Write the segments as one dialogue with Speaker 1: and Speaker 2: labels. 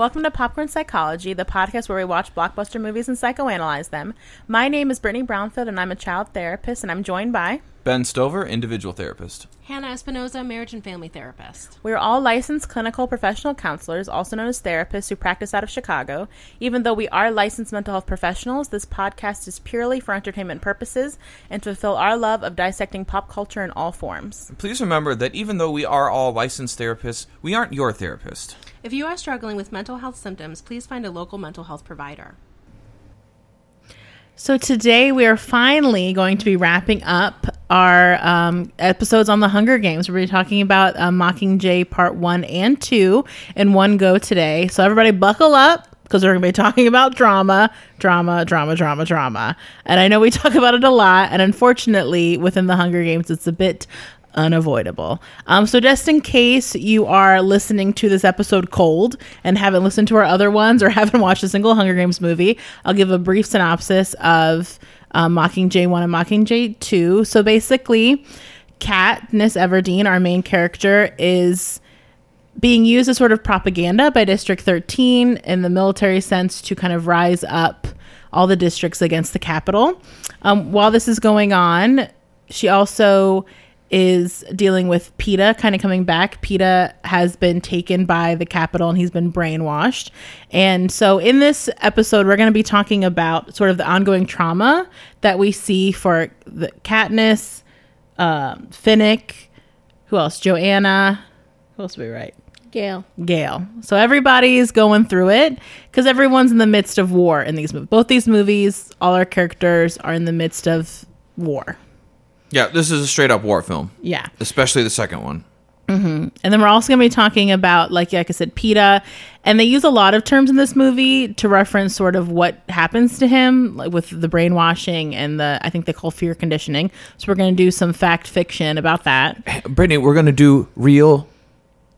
Speaker 1: Welcome to Popcorn Psychology, the podcast where we watch blockbuster movies and psychoanalyze them. My name is Brittany Brownfield, and I'm a child therapist, and I'm joined by.
Speaker 2: Ben Stover, individual therapist.
Speaker 3: Hannah Espinoza, marriage and family therapist.
Speaker 1: We are all licensed clinical professional counselors, also known as therapists, who practice out of Chicago. Even though we are licensed mental health professionals, this podcast is purely for entertainment purposes and to fulfill our love of dissecting pop culture in all forms.
Speaker 2: Please remember that even though we are all licensed therapists, we aren't your therapist.
Speaker 3: If you are struggling with mental health symptoms, please find a local mental health provider.
Speaker 1: So today we are finally going to be wrapping up our um, episodes on the Hunger Games. We're talking about uh, Mockingjay Part One and Two in one go today. So everybody, buckle up because we're going to be talking about drama, drama, drama, drama, drama. And I know we talk about it a lot, and unfortunately, within the Hunger Games, it's a bit unavoidable. Um, so, just in case you are listening to this episode cold and haven't listened to our other ones or haven't watched a single Hunger Games movie, I'll give a brief synopsis of um, Mockingjay 1 and Mockingjay 2. So, basically, Katniss Everdeen, our main character, is being used as sort of propaganda by District 13 in the military sense to kind of rise up all the districts against the Capitol. Um, while this is going on, she also is dealing with Peeta kind of coming back. Peeta has been taken by the Capitol and he's been brainwashed. And so in this episode, we're going to be talking about sort of the ongoing trauma that we see for the Katniss, um, Finnick, who else? Johanna. Who else we right?
Speaker 3: Gale.
Speaker 1: Gale. So everybody's going through it because everyone's in the midst of war in these movies. Both these movies, all our characters are in the midst of war.
Speaker 2: Yeah, this is a straight up war film,
Speaker 1: Yeah.
Speaker 2: especially the second one.
Speaker 1: And then we're also going to be talking about, like, like I said, Peeta. And they use a lot of terms in this movie to reference sort of what happens to him, like with the brainwashing and the, I think they call fear conditioning. So we're going to do some fact fiction about that.
Speaker 2: Brittany, we're going to do real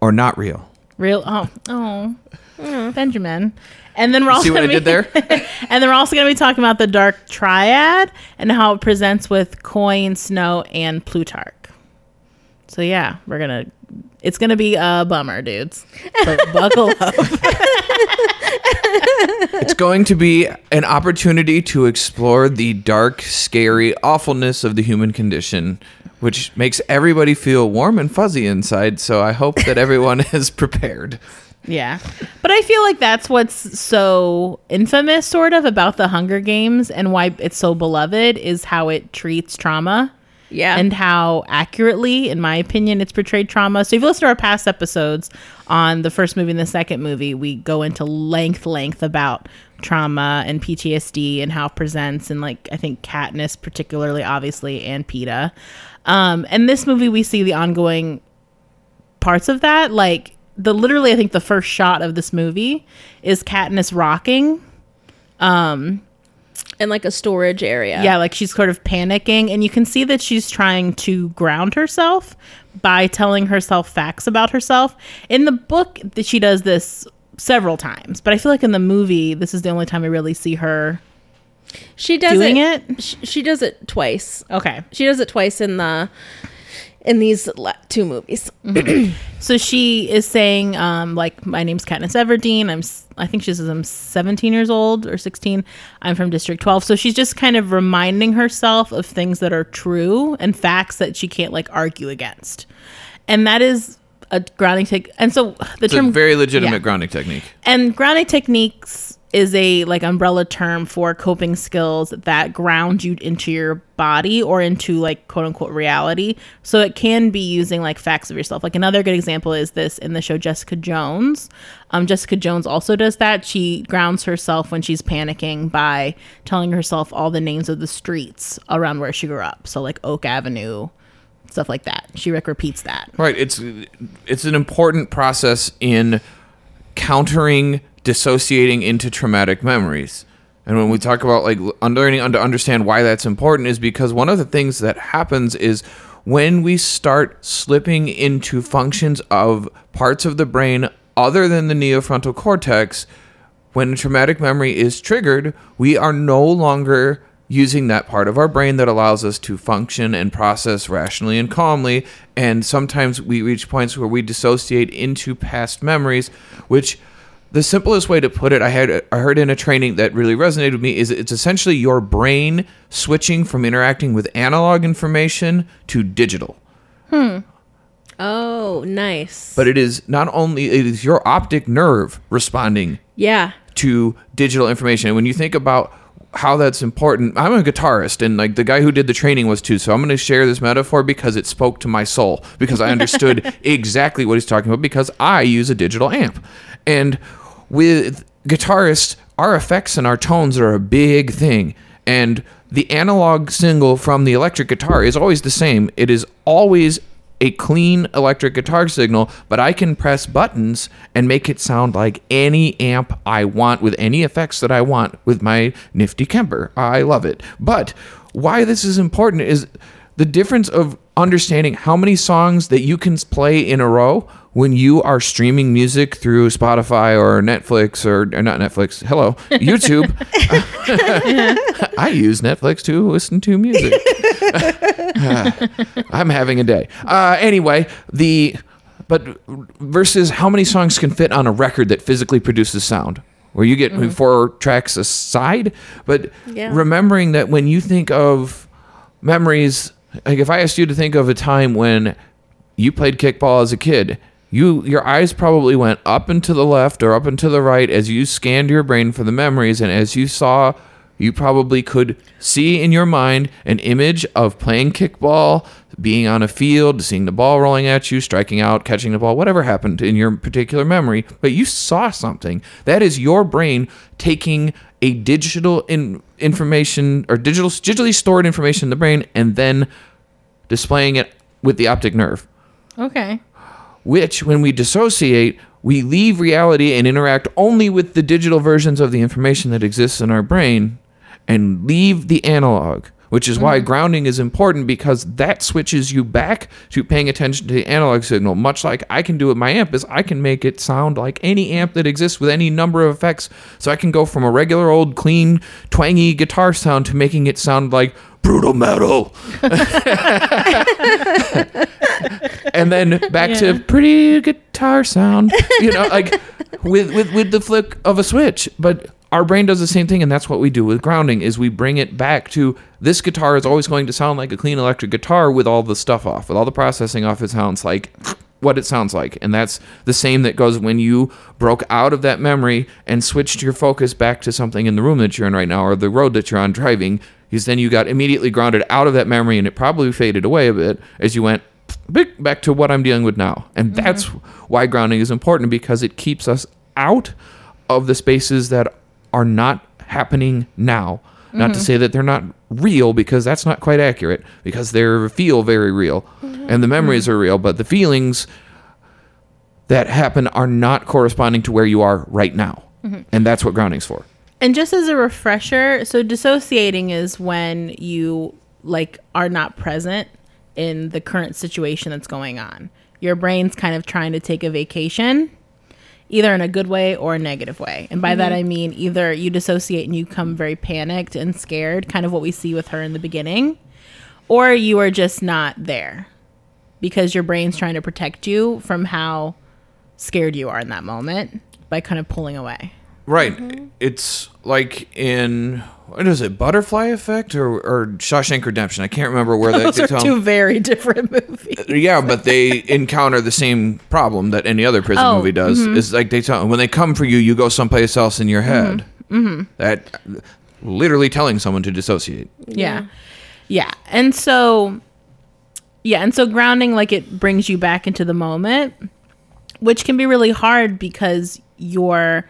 Speaker 2: or not real.
Speaker 1: Real, oh, oh, mm, Benjamin. And then we're also
Speaker 2: See what I
Speaker 1: gonna
Speaker 2: did
Speaker 1: be-
Speaker 2: there?
Speaker 1: and then we're also going to be talking about the Dark Triad and how it presents with Coin, Snow, and Plutarch. So yeah, we're gonna. It's gonna be a bummer, dudes. But buckle up.
Speaker 2: it's going to be an opportunity to explore the dark, scary awfulness of the human condition, which makes everybody feel warm and fuzzy inside. So I hope that everyone is prepared.
Speaker 1: Yeah. But I feel like that's what's so infamous, sort of, about the Hunger Games and why it's so beloved is how it treats trauma.
Speaker 3: Yeah.
Speaker 1: And how accurately, in my opinion, it's portrayed trauma. So if you listen to our past episodes on the first movie and the second movie, we go into length, length about trauma and PTSD and how it presents and like I think Katniss particularly obviously and Peeta. Um and this movie we see the ongoing parts of that like the literally I think the first shot of this movie is Katniss rocking. Um
Speaker 3: in like a storage area.
Speaker 1: yeah, like she's sort of panicking, and you can see that she's trying to ground herself by telling herself facts about herself. In the book, that she does this several times, but I feel like in the movie, this is the only time I really see her
Speaker 3: She does
Speaker 1: doing
Speaker 3: it.
Speaker 1: it.
Speaker 3: sh- She does it twice.
Speaker 1: Okay,
Speaker 3: She does it twice in the
Speaker 4: in these two movies.
Speaker 1: So she is saying, um, like, my name's Katniss Everdeen. I'm, I think she says I'm 17 years old or 16. I'm from District 12. So she's just kind of reminding herself of things that are true and facts that she can't like argue against, and that is a grounding technique. And so the
Speaker 2: It's a
Speaker 1: term
Speaker 2: very legitimate
Speaker 1: yeah.
Speaker 2: grounding technique.
Speaker 1: and grounding techniques is a like umbrella term for coping skills that ground you into your body or into like quote unquote reality. So it can be using like facts of yourself. Like another good example is this in the show Jessica Jones. Um, Jessica Jones also does that. She grounds herself when she's panicking by telling herself all the names of the streets around where she grew up. So like Oak Avenue, stuff like that. She like repeats that.
Speaker 2: Right. It's it's an important process in countering dissociating into traumatic memories. And when we talk about like learning to understand why that's important is because one of the things that happens is when we start slipping into functions of parts of the brain other than the neofrontal cortex, when a traumatic memory is triggered, we are no longer using that part of our brain that allows us to function and process rationally and calmly. And sometimes we reach points where we dissociate into past memories, which the simplest way to put it, I had I heard in a training that really resonated with me is it's essentially your brain switching from interacting with analog information to digital. Hmm.
Speaker 4: Oh, nice.
Speaker 2: But it is not only it is your optic nerve responding
Speaker 4: yeah.
Speaker 2: to digital information. And when you think about how that's important, I'm a guitarist, and like the guy who did the training was too. So I'm going to share this metaphor because it spoke to my soul because I understood exactly what he's talking about because I use a digital amp, and with guitarists, our effects and our tones are a big thing, and the analog single from the electric guitar is always the same. It is always a clean electric guitar signal, but I can press buttons and make it sound like any amp I want with any effects that I want with my nifty Kemper. I love it. But why this is important is the difference of understanding how many songs that you can play in a row when you are streaming music through Spotify or Netflix or, or not Netflix, hello, YouTube. I use Netflix to listen to music. I'm having a day. Uh, anyway, the but versus how many songs can fit on a record that physically produces sound, where you get four tracks aside. But
Speaker 4: Yeah.
Speaker 2: remembering that when you think of memories, like if I asked you to think of a time when you played kickball as a kid. You, your eyes probably went up and to the left or up and to the right as you scanned your brain for the memories, and as you saw you probably could see in your mind an image of playing kickball, being on a field, seeing the ball rolling at you, striking out, catching the ball, whatever happened in your particular memory, but you saw something. That is your brain taking a digital in, information or digital digitally stored information in the brain and then displaying it with the optic nerve
Speaker 1: Okay.
Speaker 2: Which, when we dissociate, we leave reality and interact only with the digital versions of the information that exists in our brain and leave the analog, which is why mm-hmm. grounding is important because that switches you back to paying attention to the analog signal. Much like I can do with my amp, is I can make it sound like any amp that exists with any number of effects. So I can go from a regular old clean, twangy guitar sound to making it sound like brutal metal. and then back to pretty guitar sound. You know, like with with with the flick of a switch. But our brain does the same thing, and that's what we do with grounding. Is we bring it back to this guitar is always going to sound like a clean electric guitar with all the stuff off, with all the processing off. It sounds like what it sounds like, and that's the same that goes when you broke out of that memory and switched your focus back to something in the room that you're in right now or the road that you're on driving. Because then you got immediately grounded out of that memory, and it probably faded away a bit as you went back back to what I'm dealing with now. And mm-hmm. that's why grounding is important because it keeps us out of the spaces that are not happening now. Not to mm-hmm. say that they're not real because that's not quite accurate because they feel very real mm-hmm. and the memories are real, but the feelings that happen are not corresponding to where you are right now. And that's what grounding's for.
Speaker 1: And just as a refresher, so dissociating is when you like are not present in the current situation that's going on. Your brain's kind of trying to take a vacation, either in a good way or a negative way. And by that mm-hmm. I mean either you dissociate and you come very panicked and scared, kind of what we see with her in the beginning, or you are just not there. because your brain's trying to protect you from how scared you are in that moment by kind of pulling away.
Speaker 2: Right. Mm-hmm. It's like in what is it, Butterfly Effect or, or Shawshank Redemption? I can't remember where
Speaker 1: Those
Speaker 2: they
Speaker 1: are two very different movies.
Speaker 2: Uh, yeah, but they encounter the same problem that any other prison
Speaker 1: Oh,
Speaker 2: movie does. Mm-hmm. Is like they tell when they come for you, you go someplace else in your head.
Speaker 1: Mm-hmm. mm-hmm.
Speaker 2: That literally telling someone to dissociate.
Speaker 1: Yeah. Yeah. And so yeah, and so grounding like it brings you back into the moment, which can be really hard because you're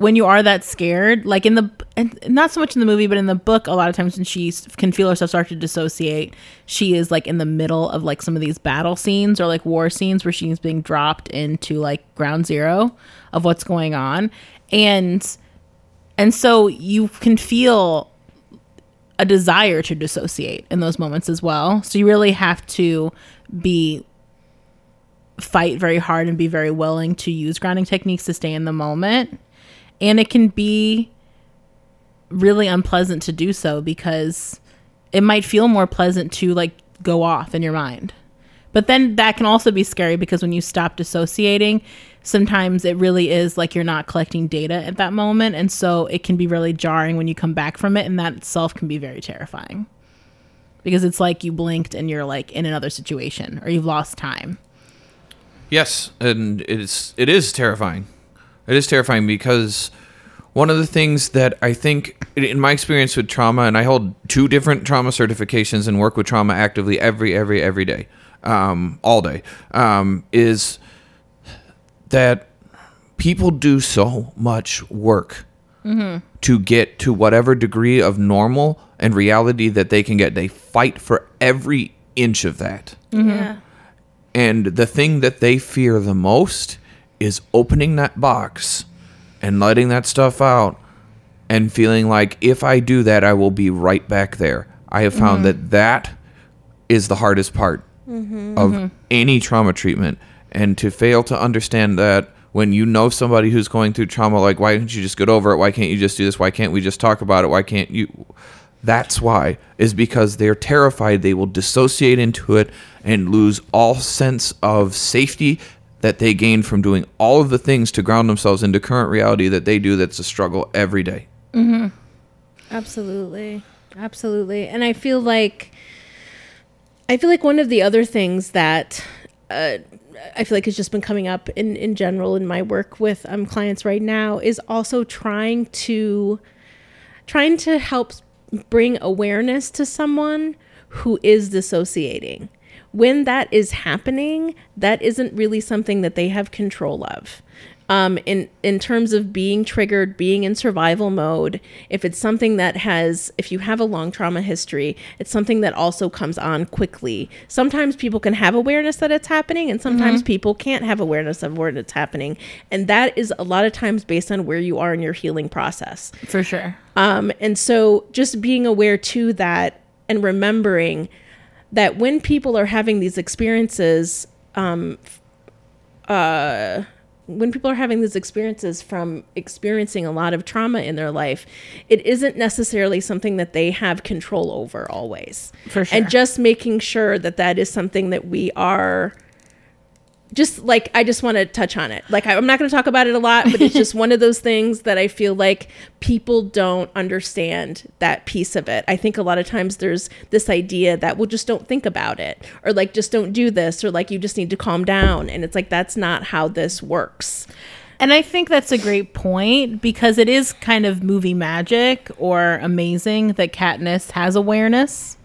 Speaker 1: when you are that scared, like in the and not so much in the movie, but in the book, a lot of times when she can feel herself start to dissociate, she is like in the middle of like some of these battle scenes or like war scenes where she's being dropped into like ground zero of what's going on, and and so you can feel a desire to dissociate in those moments as well. So you really have to be fight very hard and be very willing to use grounding techniques to stay in the moment. And it can be really unpleasant to do so because it might feel more pleasant to like go off in your mind. But then that can also be scary because when you stop dissociating, sometimes it really is like you're not collecting data at that moment. And so it can be really jarring when you come back from it. And that itself can be very terrifying because it's like you blinked and you're like in another situation or you've lost time.
Speaker 2: Yes, and it is it is terrifying. It is terrifying because one of the things that I think in my experience with trauma, and I hold two different trauma certifications and work with trauma actively every every every day, um, all day, um, is that people do so much work to get to whatever degree of normal and reality that they can get. They fight for every inch of that.
Speaker 4: Yeah.
Speaker 2: And the thing that they fear the most is opening that box and letting that stuff out and feeling like if I do that, I will be right back there. I have found mm-hmm. that that is the hardest part mm-hmm. of mm-hmm. any trauma treatment. And to fail to understand that when you know somebody who's going through trauma, like, why can't you just get over it? Why can't you just do this? Why can't we just talk about it? Why can't you? That's why, is because they're terrified they will dissociate into it and lose all sense of safety that they gain from doing all of the things to ground themselves into current reality that they do that's a struggle every day.
Speaker 4: Absolutely. Absolutely. And I feel like I feel like one of the other things that uh, I feel like has just been coming up in, in general in my work with um, clients right now is also trying to trying to help bring awareness to someone who is dissociating. When that is happening, that isn't really something that they have control of. Um, in in terms of being triggered, being in survival mode, if it's something that has, if you have a long trauma history, it's something that also comes on quickly. Sometimes people can have awareness that it's happening, and sometimes people can't have awareness of where it's happening, and that is a lot of times based on where you are in your healing process.
Speaker 1: For sure.
Speaker 4: Um, and so just being aware to that and remembering that when people are having these experiences, um, uh, when people are having these experiences from experiencing a lot of trauma in their life, it isn't necessarily something that they have control over always.
Speaker 1: For sure.
Speaker 4: And just making sure that that is something that we are just like I just want to touch on it. Like I- I'm not going to talk about it a lot, but it's just one of those things that I feel like people don't understand that piece of it. I think a lot of times there's this idea that well just don't think about it or like just don't do this or like you just need to calm down and it's like that's not how this works.
Speaker 1: And I think that's a great point because it is kind of movie magic or amazing that Katniss has awareness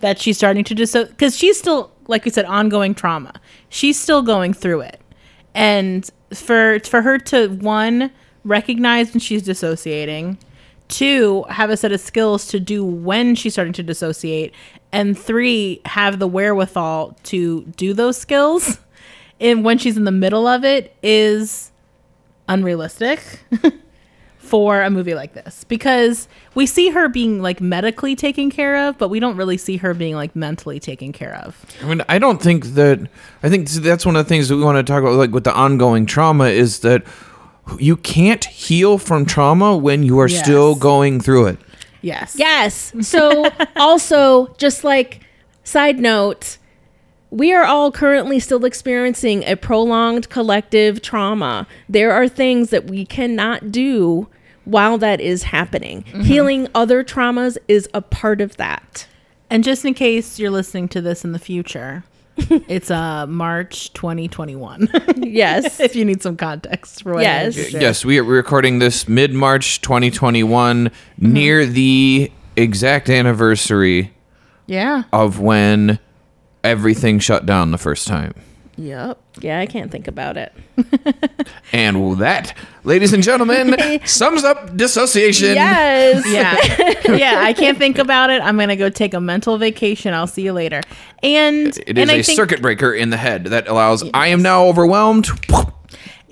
Speaker 1: that she's starting to just because she's still, like you said, ongoing trauma. She's still going through it, and for for her to one recognize when she's dissociating, two have a set of skills to do when she's starting to dissociate, and three have the wherewithal to do those skills. And when she's in the middle of it is unrealistic for a movie like this because we see her being like medically taken care of, but we don't really see her being like mentally taken care of.
Speaker 2: I mean, I don't think that. I think that's one of the things that we want to talk about, like with the ongoing trauma, is that you can't heal from trauma when you are still going through it.
Speaker 1: Yes.
Speaker 4: Yes. So also just like side note, we are all currently still experiencing a prolonged collective trauma. There are things that we cannot do while that is happening. Healing other traumas is a part of that.
Speaker 1: And just in case you're listening to this in the future, it's uh March 2021.
Speaker 4: Yes.
Speaker 1: if you need some context for what
Speaker 4: Yes.
Speaker 2: Yes, we are recording this mid March 2021, near the exact anniversary
Speaker 1: Yeah.
Speaker 2: of when everything shut down the first time.
Speaker 4: Yep. Yeah, I can't think about it.
Speaker 2: And that, ladies and gentlemen, sums up dissociation.
Speaker 4: Yes.
Speaker 1: Yeah. yeah, I can't think about it. I'm going to go take a mental vacation. I'll see you later. And
Speaker 2: It is
Speaker 1: and
Speaker 2: a
Speaker 1: I think,
Speaker 2: circuit breaker in the head that allows I am now overwhelmed.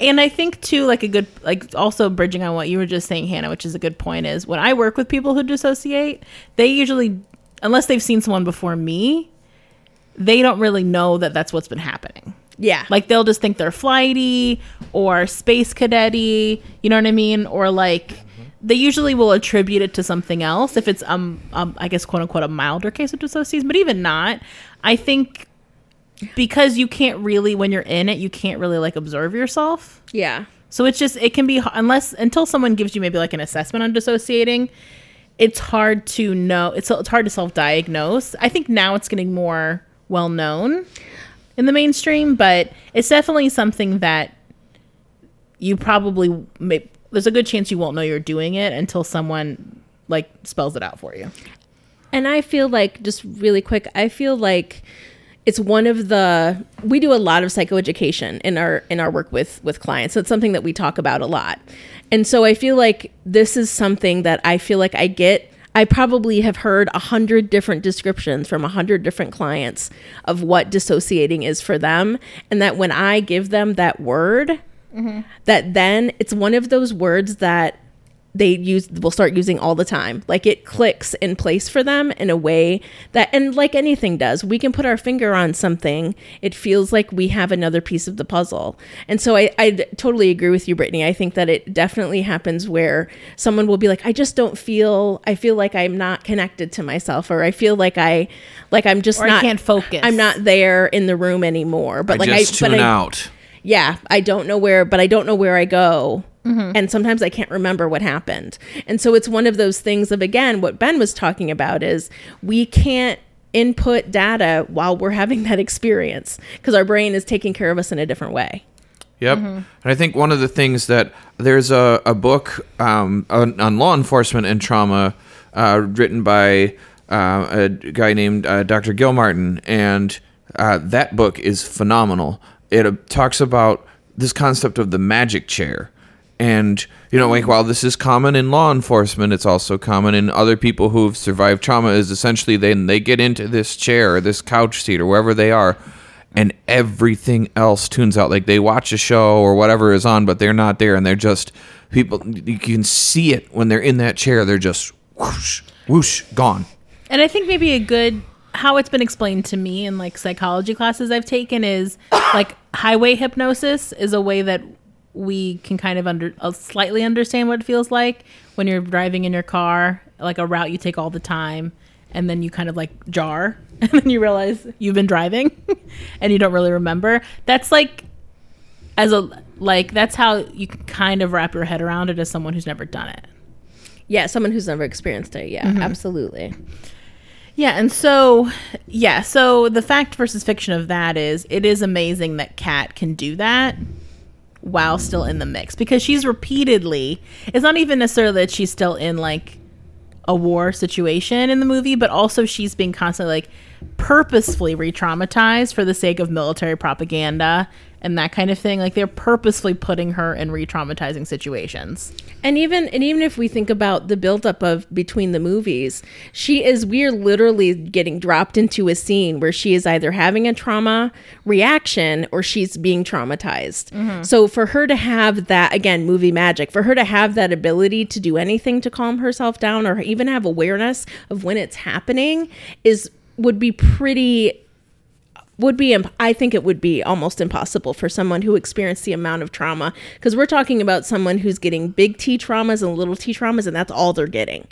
Speaker 1: And I think too, like a good, like also bridging on what you were just saying, Hannah, which is a good point, is when I work with people who dissociate, they usually, unless they've seen someone before me, they don't really know that that's what's been happening.
Speaker 4: Yeah.
Speaker 1: Like they'll just think they're flighty or space cadetty, you know what I mean? Or like they usually will attribute it to something else if it's um, um I guess quote unquote a milder case of dissociation, but even not, I think because you can't really when you're in it, you can't really like observe yourself.
Speaker 4: yeah.
Speaker 1: So it's just it can be unless until someone gives you maybe like an assessment on dissociating, it's hard to know. It's it's hard to self-diagnose. I think now it's getting more well known in the mainstream, but it's definitely something that you probably may, there's a good chance you won't know you're doing it until someone like spells it out for you.
Speaker 4: And I feel like just really quick, I feel like it's one of the we do a lot of psychoeducation in our in our work with with clients. So it's something that we talk about a lot. And so I feel like this is something that I feel like I get I probably have heard a hundred different descriptions from a hundred different clients of what dissociating is for them. And that when I give them that word, mm-hmm. that then it's one of those words that they use will start using all the time like it clicks in place for them in a way that and like anything does we can put our finger on something it feels like we have another piece of the puzzle and so I, I totally agree with you brittany i think that it definitely happens where someone will be like i just don't feel i feel like i'm not connected to myself or i feel like i like i'm just
Speaker 1: Or I
Speaker 4: not
Speaker 1: can't focus.
Speaker 4: i'm not there in the room anymore but like
Speaker 2: I
Speaker 4: like
Speaker 2: just
Speaker 4: i
Speaker 2: tune
Speaker 4: but I,
Speaker 2: out.
Speaker 4: Yeah, I don't know where, but I don't know where I go. And sometimes I can't remember what happened. And so it's one of those things of, again, what Ben was talking about is we can't input data while we're having that experience because our brain is taking care of us in a different way.
Speaker 2: Yep. And I think one of the things that there's a, a book um, on, on law enforcement and trauma uh, written by uh, a guy named uh, Dr. Gilmartin, and uh, that book is phenomenal. It talks about this concept of the magic chair. And, you know, like while this is common in law enforcement, it's also common in other people who've survived trauma, is essentially then they get into this chair or this couch seat or wherever they are and everything else tunes out. Like they watch a show or whatever is on, but they're not there, and they're just people. You can see it when they're in that chair. They're just whoosh, whoosh, gone.
Speaker 1: And I think maybe a good how it's been explained to me in like psychology classes I've taken is like highway hypnosis is a way that we can kind of under uh, slightly understand what it feels like when you're driving in your car, like a route you take all the time, and then you kind of like jar, and then you realize you've been driving, and you don't really remember. That's like as a like that's how you can kind of wrap your head around it as someone who's never done it.
Speaker 4: Yeah, someone who's never experienced it. Yeah, absolutely.
Speaker 1: Yeah, and so yeah, so the fact versus fiction of that is it is amazing that Kat can do that while still in the mix because she's repeatedly it's not even necessarily that she's still in like a war situation in the movie, but also she's being constantly like purposefully re-traumatized for the sake of military propaganda and that kind of thing. Like they're purposefully putting her in re-traumatizing situations.
Speaker 4: And even and even if we think about the buildup of between the movies, she is we're literally getting dropped into a scene where she is either having a trauma reaction or she's being traumatized. Mm-hmm. So for her to have that again, movie magic, for her to have that ability to do anything to calm herself down or even have awareness of when it's happening is would be pretty would be imp- i think it would be almost impossible for someone who experienced the amount of trauma because we're talking about someone who's getting big t traumas and little t traumas and that's all they're getting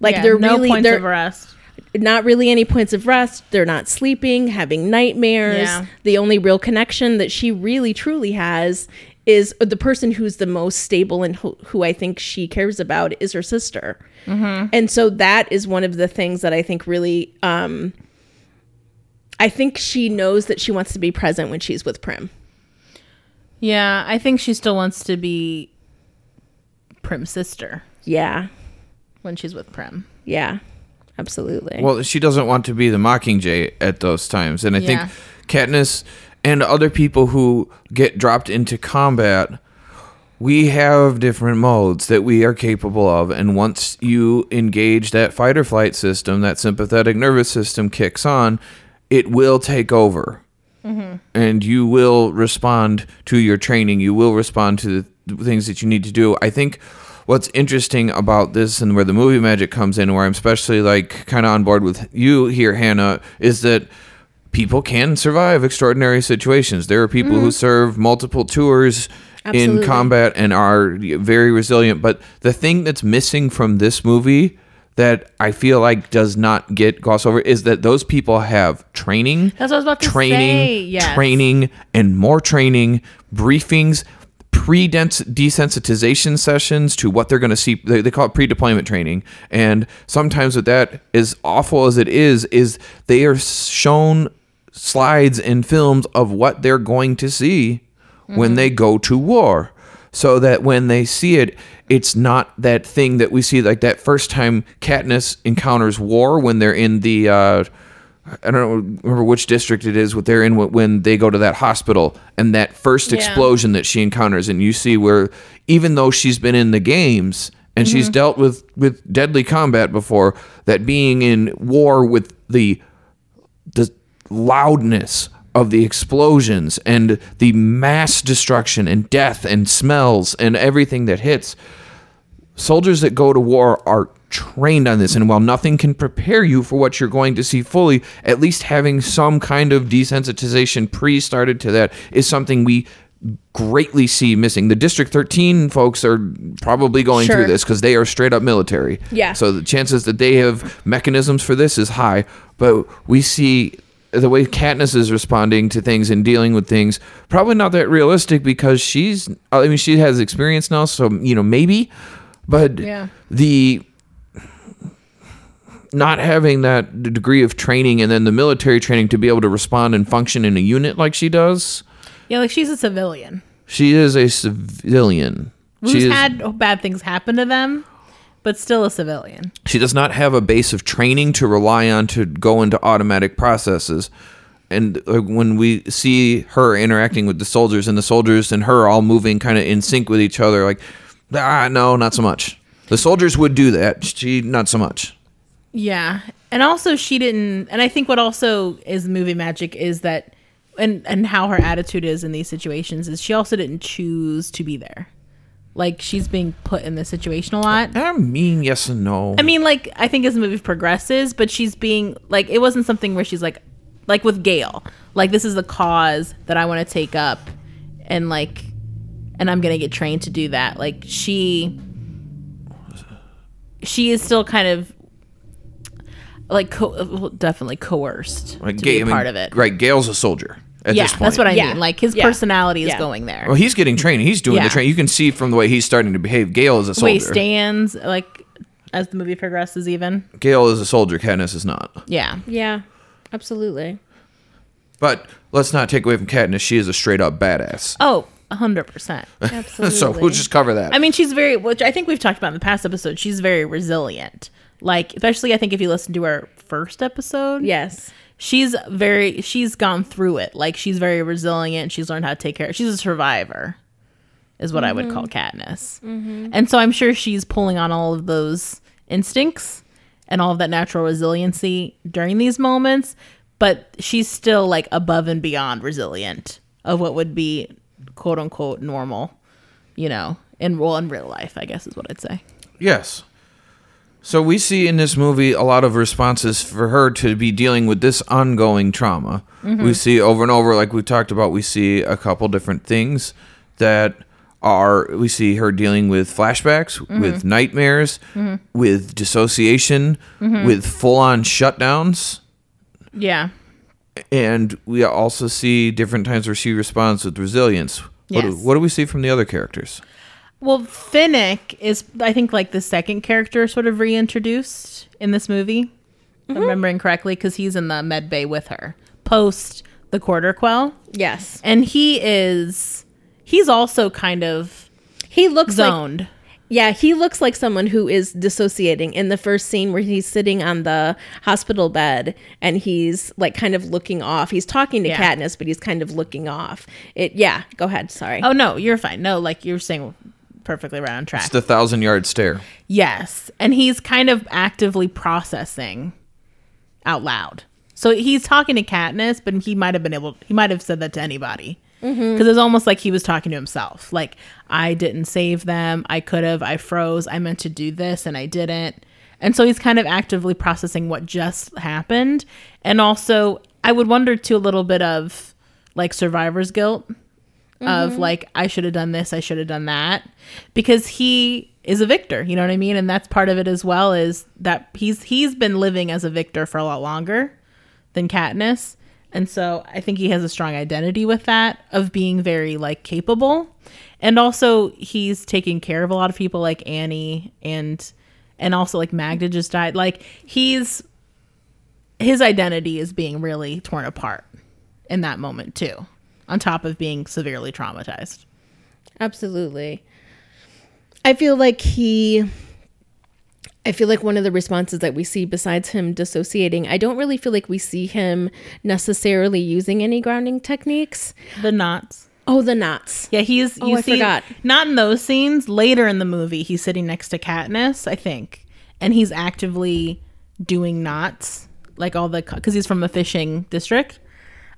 Speaker 4: like
Speaker 1: Yeah,
Speaker 4: they're
Speaker 1: no
Speaker 4: really
Speaker 1: points
Speaker 4: they're
Speaker 1: of arrest.
Speaker 4: not really any points of rest. They're not sleeping, having nightmares.
Speaker 1: Yeah.
Speaker 4: The only real connection that she really truly has is the person who's the most stable and who, who I think she cares about is her sister. And so that is one of the things that I think really, um, I think she knows that she wants to be present when she's with Prim.
Speaker 1: Yeah, I think she still wants to be Prim's sister
Speaker 4: Yeah.
Speaker 1: when she's with Prim.
Speaker 4: Yeah. Absolutely.
Speaker 2: Well, she doesn't want to be the Mockingjay at those times, and I
Speaker 1: Yeah.
Speaker 2: think Katniss and other people who get dropped into combat, we have different modes that we are capable of, and once you engage that fight or flight system, that sympathetic nervous system kicks on, it will take over. Mm-hmm. And you will respond to your training. You will respond to the things that you need to do. I think what's interesting about this and where the movie magic comes in, where I'm especially like kind of on board with you here, Hannah, is that people can survive extraordinary situations. There are people who mm-hmm. serve multiple tours in combat and are very resilient. But the thing that's missing from this movie that I feel like does not get glossed over is that those people have training.
Speaker 1: That's what I was about to
Speaker 2: training,
Speaker 1: say, yes.
Speaker 2: training, and more training, briefings, pre-desensitization sessions to what they're going to see. They, they call it pre-deployment training. And sometimes with that, as awful as it is, is they are shown slides and films of what they're going to see when mm-hmm. they go to war. So that when they see it, it's not that thing that we see like that first time Katniss encounters war when they're in the uh, I don't remember which district it is what they're in when they go to that hospital and that first
Speaker 1: Yeah.
Speaker 2: explosion that she encounters and you see where even though she's been in the games and she's dealt with with deadly combat before that being in war with the the loudness of the explosions and the mass destruction and death and smells and everything that hits soldiers that go to war are trained on this and while nothing can prepare you for what you're going to see fully at least having some kind of desensitization pre-started to that is something we greatly see missing the district 13 folks are probably going
Speaker 4: Sure.
Speaker 2: through this because they are straight up military
Speaker 4: Yeah.
Speaker 2: so the chances that they have mechanisms for this is high but we see the way Katniss is responding to things and dealing with things probably not that realistic because she's I mean she has experience now so you know maybe but
Speaker 1: Yeah.
Speaker 2: the not having that degree of training and then the military training to be able to respond and function in a unit like she does
Speaker 1: Yeah, like she's a civilian
Speaker 2: she is a civilian
Speaker 1: who's
Speaker 2: she is,
Speaker 1: had bad things happen to them, but still a civilian.
Speaker 2: she does not have a base of training to rely on to go into automatic processes and when we see her interacting with the soldiers and the soldiers and her all moving kind of in sync with each other like ah no not so much the soldiers would do that she not so much
Speaker 1: Yeah. And also she didn't and I think what also is movie magic is that and and how her attitude is in these situations is she also didn't choose to be there. Like she's being put in this situation a lot.
Speaker 2: i mean yes and no
Speaker 1: I mean, like I think as the movie progresses, but she's being like it wasn't something where she's like like with Gale, like this is the cause that I want to take up and like and I'm going to get trained to do that. Like she she is still kind of like co- definitely coerced
Speaker 2: Like,
Speaker 1: to
Speaker 2: Ga-
Speaker 1: be
Speaker 2: I
Speaker 1: a
Speaker 2: mean,
Speaker 1: part of it.
Speaker 2: Right, Gale's a soldier at
Speaker 1: yeah,
Speaker 2: this point.
Speaker 1: that's what I
Speaker 4: Yeah.
Speaker 1: mean. Like his
Speaker 4: Yeah.
Speaker 1: personality is
Speaker 4: Yeah.
Speaker 1: going there.
Speaker 2: Well, he's getting trained. He's doing
Speaker 1: Yeah.
Speaker 2: the training. You can see from the way he's starting to behave. Gale is a
Speaker 1: the way he stands, like as the movie progresses, even
Speaker 2: Gale is a soldier. Katniss is not.
Speaker 1: yeah,
Speaker 4: yeah. Absolutely.
Speaker 2: But let's not take away from Katniss. She is a straight up badass.
Speaker 1: oh, hundred percent.
Speaker 4: Absolutely.
Speaker 2: so we'll just cover that.
Speaker 1: I mean, she's very, which I think we've talked about in the past episode. She's very resilient. Like, especially I think if you listen to our first episode,
Speaker 4: yes.
Speaker 1: she's very, she's gone through it. Like, she's very resilient. She's learned how to take care. She's a survivor, is what I would mm-hmm. call Katniss. Mm-hmm. And so I'm sure she's pulling on all of those instincts and all of that natural resiliency during these moments. But she's still like above and beyond resilient of what would be quote unquote normal you know, in well in real life, I guess is what I'd say.
Speaker 2: yes. So we see in this movie a lot of responses for her to be dealing with this ongoing trauma.
Speaker 1: Mm-hmm.
Speaker 2: We see over and over, like we talked about, we see a couple different things that are we see her dealing with flashbacks, mm-hmm. with nightmares, mm-hmm. with dissociation, mm-hmm. with full on shutdowns.
Speaker 1: Yeah.
Speaker 2: And we also see different times where she responds with resilience. What, do,
Speaker 1: Yes.
Speaker 2: what do we see from the other characters?
Speaker 1: Well, Finnick is, I think, like the second character sort of reintroduced in this movie. If I'm mm-hmm. remembering correctly, because he's in the med bay with her post the quarter quell.
Speaker 4: Yes.
Speaker 1: And he is, he's also kind of
Speaker 4: He looks like
Speaker 1: zoned.
Speaker 4: Yeah, he looks like someone who is dissociating in the first scene where he's sitting on the hospital bed and he's like kind of looking off. He's talking to
Speaker 1: Yeah.
Speaker 4: Katniss, but he's kind of looking off. It yeah, go ahead, sorry.
Speaker 1: oh, no, you're fine. No, like you're saying perfectly right on track.
Speaker 2: It's the thousand yard stare.
Speaker 1: Yes. And he's kind of actively processing out loud. So he's talking to Katniss, but he might have been able, he might have said that to anybody. Mm-hmm. Because it's almost like he was talking to himself. Like, I didn't save them. I could have. I froze. I meant to do this and I didn't. And so he's kind of actively processing what just happened. And also, I would wonder too a little bit of like survivor's guilt of mm-hmm. like I should have done this, I should have done that because he is a victor, you know what I mean? And that's part of it as well is that he's he's been living as a victor for a lot longer than Katniss. And so I think he has a strong identity with that of being very like capable. And also he's taking care of a lot of people like Annie and and also like Magda just died. Like he's his identity is being really torn apart in that moment too, on top of being severely traumatized.
Speaker 4: Absolutely. I feel like he I feel like one of the responses that we see besides him dissociating, I don't really feel like we see him necessarily using any grounding techniques.
Speaker 1: The knots.
Speaker 4: Oh, the knots.
Speaker 1: Yeah, he's.
Speaker 4: Oh,
Speaker 1: You
Speaker 4: I
Speaker 1: see,
Speaker 4: forgot.
Speaker 1: Not in those scenes. Later in the movie, he's sitting next to Katniss, I think, and he's actively doing knots, like all the because he's from a fishing district,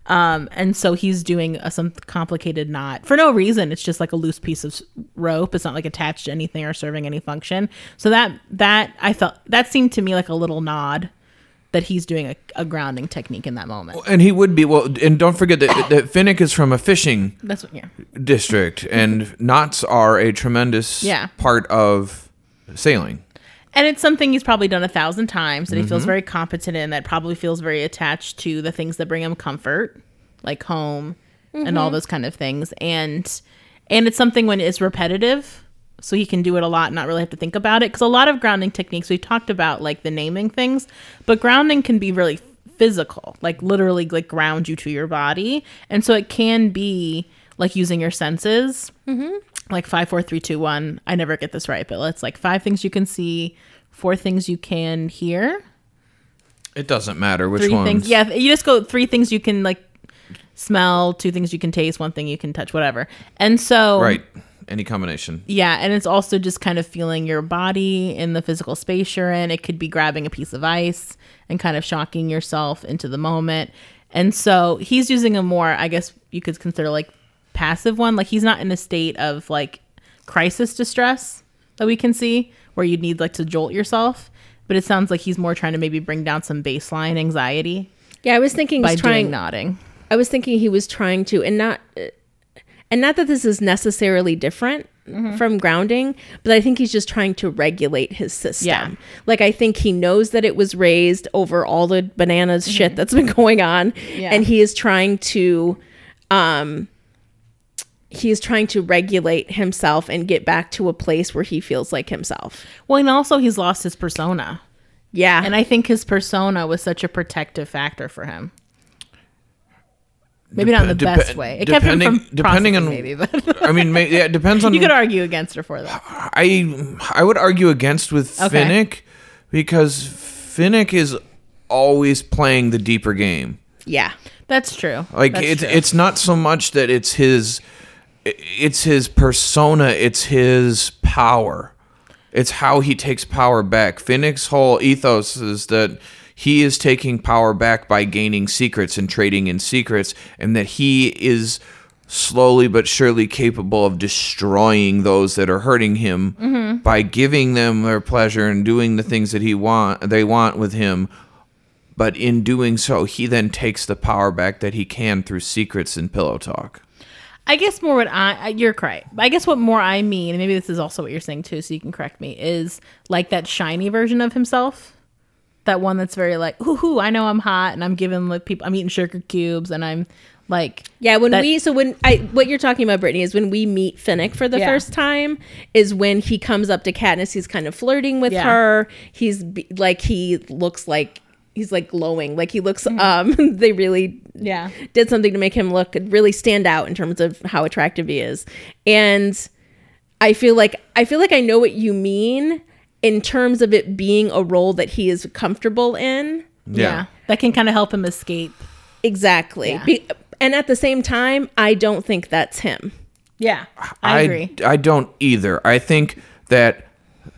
Speaker 1: um, and so he's doing a, some complicated knot for no reason. It's just like a loose piece of rope. It's not like attached to anything or serving any function. So that that I felt that seemed to me like a little nod that he's doing a, a grounding technique in that moment.
Speaker 2: And he would be well. And don't forget that, that Finnick is from a fishing
Speaker 1: That's what, yeah.
Speaker 2: district, and knots are a tremendous
Speaker 1: Yeah.
Speaker 2: part of sailing.
Speaker 1: And it's something he's probably done a thousand times that he
Speaker 2: Mm-hmm.
Speaker 1: feels very competent in, that probably feels very attached to the things that bring him comfort, like home and all those kind of things. And and it's something when it's repetitive, so he can do it a lot and not really have to think about it. Because a lot of grounding techniques, we talked about like the naming things, but grounding can be really physical, like literally like ground you to your body. And so it can be like using your senses like five, four, three, two, one. I never get this right, but it's like five things you can see, four things you can hear,
Speaker 2: It doesn't matter which
Speaker 1: three
Speaker 2: ones.
Speaker 1: things. Yeah, you just go three things you can like smell, two things you can taste, one thing you can touch, whatever. And so
Speaker 2: Right. Any combination.
Speaker 1: yeah, and it's also just kind of feeling your body in the physical space you're in. It could be grabbing a piece of ice and kind of shocking yourself into the moment. And so he's using a more, I guess you could consider like passive one. Like he's not in a state of like crisis distress that we can see where you'd need like to jolt yourself. But it sounds like he's more trying to maybe bring down some baseline anxiety
Speaker 4: Yeah, I was thinking
Speaker 1: by
Speaker 4: he's trying
Speaker 1: doing nodding.
Speaker 4: I was thinking he was trying to, and not, and not that this is necessarily different
Speaker 1: Mm-hmm.
Speaker 4: from grounding, but I think he's just trying to regulate his system.
Speaker 1: Yeah.
Speaker 4: Like I think he knows that it was raised over all the bananas shit that's been going on,
Speaker 1: Mm-hmm. Yeah.
Speaker 4: and he is trying to, um, he is trying to regulate himself and get back to a place where he feels like himself.
Speaker 1: Well, and also he's lost his persona.
Speaker 4: Yeah,
Speaker 1: And I think his persona was such a protective factor for him. Maybe not in the
Speaker 2: Dep-
Speaker 1: best way. It kept him from
Speaker 2: depending on-
Speaker 1: maybe, but
Speaker 2: I mean, may, yeah, it depends on.
Speaker 1: you could argue against or for that.
Speaker 2: I I would argue against with
Speaker 1: Okay.
Speaker 2: Finnick because Finnick is always playing the deeper game.
Speaker 4: yeah,
Speaker 1: That's true.
Speaker 2: Like
Speaker 1: That's
Speaker 2: it's
Speaker 1: true.
Speaker 2: it's not so much that it's his it's his persona, it's his power. It's how he takes power back. Finnick's whole ethos is that he is taking power back by gaining secrets and trading in secrets and that he is slowly but surely capable of destroying those that are hurting him mm-hmm. by giving them their pleasure and doing the things that he want they want with him but in doing so he then takes the power back that he can through secrets and pillow talk
Speaker 1: I guess more what I you're correct. I guess what more I mean, and maybe this is also what you're saying too, so you can correct me, is like that shiny version of himself. That one that's very like, ooh, ooh, I know I'm hot, and I'm giving like people, I'm eating sugar cubes, and I'm like,
Speaker 4: Yeah, when
Speaker 1: that-
Speaker 4: we so when I what you're talking about, Brittany, is when we meet Finnick for the
Speaker 1: Yeah.
Speaker 4: first time, is when he comes up to Katniss. He's kind of flirting with
Speaker 1: Yeah.
Speaker 4: her. He's like he looks like he's like glowing. Like he looks.
Speaker 1: Mm-hmm.
Speaker 4: Um, they really
Speaker 1: yeah,
Speaker 4: did something to make him look really stand out in terms of how attractive he is, and I feel like I feel like I know what you mean in terms of it being a role that he is comfortable in.
Speaker 1: yeah, that can kind of help him escape.
Speaker 4: Exactly.
Speaker 1: Yeah.
Speaker 4: Be, and at the same time, I don't think that's him.
Speaker 1: Yeah, I, agree.
Speaker 2: I don't either. I think that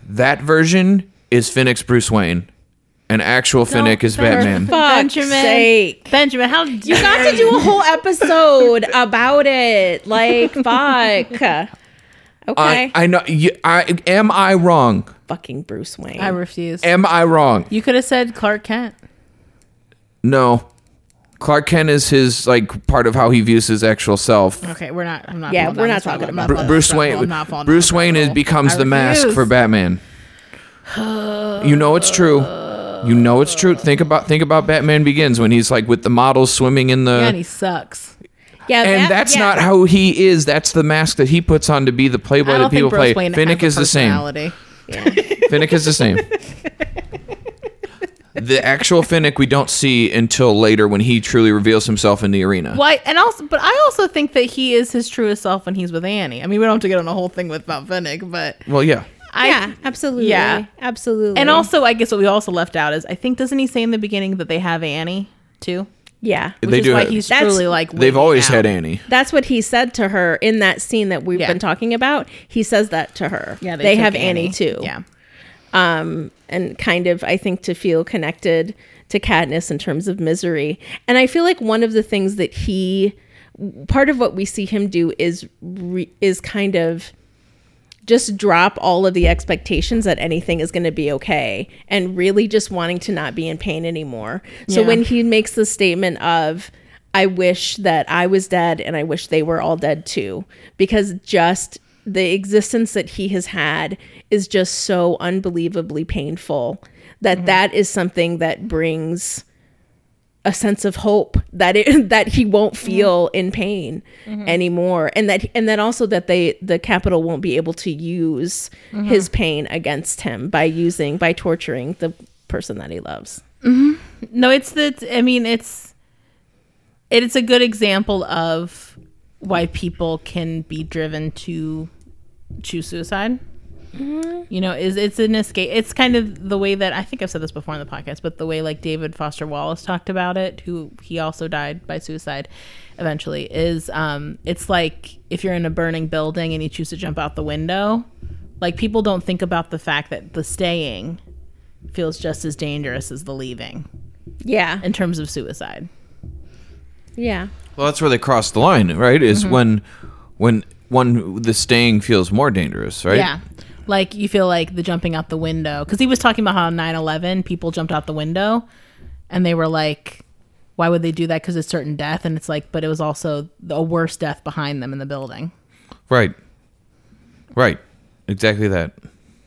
Speaker 2: that version is Finnick's Bruce Wayne, and actual Finnick is Batman.
Speaker 4: Fuck's
Speaker 1: Benjamin,
Speaker 4: sake.
Speaker 1: Benjamin, how
Speaker 4: You got to do a whole episode about it. Like, fuck. Okay.
Speaker 2: I, I know. You, I am I wrong?
Speaker 4: Fucking Bruce Wayne.
Speaker 1: I refuse.
Speaker 2: Am I wrong?
Speaker 1: You could have said Clark Kent.
Speaker 2: No. Clark Kent is his like part of how he views his actual self.
Speaker 1: Okay, we're not. I'm not.
Speaker 4: Yeah, we're not talking about
Speaker 1: not
Speaker 2: Bru- Bruce
Speaker 1: down this rabbit
Speaker 2: Wayne.
Speaker 1: not
Speaker 2: Bruce Wayne is becomes
Speaker 1: hole.
Speaker 2: the
Speaker 1: I
Speaker 2: mask for Batman. You know it's true. You know it's true. Think about think about Batman Begins when he's like with the models swimming in the.
Speaker 1: Yeah, and he sucks.
Speaker 4: yeah,
Speaker 2: and
Speaker 4: that-
Speaker 2: that's
Speaker 4: yeah.
Speaker 2: not how he is. That's the mask that he puts on to be the playboy that people play.
Speaker 1: Wayne
Speaker 2: Finnick is the same.
Speaker 1: personality.
Speaker 2: Finnick is the same. the actual Finnick we don't see until later when he truly reveals himself in the arena.
Speaker 1: Why? And also, but I also think that he is his truest self when he's with Annie. I mean, we don't have to get on a whole thing with about Finnick, but
Speaker 2: Well, yeah.
Speaker 1: I,
Speaker 4: yeah, absolutely.
Speaker 1: Yeah.
Speaker 4: Absolutely.
Speaker 1: And also, I guess what we also left out is I think doesn't he say in the beginning that they have Annie too?
Speaker 4: yeah.
Speaker 1: Which
Speaker 2: They
Speaker 1: is
Speaker 2: do
Speaker 1: why
Speaker 2: have-
Speaker 1: he's
Speaker 4: That's-
Speaker 1: truly like
Speaker 2: They've always
Speaker 1: out.
Speaker 2: had Annie.
Speaker 4: That's what he said to her in that scene that we've
Speaker 1: Yeah.
Speaker 4: been talking about. He says that to her.
Speaker 1: Yeah,
Speaker 4: they,
Speaker 1: took
Speaker 4: have Annie. too.
Speaker 1: Yeah,
Speaker 4: um, and kind of I think to feel connected to Katniss in terms of misery. And I feel like one of the things that he, part of what we see him do is re, is kind of just drop all of the expectations that anything is going to be okay and really just wanting to not be in pain anymore. So
Speaker 1: Yeah.
Speaker 4: when he makes the statement of I wish that I was dead and I wish they were all dead too because just the existence that he has had is just so unbelievably painful that mm-hmm. that is something that brings a sense of hope that it that he won't feel in pain mm-hmm. anymore and that and that also that they the Capitol won't be able to use mm-hmm. his pain against him by using by torturing the person that he loves mm-hmm.
Speaker 1: no, it's the. I mean, it's it's a good example of why people can be driven to choose suicide. You know, is it's an escape. It's kind of the way that I think I've said this before in the podcast, but the way like David Foster Wallace talked about it, who he also died by suicide eventually, is um, it's like if you're in a burning building and you choose to jump out the window, like people don't think about the fact that the staying feels just as dangerous as the leaving
Speaker 4: yeah
Speaker 1: in terms of suicide.
Speaker 4: yeah
Speaker 2: Well, that's where they cross the line, right? Is
Speaker 1: Mm-hmm.
Speaker 2: when when one the staying feels more dangerous, right?
Speaker 1: Yeah. Like you feel like the jumping out the window because he was talking about how on 9/11 people jumped out the window and they were like why would they do that because it's certain death and it's like but it was also a worse death behind them in the building.
Speaker 2: Right. Right. Exactly that.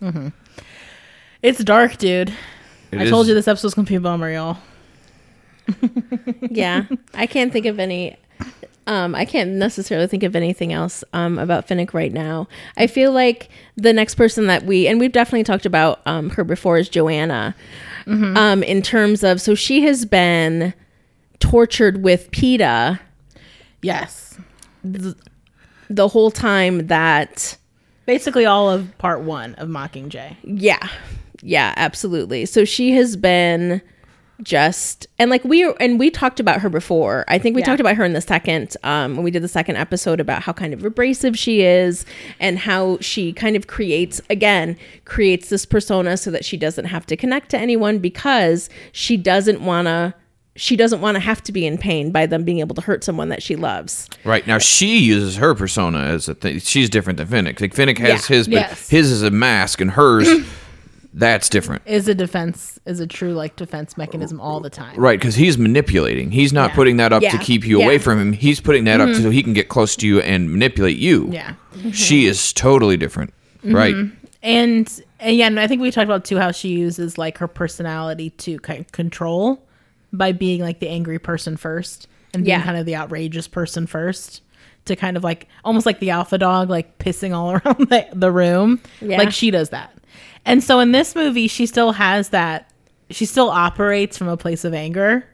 Speaker 2: Mm-hmm.
Speaker 1: It's dark, dude.
Speaker 2: It
Speaker 1: I told you this episode's gonna be a bummer, y'all.
Speaker 4: yeah i can't think of any um, I can't necessarily think of anything else um, about Finnick right now. I feel like the next person that we and we've definitely talked about um, her before is Johanna. Um, in terms of so she has been tortured with Peeta
Speaker 1: Yes.
Speaker 4: the whole time that
Speaker 1: Basically all of part 1 of Mockingjay.
Speaker 4: Yeah. Yeah, absolutely. So she has been just and like we and we talked about her before. I think we
Speaker 1: Yeah.
Speaker 4: talked about her in the second um when we did the second episode about how kind of abrasive she is and how she kind of creates again creates this persona so that she doesn't have to connect to anyone because she doesn't want to she doesn't want to have to be in pain by them being able to hurt someone that she loves.
Speaker 2: Right now, she uses her persona as a thing. She's different than Finnick. Like Finnick has
Speaker 4: Yeah.
Speaker 2: his, but
Speaker 1: Yes.
Speaker 2: his is a mask, and hers That's different.
Speaker 1: is a defense is a true like defense mechanism all the time.
Speaker 2: Right, because he's manipulating. He's not
Speaker 1: Yeah.
Speaker 2: putting that up to keep you
Speaker 4: Yeah.
Speaker 2: away from him. He's putting that up mm-hmm. so he can get close to you and manipulate you.
Speaker 1: Yeah. Mm-hmm.
Speaker 2: She is totally different. Mm-hmm. Right.
Speaker 1: And, and yeah, and I think we talked about too how she uses like her personality to kind of control by being like the angry person first and being
Speaker 4: Yeah.
Speaker 1: kind of the outrageous person first to kind of like almost like the alpha dog like pissing all around the, the room.
Speaker 4: Yeah.
Speaker 1: Like she does that. And so in this movie she still has that she still operates from a place of anger.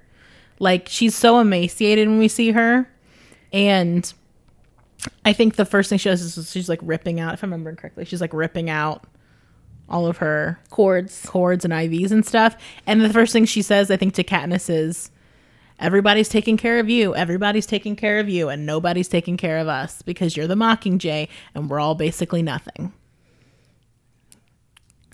Speaker 1: Like she's so emaciated when we see her and I think the first thing she does is she's like ripping out, if I remember correctly, she's like ripping out all of her
Speaker 4: Cords.
Speaker 1: cords and IVs and stuff. And the first thing she says, I think, to Katniss is, "Everybody's taking care of you. Everybody's taking care of you, and nobody's taking care of us because you're the Mockingjay, and we're all basically nothing."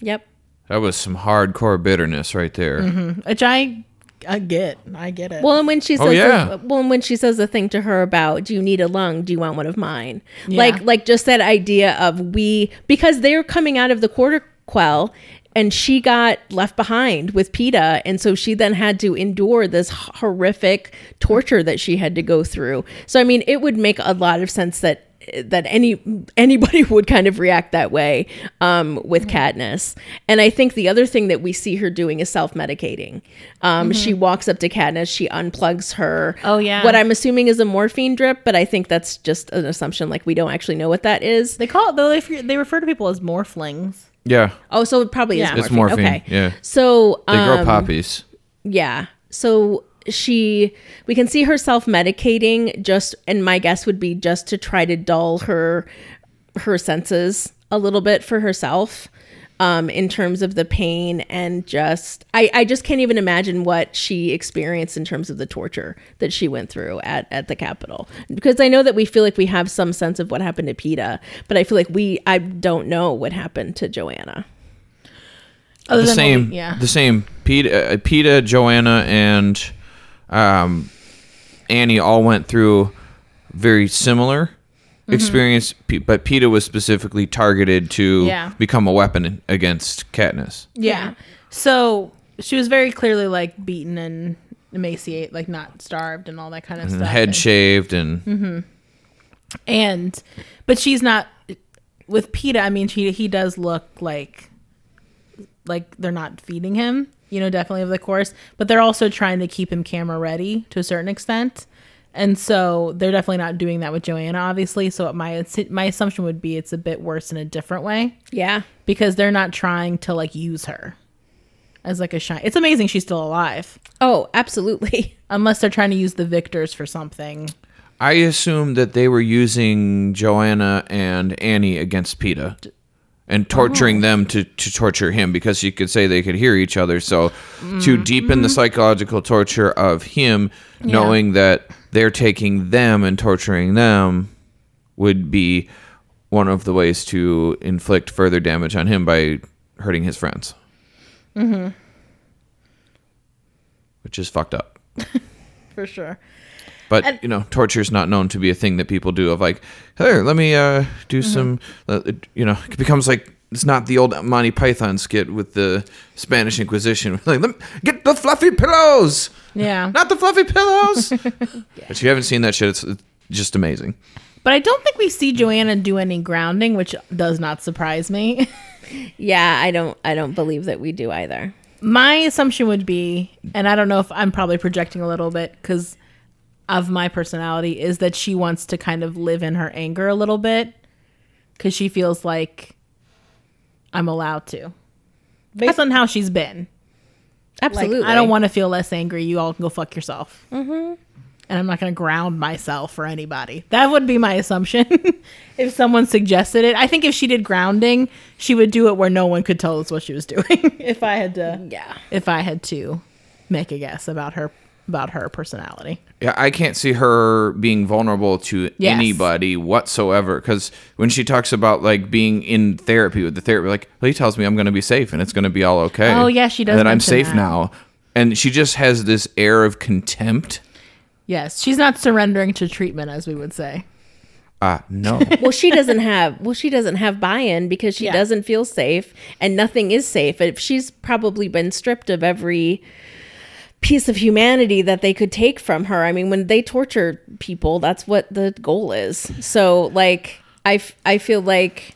Speaker 4: Yep.
Speaker 2: That was some hardcore bitterness right there. Mm-hmm.
Speaker 1: Which I, I get. I get it.
Speaker 4: Well, and when she oh, says,
Speaker 2: Oh, yeah.
Speaker 4: the, well, and when she says the thing to her about, "Do you need a lung? Do you want one of mine?"
Speaker 1: Yeah.
Speaker 4: Like, like just that idea of we because they're coming out of the quarter quell, and she got left behind with Peeta, and so she then had to endure this horrific torture that she had to go through. So, I mean, it would make a lot of sense that that any anybody would kind of react that way um, with Katniss. And I think the other thing that we see her doing is self medicating. Um, She walks up to Katniss, she unplugs her.
Speaker 1: Oh, yeah.
Speaker 4: what I'm assuming is a morphine drip, but I think that's just an assumption. Like we don't actually know what that is.
Speaker 1: they call it though. They, they refer to people as morphlings.
Speaker 2: Yeah.
Speaker 4: Oh, so it probably
Speaker 1: Yeah.
Speaker 4: is
Speaker 2: It's
Speaker 4: morphine.
Speaker 2: morphine.
Speaker 4: Okay,
Speaker 2: Yeah.
Speaker 4: So
Speaker 2: They grow
Speaker 4: um,
Speaker 2: poppies.
Speaker 4: Yeah. So she we can see her self-medicating just and my guess would be just to try to dull her her senses a little bit for herself um in terms of the pain and just I I just can't even imagine what she experienced in terms of the torture that she went through at at the Capitol because I know that we feel like we have some sense of what happened to Peeta but I feel like we I don't know what happened to Johanna.
Speaker 1: Other
Speaker 2: the
Speaker 1: than what we-
Speaker 2: same.
Speaker 1: yeah.
Speaker 2: The same. Peeta, uh, Peeta, Johanna, and um, Annie all went through very similar
Speaker 1: Mm-hmm.
Speaker 2: experience, but Peeta was specifically targeted to
Speaker 1: Yeah.
Speaker 2: become a weapon against Katniss.
Speaker 1: Yeah. So she was very clearly like beaten and emaciate, like not starved and all that kind of
Speaker 2: And
Speaker 1: stuff.
Speaker 2: head
Speaker 1: and,
Speaker 2: shaved and
Speaker 1: and but she's not with Peeta. I mean, she he does look like like they're not feeding him. You know, definitely of the course, but they're also trying to keep him camera ready to a certain extent. And so they're definitely not doing that with Johanna, obviously. So my my assumption would be it's a bit worse in a different way.
Speaker 4: Yeah.
Speaker 1: because they're not trying to like use her as like a shine. It's amazing she's still alive,
Speaker 4: Oh, absolutely.
Speaker 1: unless they're trying to use the victors for something.
Speaker 2: I assume that they were using Johanna and Annie against Peeta and torturing
Speaker 1: Oh.
Speaker 2: them to, to torture him because you could say they could hear each other. So
Speaker 1: Mm-hmm.
Speaker 2: to deepen the psychological torture of him, knowing that they're taking them and torturing them would be one of the ways to inflict further damage on him by hurting his friends. Mm-hmm. Which is fucked up.
Speaker 1: For sure.
Speaker 2: But you know, torture is not known to be a thing that people do. Of like, hey, let me uh, do
Speaker 1: Mm-hmm.
Speaker 2: some. Uh, it- you know, it becomes like it's not the old Monty Python skit with the Spanish Inquisition. Like, let me, get the fluffy pillows,
Speaker 1: Yeah.
Speaker 2: not the fluffy pillows. But if you haven't seen that shit, it's, it's just amazing.
Speaker 1: But I don't think we see Johanna do any grounding, which does not surprise me.
Speaker 4: Yeah, I don't I don't believe that we do either.
Speaker 1: my assumption would be, and I don't know if I'm probably projecting a little bit because of my personality, is that she wants to kind of live in her anger a little bit because she feels like I'm allowed to, based on how she's been. Like,
Speaker 4: Absolutely.
Speaker 1: I don't want to feel less angry. You all can go fuck yourself. Mm-hmm. And I'm not going to ground myself for anybody. That would be my assumption if someone suggested it. I think if she did grounding, she would do it where no one could tell us what she was doing. if I had to,
Speaker 4: Yeah.
Speaker 1: if I had to make a guess about her about her personality.
Speaker 2: Yeah, I can't see her being vulnerable to
Speaker 1: Yes.
Speaker 2: anybody whatsoever. Because when she talks about like being in therapy with the therapist, like, well, he tells me I'm going to be safe and it's going to be all okay.
Speaker 1: Oh, yeah, she does
Speaker 2: And that I'm safe
Speaker 1: that.
Speaker 2: now, and she just has this air of contempt.
Speaker 1: Yes, she's not surrendering to treatment, as we would say.
Speaker 2: Uh, no.
Speaker 4: well she doesn't have well she doesn't have buy-in because she
Speaker 1: Yeah.
Speaker 4: doesn't feel safe and nothing is safe if she's probably been stripped of every piece of humanity that they could take from her. I mean when they torture people that's what the goal is. So like i, f- I feel like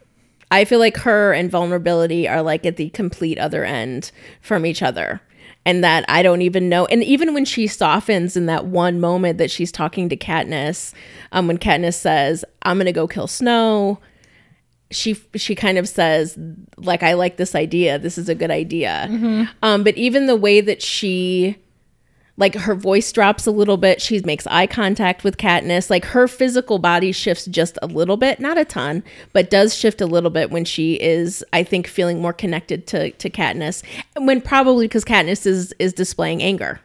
Speaker 4: i feel like her and vulnerability are like at the complete other end from each other. And that i don't even know and even when she softens in that one moment that she's talking to katniss um, when katniss says i'm gonna go kill snow she she kind of says like i like this idea. This is a good idea. Um but even the way that she like her voice drops a little bit. She makes eye contact with katniss. Like her physical body shifts just a little bit not a ton but does shift a little bit when she is i think feeling more connected to to katniss. And when probably because katniss is is displaying anger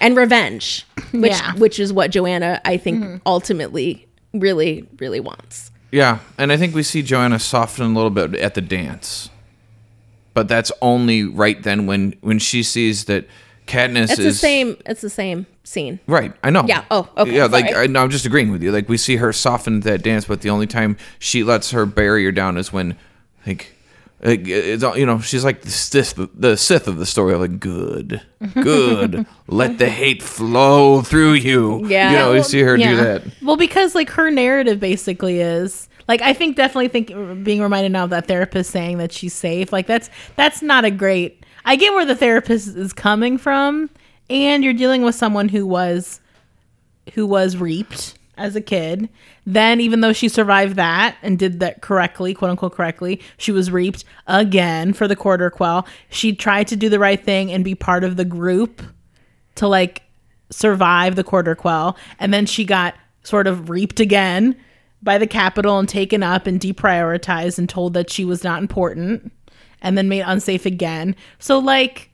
Speaker 4: and revenge which
Speaker 1: Yeah.
Speaker 4: which is what johanna i think mm-hmm. ultimately really really wants.
Speaker 2: Yeah, and I think we see Johanna soften a little bit at the dance, but that's only right then when when she sees that Katniss
Speaker 4: it's
Speaker 2: is
Speaker 4: the same it's the same scene
Speaker 2: Right, I know.
Speaker 4: Yeah, oh, okay,
Speaker 2: Yeah, like. I, no, I'm just agreeing with you. Like we see her soften that dance, but the only time she lets her barrier down is when, like, like, it's all you know. She's like the Sith, the Sith of the story. Like, good, good. Let the hate flow through you.
Speaker 4: Yeah.
Speaker 2: you know, you see her do that.
Speaker 1: Well, because like her narrative basically is like I think definitely think being reminded now of that therapist saying that she's safe. Like that's that's not a great. I get where the therapist is coming from, and you're dealing with someone who was who was reaped as a kid. Then, even though she survived that and did that correctly, quote unquote correctly, she was reaped again for the quarter quell. She tried to do the right thing and be part of the group to like survive the quarter quell and then she got sort of reaped again by the Capitol and taken up and deprioritized and told that she was not important and then made unsafe again so like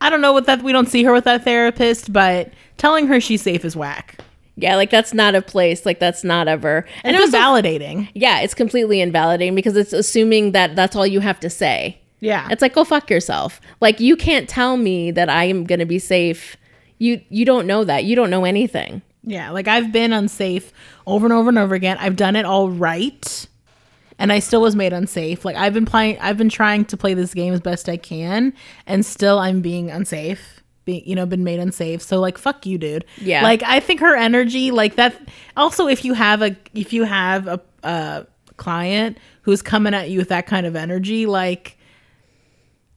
Speaker 1: i don't know what that we don't see her with that therapist but telling her she's safe is whack
Speaker 4: yeah like that's not a place like that's not ever
Speaker 1: and it's validating
Speaker 4: Yeah, it's completely invalidating because it's assuming that that's all you have to say.
Speaker 1: yeah
Speaker 4: It's like go fuck yourself. Like you can't tell me that I am going to be safe. You you don't know that. You don't know anything.
Speaker 1: Yeah, like I've been unsafe over and over and over again. I've done it all right, and I still was made unsafe. Like I've been playing, I've been trying to play this game as best I can, and still I'm being unsafe. Being, you know, been made unsafe. So like, fuck you, dude.
Speaker 4: Yeah.
Speaker 1: Like I think her energy, like that. Also, if you have a, if you have a, a client who's coming at you with that kind of energy, like.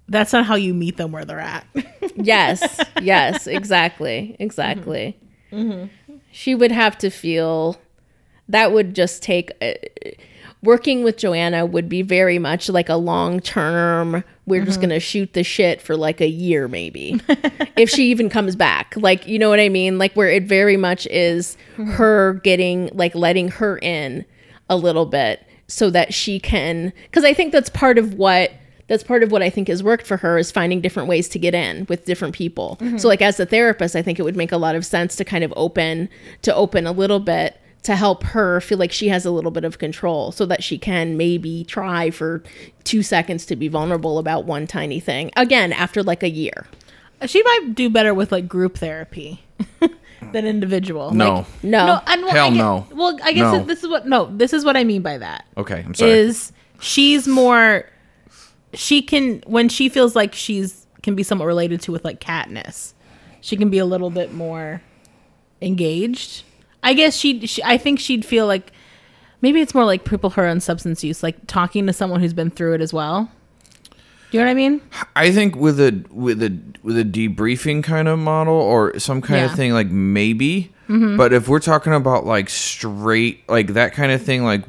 Speaker 1: That's not how you meet them where they're at.
Speaker 4: Yes. yes, exactly. Exactly. She would have to feel that would just take uh, working with Johanna would be very much like a long term we're just mm-hmm. going to shoot the shit for like a year maybe. if she even comes back. Like, you know what I mean? Like where it very much is mm-hmm. her getting like letting her in a little bit so that she can cuz I think that's part of what that's part of what I think has worked for her is finding different ways to get in with different people. Mm-hmm. So like as a therapist, I think it would make a lot of sense to kind of open to open a little bit to help her feel like she has a little bit of control so that she can maybe try for 2 seconds to be vulnerable about one tiny thing. Again, after like a year.
Speaker 1: she might do better with like group therapy than individual.
Speaker 2: No.
Speaker 1: Like,
Speaker 4: No.
Speaker 1: No, and well,
Speaker 2: Hell
Speaker 1: I gue-
Speaker 2: no.
Speaker 1: Well, I guess
Speaker 2: No.
Speaker 1: this is what no, this is what I mean by that.
Speaker 2: Okay, I'm sorry.
Speaker 1: Is she's more she can when she feels like she's can be somewhat related to with like Katniss. She can be a little bit more engaged. I guess she'd she, I think she'd feel like maybe it's more like people her on substance use, like talking to someone who's been through it as well. Do you know what I mean?
Speaker 2: I think with a with a with a debriefing kind of model or some kind
Speaker 1: Yeah. Mm-hmm.
Speaker 2: of thing, like maybe. But if we're talking about like straight, like that kind of thing, like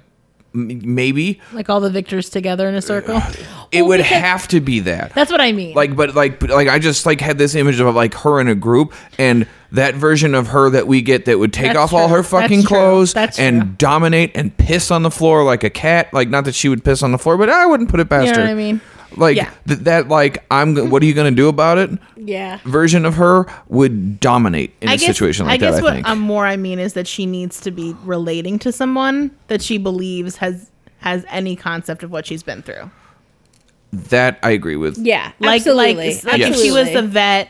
Speaker 2: maybe
Speaker 1: Like all the victors together in a circle.
Speaker 2: it would have to be that.
Speaker 1: That's what I mean.
Speaker 2: like but like but, like i just like had this image of like her in a group and that version of her that we get that would take
Speaker 1: That's
Speaker 2: off all her fucking
Speaker 1: That's
Speaker 2: clothes
Speaker 1: That's
Speaker 2: and
Speaker 1: true.
Speaker 2: dominate and piss on the floor like a cat like not that she would piss on the floor but i wouldn't put it past
Speaker 1: you know
Speaker 2: her
Speaker 1: what I mean?
Speaker 2: like
Speaker 1: Yeah.
Speaker 2: th- that like i'm what are you gonna do about it
Speaker 4: Yeah.
Speaker 2: version of her would dominate in a
Speaker 1: I guess,
Speaker 2: situation like that
Speaker 1: I guess what
Speaker 2: i think
Speaker 1: um, more I mean is that she needs to be relating to someone that she believes has has any concept of what she's been through.
Speaker 2: that i agree with
Speaker 4: Yeah.
Speaker 1: Like
Speaker 4: absolutely.
Speaker 1: like, like if she was
Speaker 4: absolutely.
Speaker 1: a vet,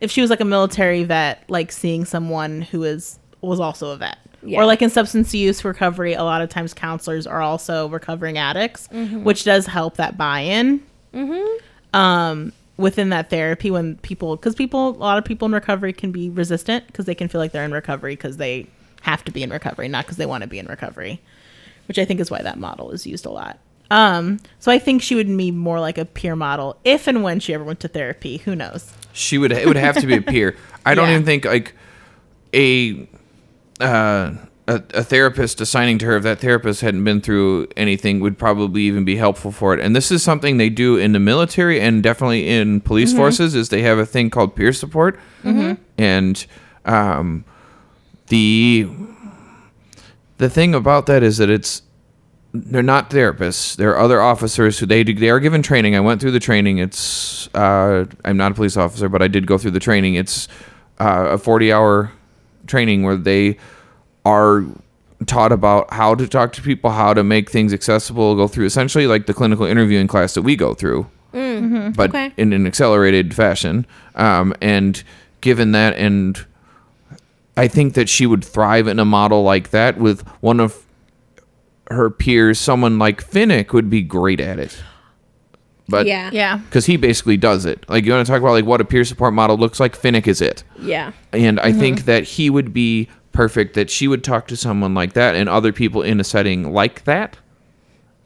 Speaker 1: if she was like a military vet, like seeing someone who is was also a vet.
Speaker 4: Yeah.
Speaker 1: Or like in substance use recovery, a lot of times counselors are also recovering addicts,
Speaker 4: Mm-hmm.
Speaker 1: which does help that buy-in. Um, within that therapy, when people, because people, a lot of people in recovery can be resistant because they can feel like they're in recovery because they have to be in recovery, not because they want to be in recovery, which I think is why that model is used a lot. Um, so I think she would be more like a peer model if and when she ever went to therapy. Who knows?
Speaker 2: She would. It would have to be a peer. I don't
Speaker 1: Yeah.
Speaker 2: even think like a, uh, a a therapist assigning to her if that therapist hadn't been through anything would probably even be helpful for it. And this is something they do in the military and definitely in police forces. Is they have a thing called peer support, and um, the the thing about that is that it's they're not therapists. They're other officers who they they are given training. I went through the training. It's uh, I'm not a police officer, but I did go through the training. It's uh, a 40 hour training where they are taught about how to talk to people, how to make things accessible. Go through essentially like the clinical interviewing class that we go through, but
Speaker 4: Okay.
Speaker 2: in an accelerated fashion. Um, and given that, and I think that she would thrive in a model like that with one of her peers, someone like Finnick would be great at it. But
Speaker 4: Yeah.
Speaker 1: Yeah.
Speaker 2: because he basically does it. Like you want to talk about like what a peer support model looks like, Finnick is it.
Speaker 4: Yeah.
Speaker 2: And I
Speaker 1: Mm-hmm.
Speaker 2: think that he would be perfect. That she would talk to someone like that and other people in a setting like that.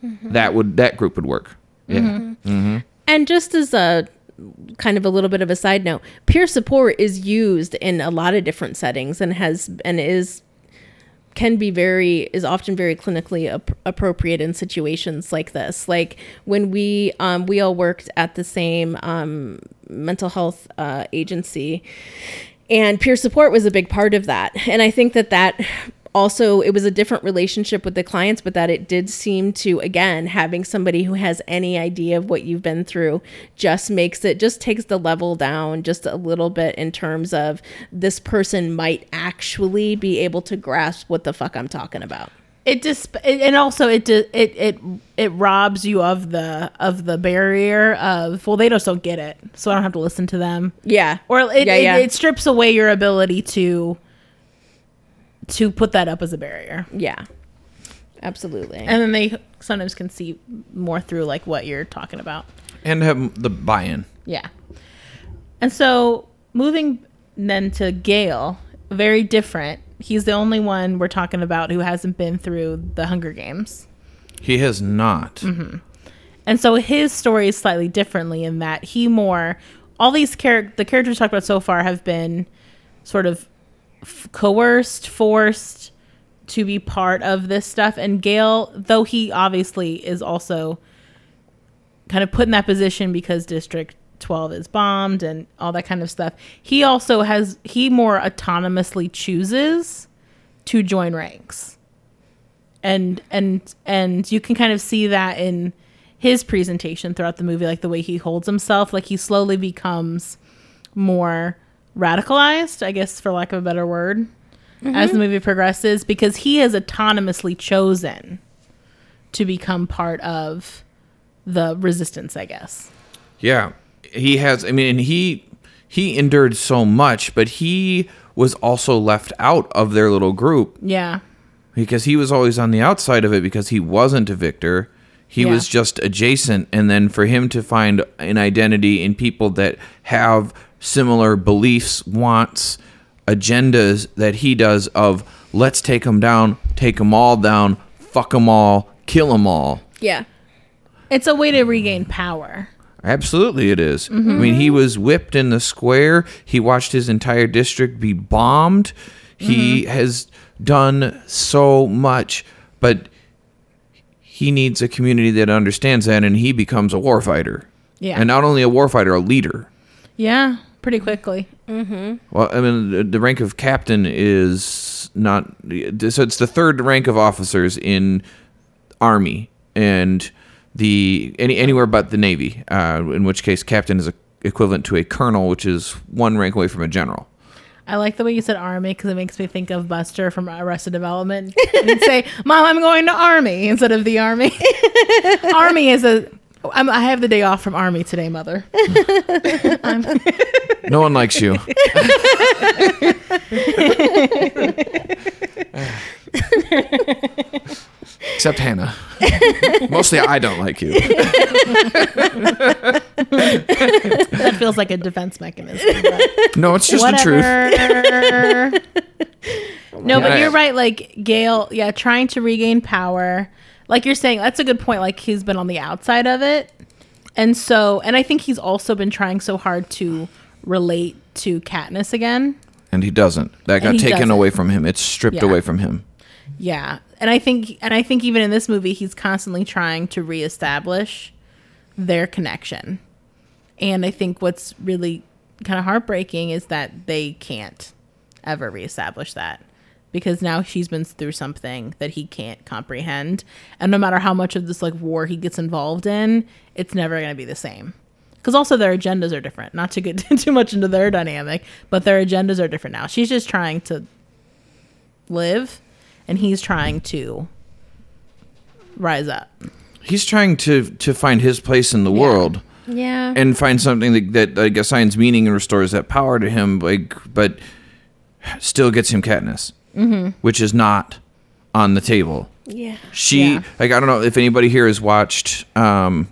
Speaker 1: Mm-hmm.
Speaker 2: That would that group would work. Yeah.
Speaker 4: And just as a kind of a little bit of a side note, peer support is used in a lot of different settings and has and is can be very is often very clinically ap- appropriate in situations like this. Like when we um, we all worked at the same um, mental health uh, agency, and peer support was a big part of that. And I think that that also it was a different relationship with the clients but that it did seem to again having somebody who has any idea of what you've been through just makes it just takes the level down just a little bit in terms of this person might actually be able to grasp what the fuck I'm talking about.
Speaker 1: It just it, and also it it it it robs you of the of the barrier of well they just don't get it so I don't have to listen to them
Speaker 4: Yeah.
Speaker 1: or it,
Speaker 4: Yeah,
Speaker 1: it,
Speaker 4: yeah.
Speaker 1: it strips away your ability to to put that up as a barrier
Speaker 4: Yeah. Absolutely.
Speaker 1: and then they sometimes can see more through like what you're talking about
Speaker 2: And have the buy-in.
Speaker 1: yeah and so moving then to Gale very different he's the only one we're talking about who hasn't been through the Hunger Games
Speaker 2: He has not.
Speaker 1: Mm-hmm. And so his story is slightly differently in that he more all these char- the characters talked about so far have been sort of f- coerced, forced to be part of this stuff. And Gale, though he obviously is also kind of put in that position because District 12 is bombed and all that kind of stuff, he also has he more autonomously chooses to join ranks and and and you can kind of see that in his presentation throughout the movie like the way he holds himself like he slowly becomes more radicalized i guess for lack of a better word as the mm-hmm. movie progresses because he has autonomously chosen to become part of the resistance i guess
Speaker 2: Yeah, he has. I mean, and he he endured so much, but he was also left out of their little group
Speaker 1: yeah
Speaker 2: because he was always on the outside of it because he wasn't a victor. He
Speaker 1: Yeah.
Speaker 2: was just adjacent, and then for him to find an identity in people that have similar beliefs, wants, agendas that he does of let's take them down, take them all down, fuck them all, kill them all.
Speaker 4: Yeah.
Speaker 1: It's a way to regain power.
Speaker 2: Absolutely, it is. I mm-hmm. mean, he was whipped in the square. He watched his entire district be bombed. He mm-hmm. has done so much, but he needs a community that understands that, and he becomes a warfighter.
Speaker 1: Yeah.
Speaker 2: And not only a warfighter, a leader.
Speaker 1: Yeah, pretty quickly.
Speaker 2: Well, I mean, the, the rank of captain is not. So it's the third rank of officers in army, and the any anywhere but the navy. Uh, in which case, captain is a, equivalent to a colonel, which is one rank away from a general.
Speaker 1: I like the way you said army because it makes me think of Buster from Arrested Development. And say, "Mom, I'm going to army" instead of the army. army is a. I'm, I have the day off from army today, mother.
Speaker 2: No one likes you. Except Hannah. Mostly, I don't like you.
Speaker 1: That feels like a defense mechanism.
Speaker 2: No, it's just the truth.
Speaker 1: no, but you're right. Like Gale, yeah, trying to regain power. Like you're saying, that's a good point. Like he's been on the outside of it, and so, and I think he's also been trying so hard to relate to Katniss again.
Speaker 2: And he doesn't. That got taken
Speaker 1: doesn't.
Speaker 2: away from him. It's stripped
Speaker 1: Yeah.
Speaker 2: away from him.
Speaker 1: Yeah. And I think and I think even in this movie he's constantly trying to reestablish their connection. And I think what's really kind of heartbreaking is that they can't ever reestablish that because now she's been through something that he can't comprehend and no matter how much of this like war he gets involved in, it's never going to be the same. Cuz also their agendas are different. Not to get too much into their dynamic, but their agendas are different now. She's just trying to live and he's trying to rise up.
Speaker 2: He's trying to to find his place in the world.
Speaker 4: Yeah.
Speaker 2: and find something that, that like assigns meaning and restores that power to him, like but still gets him Katniss, mm-hmm. which is not on the table.
Speaker 4: yeah.
Speaker 2: She
Speaker 1: Yeah.
Speaker 2: like I don't know if anybody here has watched um,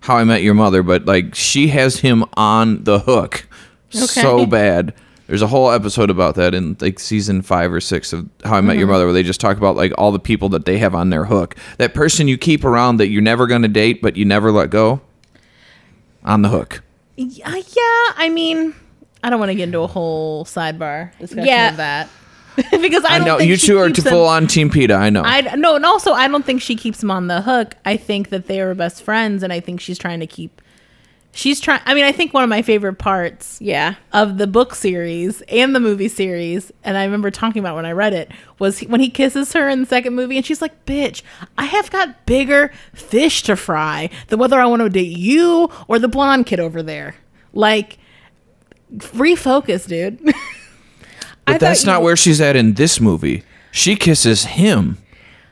Speaker 2: How I Met Your Mother, but like she has him on the hook so bad. There's a whole episode about that in like season five or six of How I Met Your Mother, where they just talk about like all the people that they have on their hook. That person you keep around that you're never going to date, but you never let go, on the hook.
Speaker 1: Yeah, yeah, I mean, I don't want to get into a whole sidebar discussion
Speaker 4: Yeah.
Speaker 1: of that. because I,
Speaker 2: I
Speaker 1: don't
Speaker 2: know
Speaker 1: think
Speaker 2: you two are to full on Team Peeta. I know.
Speaker 1: I no, and also I don't think she keeps him on the hook. I think that they are best friends, and I think she's trying to keep. She's trying. I mean, I think one of my favorite parts
Speaker 4: Yeah.
Speaker 1: of the book series and the movie series, and I remember talking about when I read it, was he, when he kisses her in the second movie, and she's like, "Bitch, I have got bigger fish to fry than whether I want to date you or the blonde kid over there." Like, refocus, dude.
Speaker 2: but that's not
Speaker 4: you-
Speaker 2: where she's at in this movie. She kisses him.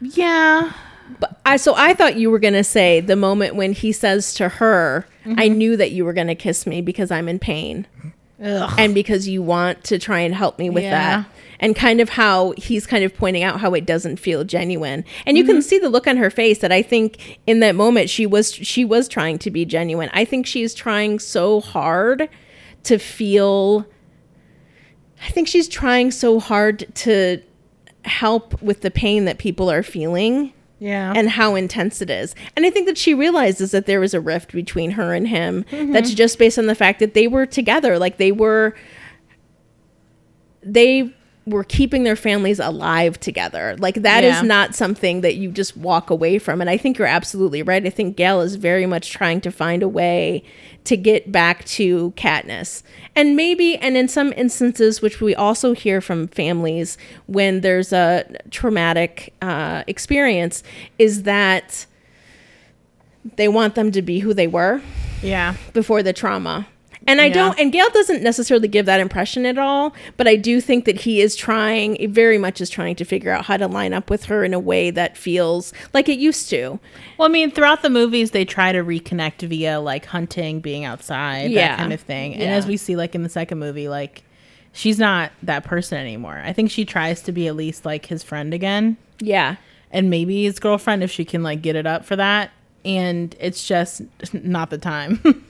Speaker 1: yeah, But
Speaker 4: I so I thought you were gonna say the moment when he says to her, "I knew that you were gonna kiss me because I'm in pain, and because you want to try and help me with
Speaker 1: Yeah.
Speaker 4: that." And kind of how he's kind of pointing out how it doesn't feel genuine, and you can see the look on her face that I think in that moment she was she was trying to be genuine. I think she's trying so hard to feel. I think she's trying so hard to help with the pain that people are feeling
Speaker 1: yeah,
Speaker 4: and how intense it is. And I think that she realizes that there was a rift between her and him that's mm-hmm. just based on the fact that they were together. Like they were they were keeping their families alive together. Like that is
Speaker 1: Yeah.
Speaker 4: not something that you just walk away from. And I think you're absolutely right. I think Gale is very much trying to find a way to get back to Katniss. And maybe and in some instances which we also hear from families when there's a traumatic uh, experience is that they want them to be who they were
Speaker 1: yeah.
Speaker 4: before the trauma. And I
Speaker 1: Yeah.
Speaker 4: don't, and Gale doesn't necessarily give that impression at all, but I do think that he is trying, very much is trying to figure out how to line up with her in a way that feels like it used to.
Speaker 1: Well, I mean, throughout the movies, they try to reconnect via like hunting, being outside,
Speaker 4: Yeah.
Speaker 1: that kind of thing. And
Speaker 4: Yeah.
Speaker 1: as we see, like in the second movie, like she's not that person anymore. I think she tries to be at least like his friend again,
Speaker 4: Yeah.
Speaker 1: and maybe his girlfriend if she can like get it up for that. And it's just not the time.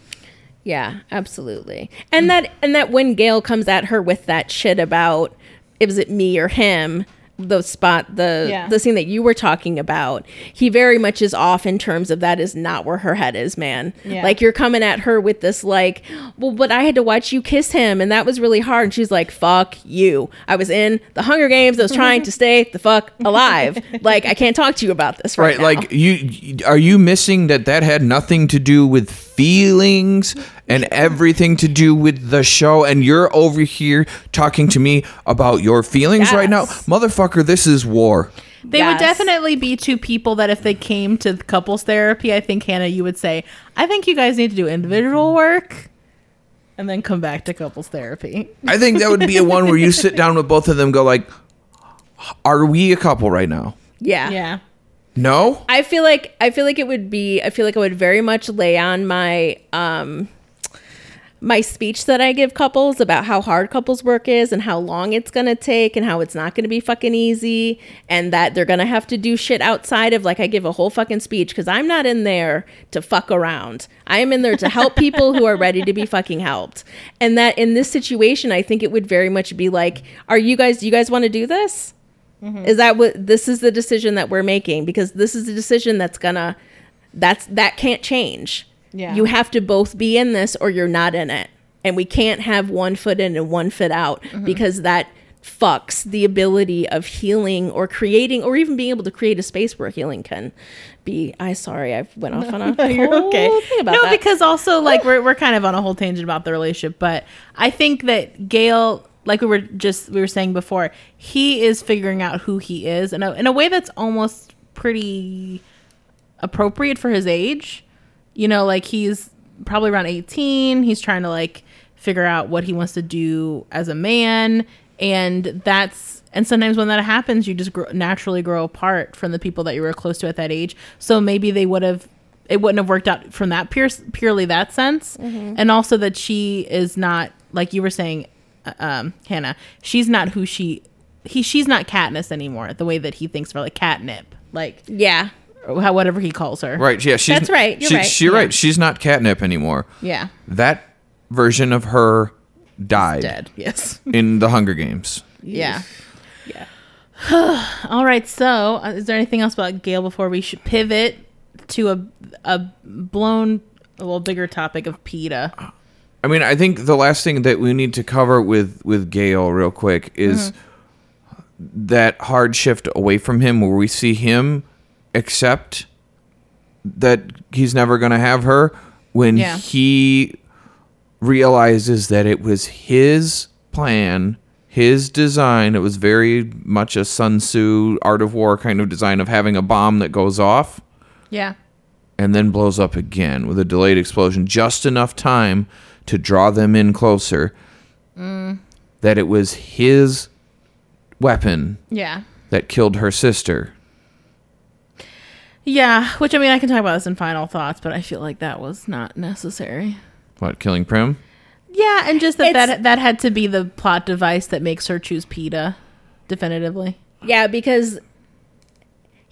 Speaker 4: Yeah, absolutely. And mm. that and that when Gale comes at her with that shit about is it me or him, the spot the
Speaker 1: Yeah.
Speaker 4: the scene that you were talking about he very much is off in terms of that is not where her head is man
Speaker 1: Yeah.
Speaker 4: like you're coming at her with this like well but i had to watch you kiss him and that was really hard and she's like fuck you i was in the hunger games i was trying to stay the fuck alive like i can't talk to you about this right,
Speaker 2: Right,
Speaker 4: now.
Speaker 2: like you are you missing that that had nothing to do with feelings and everything to do with the show and you're over here talking to me about your feelings right now? Motherfucker, this is war.
Speaker 1: They would definitely be two people that if they came to couples therapy, I think Hannah, you would say, I think you guys need to do individual work and then come back to couples therapy.
Speaker 2: I think that would be a one where you sit down with both of them go like are we a couple right now?
Speaker 4: yeah
Speaker 1: Yeah.
Speaker 2: No?
Speaker 4: I feel like I feel like it would be I feel like I would very much lay on my um my speech that I give couples about how hard couples work is and how long it's to take and how it's not to be fucking easy and that they're to have to do shit outside of like I give a whole fucking speech cuz I'm not in there to fuck around. I am in there to help people who are ready to be fucking helped. And that in this situation I think it would very much be like are you guys do you guys want to do this? Mm-hmm. Is that what this is the decision that we're making because this is the decision that's gonna that's that can't change.
Speaker 1: Yeah.
Speaker 4: You have to both be in this or you're not in it. And we can't have one foot in and one foot out mm-hmm. because that fucks the ability of healing or creating or even being able to create a space where healing can be I sorry, I went off on a
Speaker 1: You're okay.
Speaker 4: thing about
Speaker 1: no,
Speaker 4: that.
Speaker 1: because also like we're we're kind of on a whole tangent about the relationship, but I think that Gale, like we were just we were saying before, he is figuring out who he is in a in a way that's almost pretty appropriate for his age. You know, like he's probably around 18. He's trying to like figure out what he wants to do as a man and that's and sometimes when that happens you just grow, naturally grow apart from the people that you were close to at that age so maybe they would have it wouldn't have worked out from that pure, purely that sense mm-hmm. and also that she is not like you were saying um hannah she's not who she he she's not Katniss anymore the way that he thinks about like catnip like
Speaker 4: yeah.
Speaker 1: or how whatever he calls her
Speaker 2: Right, yeah, she's
Speaker 4: That's right, you're
Speaker 2: she-
Speaker 4: right,
Speaker 2: She's
Speaker 4: yeah.
Speaker 2: right. She's not catnip anymore.
Speaker 1: yeah
Speaker 2: That version of her died
Speaker 1: dead yes
Speaker 2: in the Hunger Games.
Speaker 1: yeah
Speaker 4: Yeah.
Speaker 1: All right. So, uh, is there anything else about Gale before we should pivot to a a blown, a little bigger topic of Peeta?
Speaker 2: I mean, I think the last thing that we need to cover with with Gale real quick is mm-hmm. that hard shift away from him, where we see him accept that he's never going to have her when
Speaker 1: Yeah.
Speaker 2: he realizes that it was his plan, his design. It was very much a Sun Tzu Art of War kind of design of having a bomb that goes off
Speaker 1: Yeah.
Speaker 2: and then blows up again with a delayed explosion, just enough time to draw them in closer. Mm. That it was his weapon
Speaker 1: Yeah.
Speaker 2: that killed her sister.
Speaker 1: Yeah. Which I mean, I can talk about this in final thoughts, but I feel like that was not necessary.
Speaker 2: What, killing Prim?
Speaker 1: Yeah, and just that
Speaker 4: It's-
Speaker 1: that that had to be the plot device that makes her choose Peeta, definitively.
Speaker 4: Yeah, because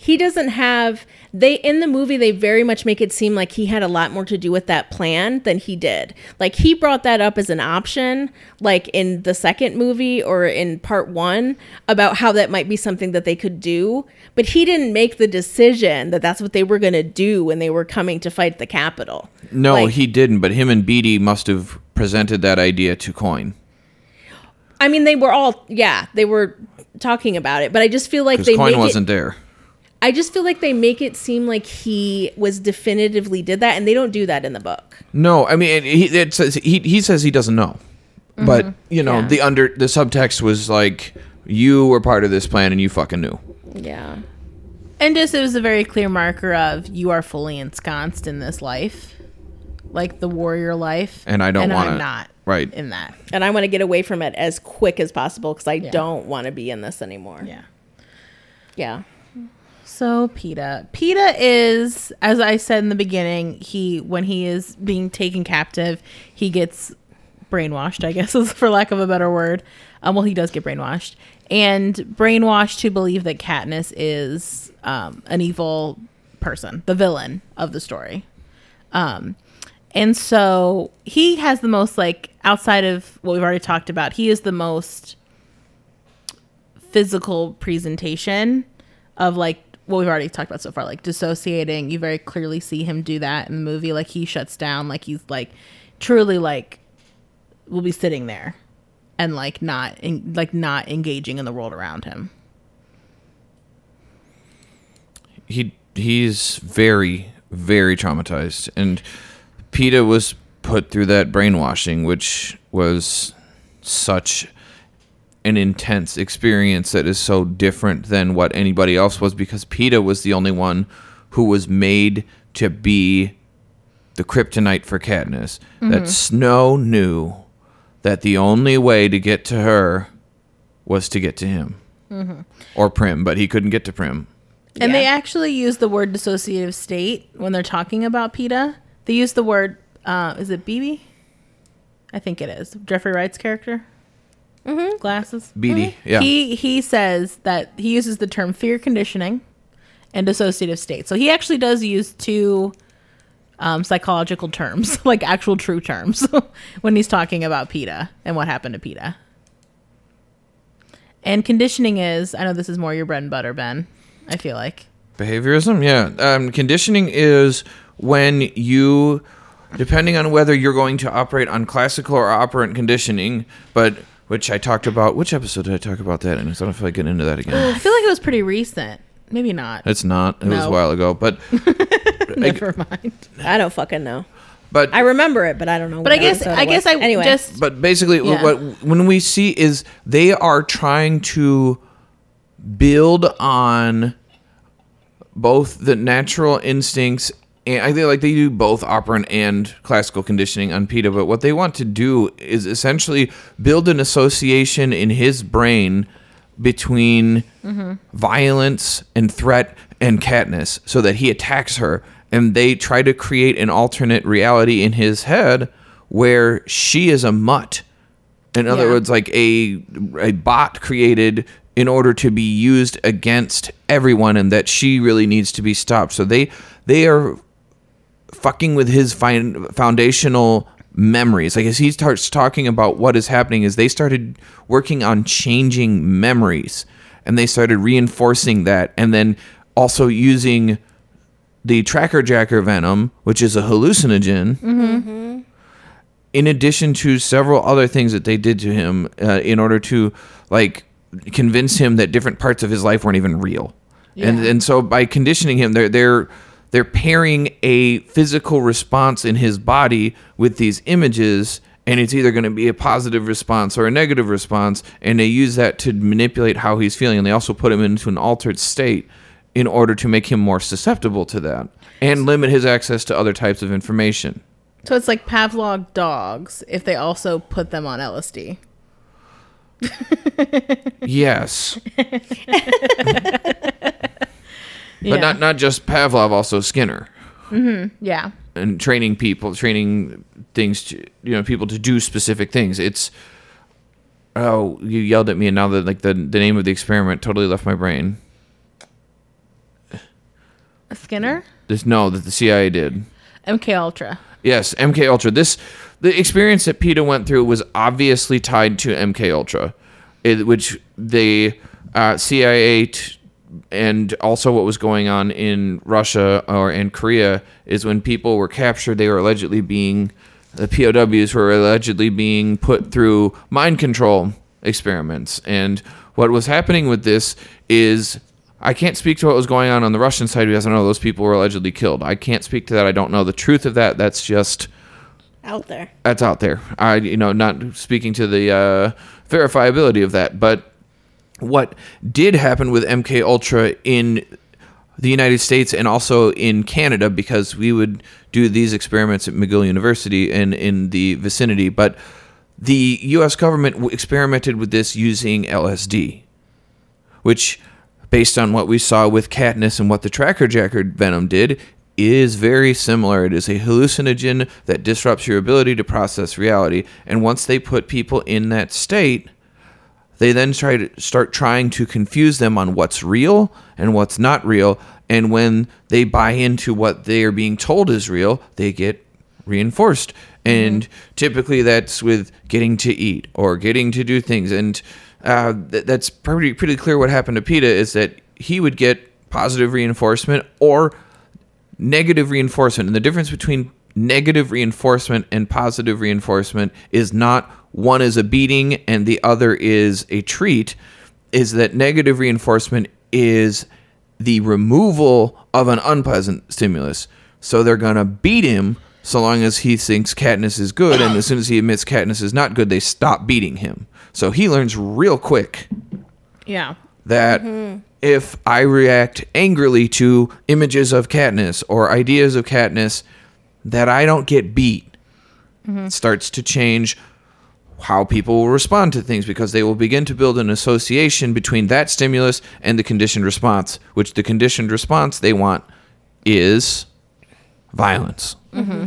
Speaker 4: he doesn't have they in the movie they very much make it seem like he had a lot more to do with that plan than he did. Like he brought that up as an option like in the second movie or in part 1 about how that might be something that they could do, but he didn't make the decision that that's what they were going to do when they were coming to fight the Capitol.
Speaker 2: No,
Speaker 4: Like-
Speaker 2: he didn't, but him and Beetee must have presented that idea to Coin.
Speaker 4: I mean they were all yeah, they were talking about it, but I just feel like they
Speaker 2: Coin wasn't there.
Speaker 4: I just feel like they make it seem like he was definitively did that, and they don't do that in the book.
Speaker 2: No, I mean, it, he, it says, he, he says he doesn't know. But, mm-hmm. you know,
Speaker 1: Yeah.
Speaker 2: the under the subtext was like, you were part of this plan and you fucking knew.
Speaker 4: Yeah.
Speaker 1: And just it was a very clear marker of you are fully ensconced in this life, like the warrior life,
Speaker 2: And I don't wanna-
Speaker 1: I'm not
Speaker 2: Right.
Speaker 1: in that.
Speaker 4: And I want to get away from it as quick as possible because I don't want to be in this anymore.
Speaker 1: Yeah.
Speaker 4: Yeah.
Speaker 1: So Peeta. Peeta is, as I said in the beginning, he when he is being taken captive, he gets brainwashed, I guess is for lack of a better word. Um, well, he does get brainwashed. And brainwashed to believe that Katniss is um, an evil person, the villain of the story. Um, and so he has the most like outside of what we've already talked about, he is the most physical presentation of like what we've already talked about so far, like dissociating. You very clearly see him do that in the movie. Like he shuts down, like he's like truly like will be sitting there and like not in, like not engaging in the world around him.
Speaker 2: he he's very very traumatized and Peeta was put through that brainwashing which was such an intense experience that is so different than what anybody else was because Peeta was the only one who was made to be the kryptonite for Katniss. That Snow knew that the only way to get to her was to get to him. Or Prim, but he couldn't get to Prim.
Speaker 1: And they actually use the word dissociative state when they're talking about Peeta. They use the word, uh, is it Beetee? I think it is. Jeffrey Wright's character. Mm-hmm. Glasses.
Speaker 2: Beetee, yeah.
Speaker 1: He he says that he uses the term fear conditioning and dissociative state. So he actually does use two um, psychological terms, like actual true terms, when he's talking about Peeta and what happened to Peeta. And conditioning is, I know this is more your bread and butter, Ben. I feel like.
Speaker 2: Behaviorism, yeah. Um, conditioning is when you, depending on whether you're going to operate on classical or operant conditioning, but which I talked about. Which episode did I talk about that? And I don't feel like getting into that again.
Speaker 1: I feel like it was pretty recent. Maybe not.
Speaker 2: It's not. It was a while ago, but
Speaker 1: Never mind.
Speaker 4: I don't fucking know.
Speaker 2: but
Speaker 4: I remember it, but I don't know.
Speaker 1: But I guess I guess. I
Speaker 4: anyway.
Speaker 1: just
Speaker 2: but basically
Speaker 1: Yeah.
Speaker 2: what when we see is they are trying to build on both the natural instincts and I think like they do both operant and classical conditioning on Peeta, but what they want to do is essentially build an association in his brain between violence and threat and Katniss so that he attacks her and they try to create an alternate reality in his head where she is a mutt in other
Speaker 1: Yeah.
Speaker 2: words like a a bot created in order to be used against everyone and that she really needs to be stopped so they they are fucking with his fin- foundational memories. Like as he starts talking about what is happening is they started working on changing memories and they started reinforcing that and then also using the tracker jacker venom which is a hallucinogen in addition to several other things that they did to him uh, in order to like convince him that different parts of his life weren't even real. And and so by conditioning him they're they're they're pairing a physical response in his body with these images and it's either going to be a positive response or a negative response and they use that to manipulate how he's feeling and they also put him into an altered state in order to make him more susceptible to that and limit his access to other types of information
Speaker 1: so it's like Pavlov dogs if they also put them on LSD.
Speaker 2: Yes.
Speaker 1: Yeah.
Speaker 2: But not not just Pavlov, also Skinner,
Speaker 1: Yeah.
Speaker 2: and training people, training things to you know people to do specific things. It's oh, you yelled at me, and now that like the the name of the experiment totally left my brain.
Speaker 1: Skinner?
Speaker 2: This no, that the CIA did.
Speaker 1: MK Ultra.
Speaker 2: Yes, MK Ultra. This the experience that PETA went through was obviously tied to MK Ultra, it, which the uh, CIA t- and also what was going on in Russia or in Korea is when people were captured, they were allegedly being the POWs were allegedly being put through mind control experiments, and what was happening with this is. I can't speak to what was going on on the Russian side because I know those people were allegedly killed. I can't speak to that. I don't know the truth of that. That's just
Speaker 4: out there.
Speaker 2: that's out there. I you know not speaking to the uh, verifiability of that, but what did happen with MK Ultra in the United States and also in Canada because we would do these experiments at McGill University and in the vicinity, but the U.S. government experimented with this using LSD, which, based on what we saw with Katniss and what the Tracker Jacker venom did, is very similar. It is a hallucinogen that disrupts your ability to process reality, and once they put people in that state, they then try to start trying to confuse them on what's real and what's not real. And when they buy into what they are being told is real, they get reinforced. And typically that's with getting to eat or getting to do things. And uh, th- that's pretty, pretty clear what happened to Peeta is that he would get positive reinforcement or negative reinforcement. And the difference between negative reinforcement and positive reinforcement is not one is a beating and the other is a treat, is that negative reinforcement is the removal of an unpleasant stimulus. So they're going to beat him so long as he thinks Katniss is good. And as soon as he admits Katniss is not good, they stop beating him. So he learns real quick
Speaker 1: Yeah.
Speaker 2: that mm-hmm. if I react angrily to images of Katniss or ideas of Katniss, that I don't get beat. It starts to change how people will respond to things because they will begin to build an association between that stimulus and the conditioned response, which the conditioned response they want is violence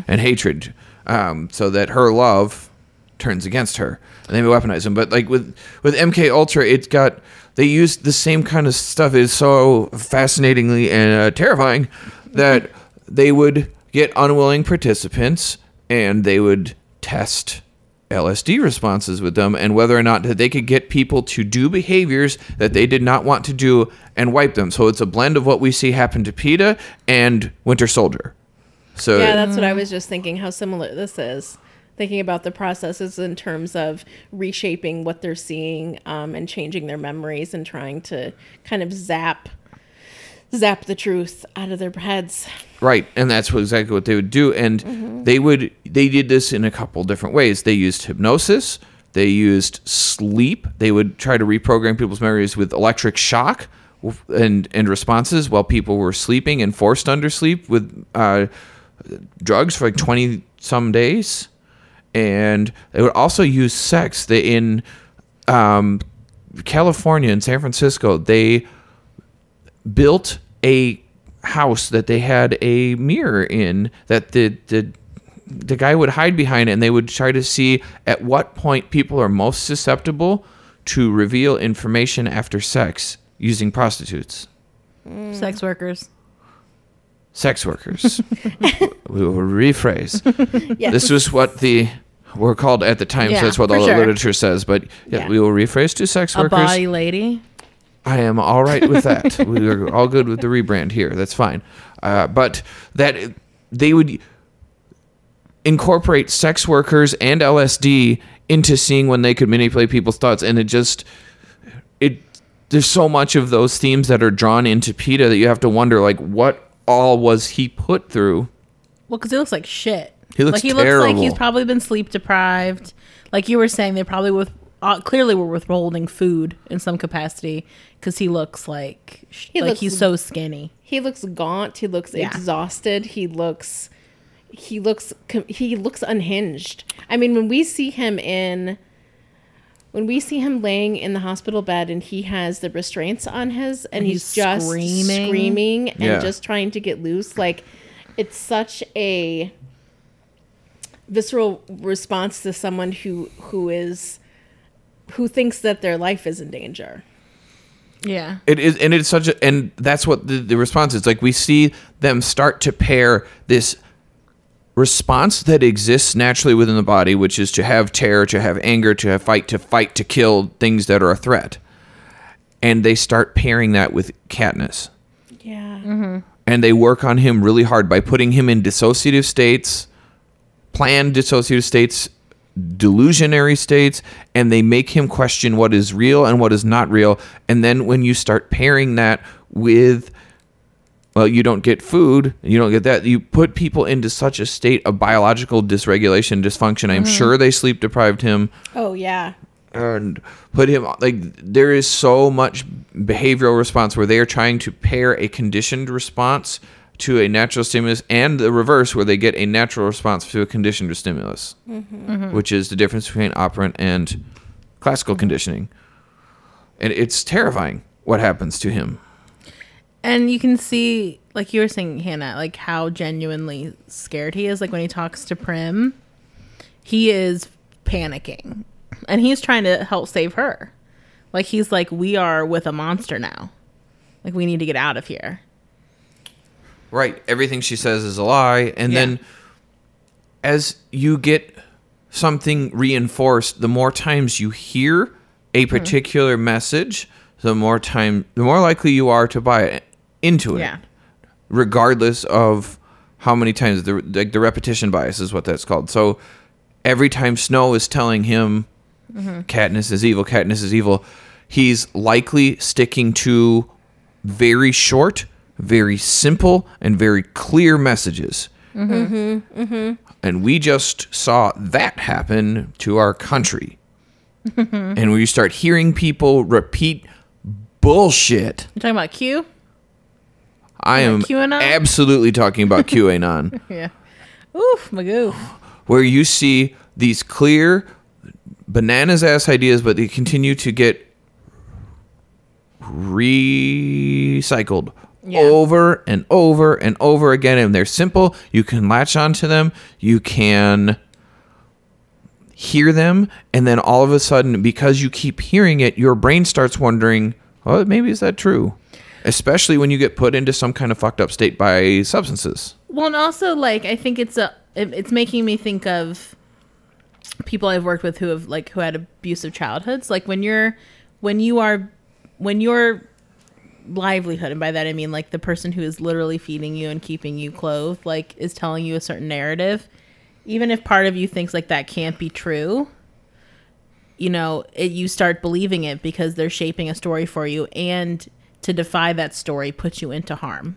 Speaker 2: and hatred, um, so that her love turns against her and they weaponize them. But like with with MK Ultra, it's got they use the same kind of stuff. Is so fascinatingly and uh, terrifying that they would get unwilling participants and they would test LSD responses with them and whether or not they could get people to do behaviors that they did not want to do and wipe them. So it's a blend of what we see happen to Peeta and Winter Soldier. So
Speaker 4: Yeah, that's what I was just thinking how similar this is. Thinking about the processes in terms of reshaping what they're seeing um, and changing their memories and trying to kind of zap zap the truth out of their heads.
Speaker 2: Right, and that's what, exactly what they would do. And they would they did this in a couple different ways. They used hypnosis. They used sleep. They would try to reprogram people's memories with electric shock and and responses while people were sleeping and forced under sleep with uh, drugs for like twenty some days. And they would also use sex. They in um, California and San Francisco. They built a house that they had a mirror in that the the the guy would hide behind it and they would try to see at what point people are most susceptible to reveal information after sex using prostitutes
Speaker 1: Sex workers.
Speaker 2: sex workers we will rephrase
Speaker 4: Yes.
Speaker 2: this was what the were called at the time
Speaker 1: Yeah,
Speaker 2: so that's what all
Speaker 1: sure.
Speaker 2: the literature says but yeah,
Speaker 4: Yeah.
Speaker 2: we will rephrase to sex
Speaker 1: A
Speaker 2: workers
Speaker 1: body lady.
Speaker 2: I am all right with that. we are all good with the rebrand here. That's fine. Uh, but that they would incorporate sex workers and LSD into seeing when they could manipulate people's thoughts, and it just it there's so much of those themes that are drawn into Peeta that you have to wonder like what all was he put through.
Speaker 1: Well, because he looks like shit.
Speaker 2: He looks
Speaker 1: like he looks like he's probably been sleep deprived. Like you were saying, they probably with uh, clearly we're withholding food in some capacity because he looks like
Speaker 4: He
Speaker 1: like
Speaker 4: looks-
Speaker 1: he's so skinny.
Speaker 4: He looks gaunt. He looks
Speaker 1: Yeah.
Speaker 4: exhausted. He looks he looks he looks unhinged. I mean, when we see him in when we see him laying in the hospital bed and he has the restraints on his and he's,
Speaker 1: he's
Speaker 4: just
Speaker 1: screaming.
Speaker 4: screaming, and
Speaker 2: Yeah.
Speaker 4: just trying to get loose like it's such a visceral response to someone who who is who thinks that their life is in danger.
Speaker 1: Yeah.
Speaker 2: It is, and it's such a, and that's what the, the response is. Like we see them start to pair this response that exists naturally within the body, which is to have terror, to have anger, to have fight, to fight, to kill things that are a threat, and they start pairing that with Katniss,
Speaker 4: Yeah. Mm-hmm.
Speaker 2: and they work on him really hard by putting him in dissociative states, planned dissociative states, delusionary states, and they make him question what is real and what is not real. And then when you start pairing that with well, you don't get food, you don't get that. You put people into such a state of biological dysregulation, dysfunction. I'm mm-hmm. sure they sleep deprived him
Speaker 4: Oh yeah.
Speaker 2: and put him like there is so much behavioral response where they are trying to pair a conditioned response to a natural stimulus and the reverse where they get a natural response to a conditioned stimulus mm-hmm. which is the difference between operant and classical conditioning and it's terrifying what happens to him
Speaker 1: And you can see, like you were saying, Hannah, like how genuinely scared he is. Like when he talks to Prim, he is panicking, and he's trying to help save her. Like he's like, "We are with a monster now. Like we need to get out of here."
Speaker 2: Right. Everything she says is a lie. And
Speaker 1: Yeah.
Speaker 2: then as you get something reinforced, the more times you hear a hmm. particular message, the more time, the more likely you are to buy it into it.
Speaker 1: Yeah.
Speaker 2: Regardless of how many times the like the repetition bias is what that's called. So every time Snow is telling him mm-hmm. Katniss is evil, Katniss is evil, he's likely sticking to very short, very simple, and very clear messages. Mm-hmm. Mm-hmm. Mm-hmm. And we just saw that happen to our country. and we start hearing people repeat bullshit.
Speaker 1: You're talking about Q?
Speaker 2: I am
Speaker 1: QAnon?
Speaker 2: absolutely talking about QAnon,
Speaker 1: Yeah. Oof, Magoo.
Speaker 2: where you see these clear bananas ass ideas, but they continue to get recycled
Speaker 1: Yeah.
Speaker 2: over and over and over again. And they're simple. You can latch onto them. You can hear them. And then all of a sudden, because you keep hearing it, your brain starts wondering, well, maybe is that true? Especially when you get put into some kind of fucked up state by substances.
Speaker 1: Well, and also like I think it's a it's making me think of people I've worked with who have like who had abusive childhoods. Like when you're when you are when your livelihood, and by that I mean like the person who is literally feeding you and keeping you clothed, like is telling you a certain narrative, even if part of you thinks like that can't be true. You know, it, you start believing it because they're shaping a story for you, and to defy that story puts you into harm.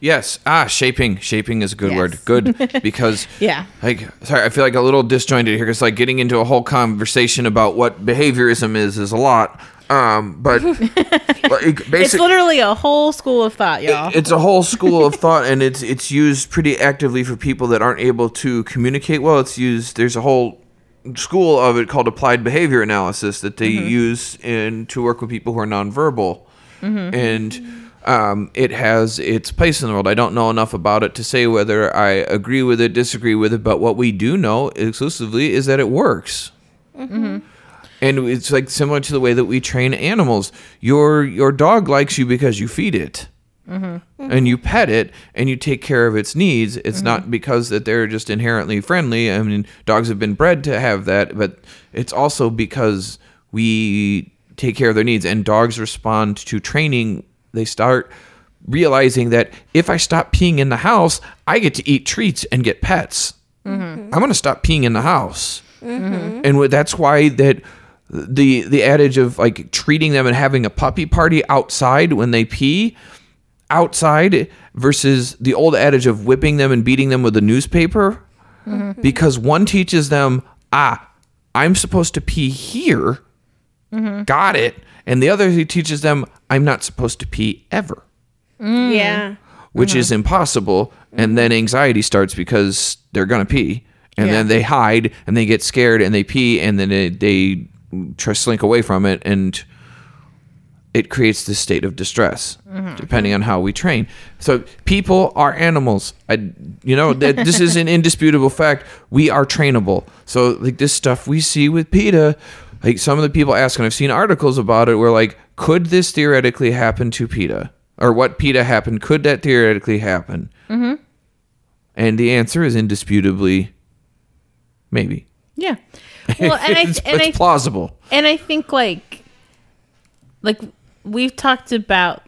Speaker 2: Yes. Ah, shaping. Shaping is a good word. Good because
Speaker 1: Yeah.
Speaker 2: Like, sorry, I feel like a little disjointed here because like getting into a whole conversation about what behaviorism is is a lot. Um, but like,
Speaker 1: It's literally a whole school of thought, y'all.
Speaker 2: it's a whole school of thought, and it's it's used pretty actively for people that aren't able to communicate well. It's used. There's a whole school of it called applied behavior analysis that they use in to work with people who are nonverbal, and um, it has its place in the world. I don't know enough about it to say whether I agree with it, disagree with it, but what we do know exclusively is that it works. And it's like similar to the way that we train animals. Your your dog likes you because you feed it mm-hmm. and you pet it and you take care of its needs. It's mm-hmm. not because that they're just inherently friendly. I mean, dogs have been bred to have that, but it's also because we take care of their needs and dogs respond to training. They start realizing that if I stop peeing in the house, I get to eat treats and get pets. Mm-hmm. I'm going to stop peeing in the house. And that's why that the the adage of like treating them and having a puppy party outside when they pee outside versus the old adage of whipping them and beating them with a newspaper. Mm-hmm. Because one teaches them ah i'm supposed to pee here. Mm-hmm. Got it. And the other he teaches them i'm not supposed to pee ever. Mm.
Speaker 4: Yeah.
Speaker 2: which mm-hmm. is impossible. And then anxiety starts because they're gonna pee. And then they hide and they get scared and they pee and then they, they try to slink away from it and it creates this state of distress depending on how we train. So people are animals. I, you know that this is an indisputable fact. We are trainable. So like this stuff we see with Peeta like some of the people ask and i've seen articles about it where like could this theoretically happen to Peeta? Or what Peeta happened could that theoretically happen? Mm-hmm. and the answer is indisputably maybe.
Speaker 1: Yeah. Well, and I
Speaker 2: it's,
Speaker 1: and
Speaker 2: it's
Speaker 1: I
Speaker 2: plausible
Speaker 1: and I think like like we've talked about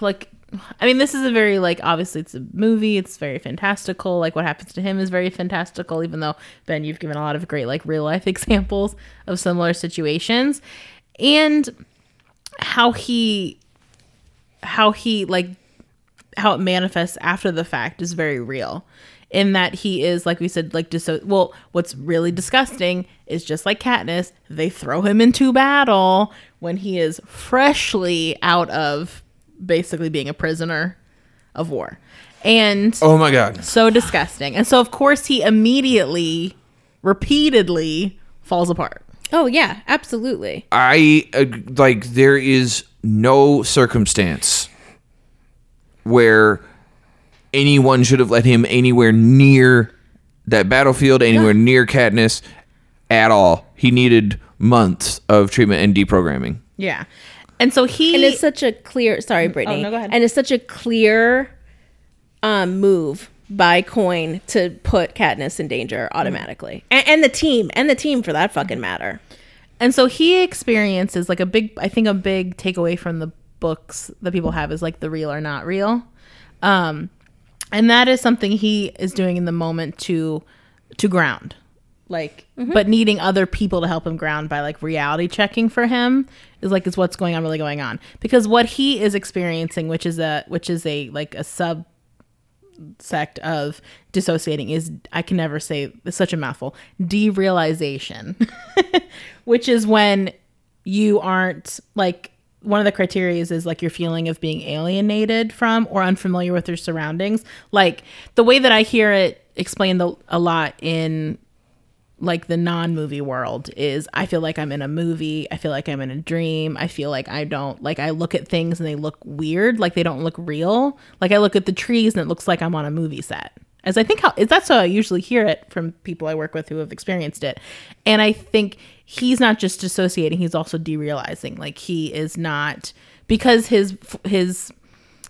Speaker 1: like I mean this is a very like obviously it's a movie, it's very fantastical. Like what happens to him is very fantastical even though Ben you've given a lot of great like real life examples of similar situations and how he how he like how it manifests after the fact is very real in that he is like we said like just well what's really disgusting is just like Katniss they throw him into battle when he is freshly out of basically being a prisoner of war. And
Speaker 2: oh my god.
Speaker 1: so disgusting. And so of course he immediately repeatedly falls apart.
Speaker 4: Oh yeah, absolutely.
Speaker 2: I uh, like there is no circumstance where anyone should have let him anywhere near that battlefield, anywhere near Katniss at all. He needed months of treatment and deprogramming.
Speaker 1: yeah and so he
Speaker 4: And it's such a clear sorry, Brittany.
Speaker 1: no, go ahead.
Speaker 4: And it's such a clear um move by Coin to put Katniss in danger automatically, and, and the team, and the team for that fucking matter.
Speaker 1: And so he experiences like a big, I think a big takeaway from the books that people have is like the real or not real. Um, and that is something he is doing in the moment to, to ground. Like, mm-hmm. but needing other people to help him ground by like reality checking for him is like, is what's going on really going on. Because what he is experiencing, which is a, which is a, like a sub sect of dissociating is I can never say it's such a mouthful derealization. Which is when you aren't like one of the criteria is, like your feeling of being alienated from or unfamiliar with your surroundings like the way that I hear it explained a, a lot in like the non-movie world is I feel like I'm in a movie, I feel like I'm in a dream, I feel like I don't like I look at things and they look weird, like they don't look real. Like I look at the trees and it looks like I'm on a movie set. As I think how is that's how I usually hear it from people I work with who have experienced it. And I think he's not just dissociating, he's also derealizing. Like he is not because his his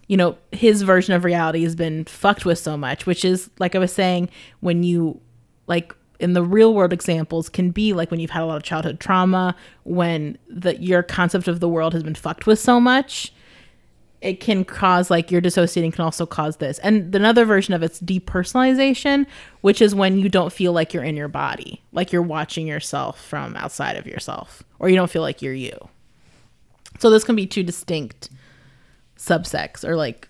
Speaker 1: you know, his version of reality has been fucked with so much, which is like I was saying when you like in the real world examples can be like when you've had a lot of childhood trauma, when the your concept of the world has been fucked with so much, it can cause like your dissociating can also cause this. And another version of it's depersonalization, which is when you don't feel like you're in your body, like you're watching yourself from outside of yourself, or you don't feel like you're you. So this can be two distinct subsects or like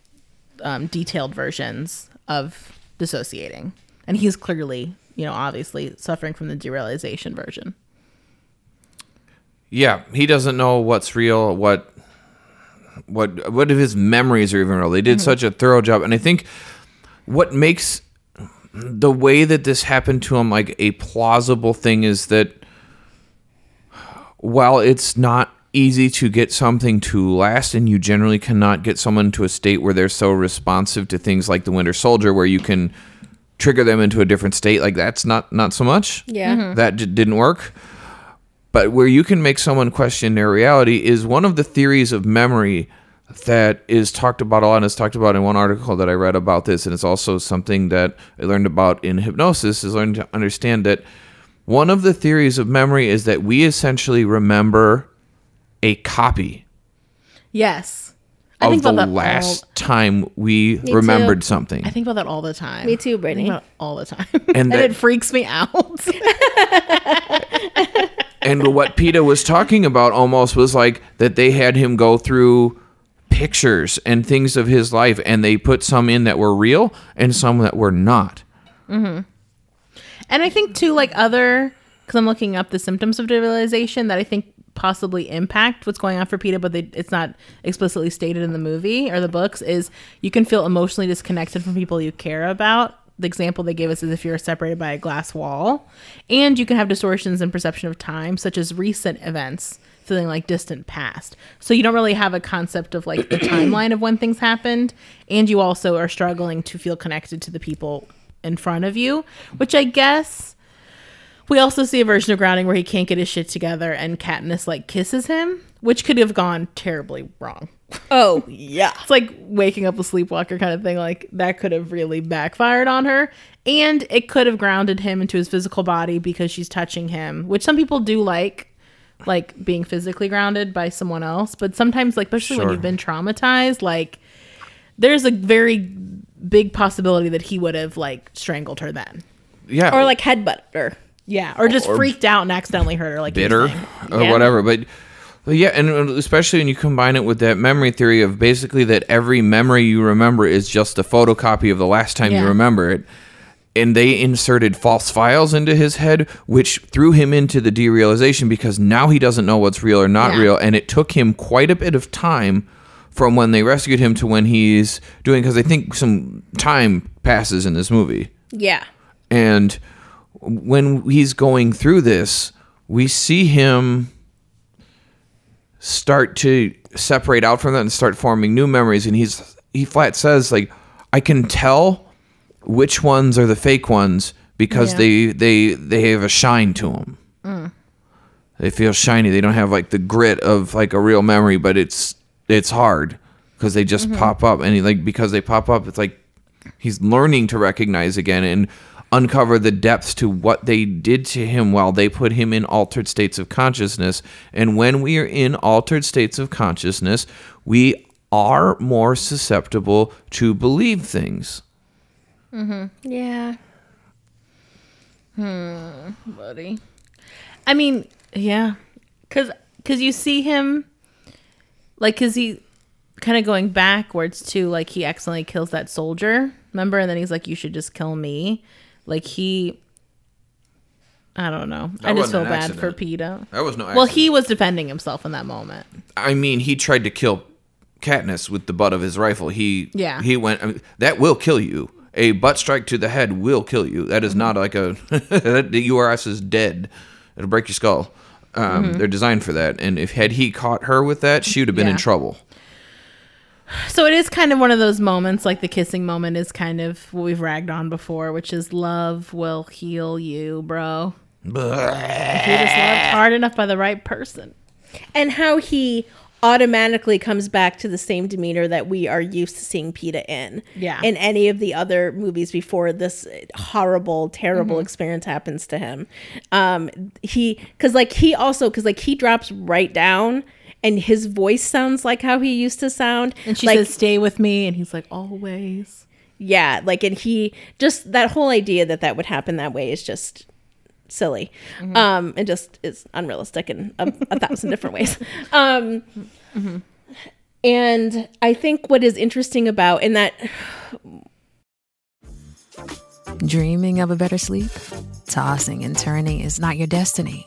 Speaker 1: um, detailed versions of dissociating. And he's clearly, you know, obviously suffering from the derealization version.
Speaker 2: Yeah, he doesn't know what's real, what what what if his memories are even real. They did hmm. such a thorough job, and I think what makes the way that this happened to him like a plausible thing is that while it's not easy to get something to last and you generally cannot get someone to a state where they're so responsive to things like the winter soldier where you can trigger them into a different state like that's not not so much.
Speaker 4: Yeah. Mm-hmm.
Speaker 2: that j- didn't work but where you can make someone question their reality is one of the theories of memory that is talked about a lot and is talked about in one article that I read about this, and it's also something that I learned about in hypnosis, is learning to understand that one of the theories of memory is that we essentially remember a copy
Speaker 1: Yes. I
Speaker 2: of
Speaker 1: think
Speaker 2: the
Speaker 1: about that
Speaker 2: last
Speaker 1: all,
Speaker 2: time we
Speaker 4: too.
Speaker 2: remembered something.
Speaker 1: I think about that all the time.
Speaker 4: Me too,
Speaker 1: I think
Speaker 4: Brittany.
Speaker 1: about all the time.
Speaker 2: And
Speaker 1: And,
Speaker 2: that-
Speaker 1: it freaks me out.
Speaker 2: and what Peeta was talking about almost was like that they had him go through pictures and things of his life and they put some in that were real and some that were not. Mm-hmm.
Speaker 1: And I think too, like other, because I'm looking up the symptoms of derealization that I think possibly impact what's going on for Peeta, but they, it's not explicitly stated in the movie or the books. Is you can feel emotionally disconnected from people you care about. The example they gave us is if you're separated by a glass wall, and you can have distortions in perception of time, such as recent events feeling like distant past. So you don't really have a concept of like the timeline of when things happened, and you also are struggling to feel connected to the people in front of you, which I guess we also see a version of grounding where he can't get his shit together and Katniss like kisses him, which could have gone terribly wrong.
Speaker 4: Oh yeah.
Speaker 1: It's like waking up a sleepwalker kind of thing. Like that could have really backfired on her. And it could have grounded him into his physical body because she's touching him, which some people do like, like being physically grounded by someone else. But sometimes, like, especially when you've been traumatized, like, there's a very big possibility that he would have like strangled her then.
Speaker 2: Yeah.
Speaker 4: Or like headbutt her.
Speaker 1: Yeah. Or just
Speaker 2: Or
Speaker 1: freaked out and accidentally hurt her, like you were
Speaker 2: bitter or
Speaker 4: Yeah.
Speaker 2: whatever. But, but yeah, and especially when you combine it with that memory theory of basically that every memory you remember is just a photocopy of the last time you remember it. And they inserted false files into his head, which threw him into the derealization because now he doesn't know what's real or not
Speaker 1: Yeah.
Speaker 2: real. And it took him quite a bit of time from when they rescued him to when he's doing, because I think some time passes in this movie.
Speaker 4: Yeah.
Speaker 2: And when he's going through this, we see him start to separate out from that and start forming new memories. And he's he flat says like, I can tell which ones are the fake ones because
Speaker 1: Yeah.
Speaker 2: they they they have a shine to them. Mm. They feel shiny. They don't have like the grit of like a real memory, but it's it's hard because they just mm-hmm. pop up and he, like because they pop up, it's like He's learning to recognize again and uncover the depths to what they did to him while they put him in altered states of consciousness. And when we are in altered states of consciousness, we are more susceptible to believe things. Mm-hmm.
Speaker 4: Yeah.
Speaker 1: Hmm, buddy. I mean, yeah, because because you see him, like, because he kind of going backwards to like he accidentally kills that soldier, remember? And then he's like, "You should just kill me." Like he, I don't know. I just feel bad for
Speaker 2: accident.
Speaker 1: Peeta.
Speaker 2: That was no
Speaker 1: Well, he was defending himself in that moment.
Speaker 2: I mean, he tried to kill Katniss with the butt of his rifle. He
Speaker 1: Yeah.
Speaker 2: He went. I mean, that will kill you. A butt strike to the head will kill you. That is Mm-hmm. not like a the URS is dead. It'll break your skull. Um, They're designed for that. And if had he caught her with that, she would have been in
Speaker 1: Mm-hmm.
Speaker 2: Trouble.
Speaker 1: So it is kind of one of those moments, like the kissing moment is kind of what we've ragged on before, which is love will heal you, bro. If you just loved hard enough by the right person.
Speaker 4: And how he automatically comes back to the same demeanor that we are used to seeing Peeta in.
Speaker 1: Yeah.
Speaker 4: In any of the other movies before this horrible, terrible experience happens to him. Um he cuz like he also cuz like he drops right down and his voice sounds like how he used to sound.
Speaker 1: And she
Speaker 4: like,
Speaker 1: says, "Stay with me," and he's like, "Always."
Speaker 4: Yeah, like and he just that whole idea that that would happen that way is just silly, um, and just is unrealistic in a, a thousand different ways. Um, and I think what is interesting about in that
Speaker 5: Dreaming of a better sleep? Tossing and turning is not your destiny.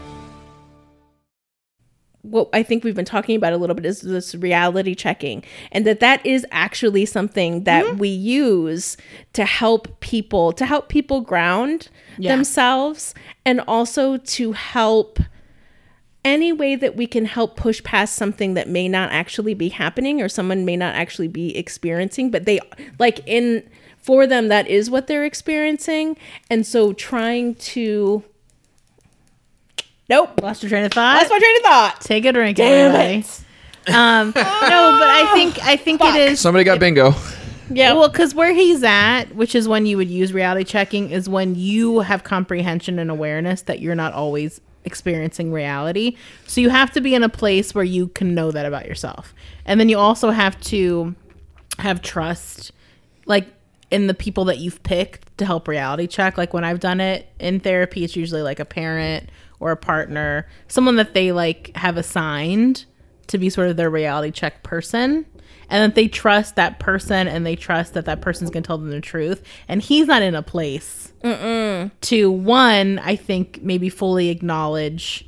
Speaker 4: What I think we've been talking about a little bit is this reality checking, and that that is actually something that mm-hmm. we use to help people to help people ground
Speaker 1: Yeah.
Speaker 4: themselves, and also to help any way that we can help push past something that may not actually be happening or someone may not actually be experiencing, but they like in for them that is what they're experiencing, and so trying to. Nope.
Speaker 1: Lost your train of thought.
Speaker 4: That's my train of thought.
Speaker 1: Take a drink,
Speaker 4: Damn
Speaker 1: everybody.
Speaker 4: it.
Speaker 1: Um, no, but I think I think it is.
Speaker 2: Somebody got bingo.
Speaker 4: Yeah.
Speaker 1: Well, because where he's at, which is when you would use reality checking, is when you have comprehension and awareness that you're not always experiencing reality. So you have to be in a place where you can know that about yourself. And then you also have to have trust, like in the people that you've picked to help reality check. Like when I've done it in therapy, it's usually like a parent or a partner, someone that they like have assigned to be sort of their reality check person and that they trust that person and they trust that that person's going to tell them the truth and he's not in a place to one i think maybe fully acknowledge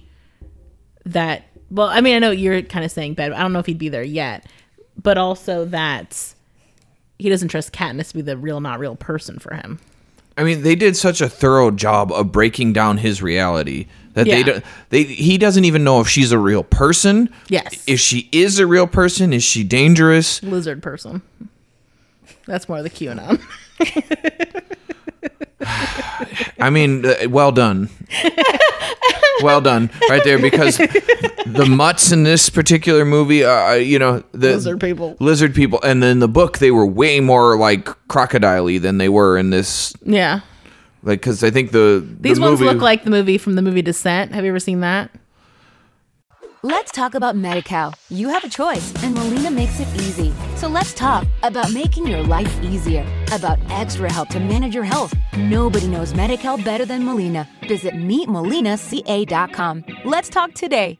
Speaker 1: that well i mean i know you're kind of saying bed i don't know if he'd be there yet but also that he doesn't trust Katniss to be the real not real person for him.
Speaker 2: I mean, they did such a thorough job of breaking down his reality that they don't. They he doesn't even know if she's a real person.
Speaker 1: Yes.
Speaker 2: If she is a real person, is she dangerous?
Speaker 1: lizard person that's more the qanon
Speaker 2: I mean, uh, well done. well done, right there, because the mutts in this particular movie, uh, you know, the
Speaker 1: Lizard people.
Speaker 2: lizard people, and then the book they were way more like crocodile than they were in this.
Speaker 1: yeah
Speaker 2: Like, because I think the
Speaker 1: these
Speaker 2: the
Speaker 1: ones
Speaker 2: movie,
Speaker 1: look like the movie from the movie descent have you ever seen that
Speaker 6: Let's talk about MediCal. You have a choice, and Molina makes it easy. So let's talk about making your life easier, about extra help to manage your health. Nobody knows MediCal better than Molina. Visit meetmolinaca.com. Let's talk today.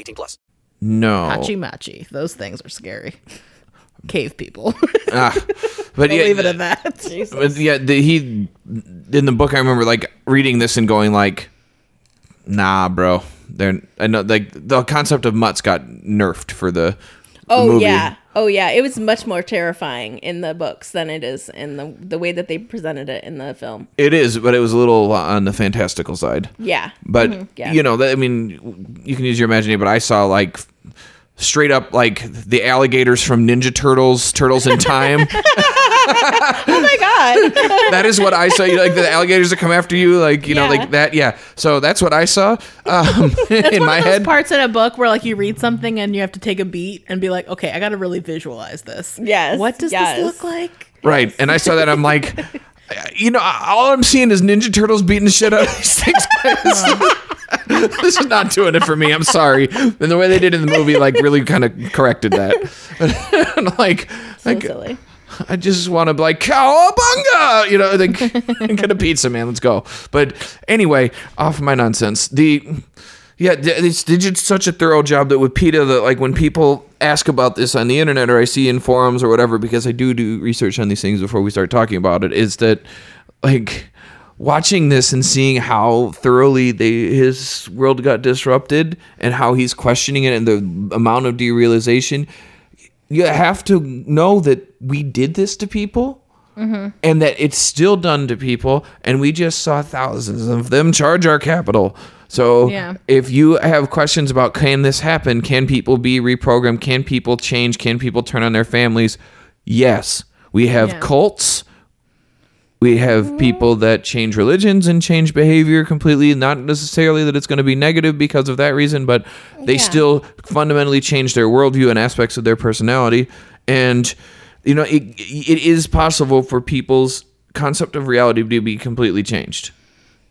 Speaker 7: 18 plus.
Speaker 2: No.
Speaker 1: Hachi machi. Those things are scary. Cave people.
Speaker 2: Ah, but
Speaker 1: We'll
Speaker 2: yeah,
Speaker 1: leave it at that.
Speaker 2: But yeah, the, he in the book I remember like reading this and going like, "Nah, bro." They're I know like the concept of mutts got nerfed for the, the
Speaker 4: Oh
Speaker 2: movie.
Speaker 4: yeah. Oh yeah. It was much more terrifying in the books than it is in the the way that they presented it in the film.
Speaker 2: It is, but it was a little on the fantastical side.
Speaker 4: Yeah.
Speaker 2: But
Speaker 4: Mhm. Yeah.
Speaker 2: you know, that, I mean, you can use your imagination. But I saw like straight up like the alligators from Ninja Turtles, Turtles in Time.
Speaker 4: oh my god.
Speaker 2: that is what I saw. You know, like the alligators that come after you, like you know, like that. Yeah. So that's what I saw um,
Speaker 1: That's
Speaker 2: in
Speaker 1: one
Speaker 2: my
Speaker 1: of those
Speaker 2: head.
Speaker 1: parts in a book where like you read something and you have to take a beat and be like, okay, I got to really visualize this.
Speaker 4: Yes.
Speaker 1: What does
Speaker 4: yes.
Speaker 1: this look like?
Speaker 2: Right. And I saw that. I'm like, you know, all I'm seeing is Ninja Turtles beating the shit out of these things. this is not doing it for me. I'm sorry. And the way they did in the movie, like, really kind of corrected that. Like,
Speaker 4: So
Speaker 2: like
Speaker 4: silly.
Speaker 2: I just want to be like cowabunga, you know, like get a pizza, man. Let's go. But anyway, off my nonsense. The yeah, it's, they did such a thorough job that with Peeta that like when people ask about this on the internet or I see in forums or whatever, because I do do research on these things before we start talking about it, is that like watching this and seeing how thoroughly they his world got disrupted and how he's questioning it and the amount of derealization you have to know that we did this to people mm-hmm. and that it's still done to people and we just saw thousands of them charge our Capitol so
Speaker 1: Yeah.
Speaker 2: if you have questions about can this happen can people be reprogrammed? Can people change? Can people turn on their families? Yes. We have
Speaker 1: Yeah.
Speaker 2: cults. We have people that change religions and change behavior completely. Not necessarily that it's going to be negative because of that reason but they still fundamentally change their worldview and aspects of their personality. And you know it, it is possible for people's concept of reality to be completely changed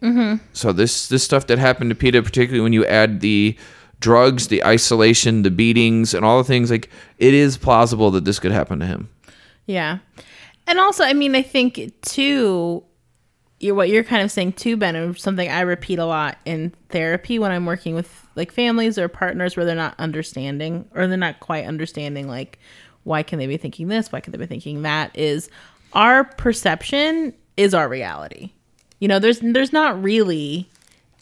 Speaker 2: Mm-hmm. so this this stuff that happened to Peeta, particularly when you add the drugs, the isolation, the beatings, and all the things like it is plausible that this could happen to him.
Speaker 1: Yeah. And also, I mean, I think too, you're what you're kind of saying too, Ben, is something I repeat a lot in therapy when I'm working with like families or partners where they're not understanding or they're not quite understanding like why can they be thinking this, why can they be thinking that is our perception is our reality. You know, there's there's not really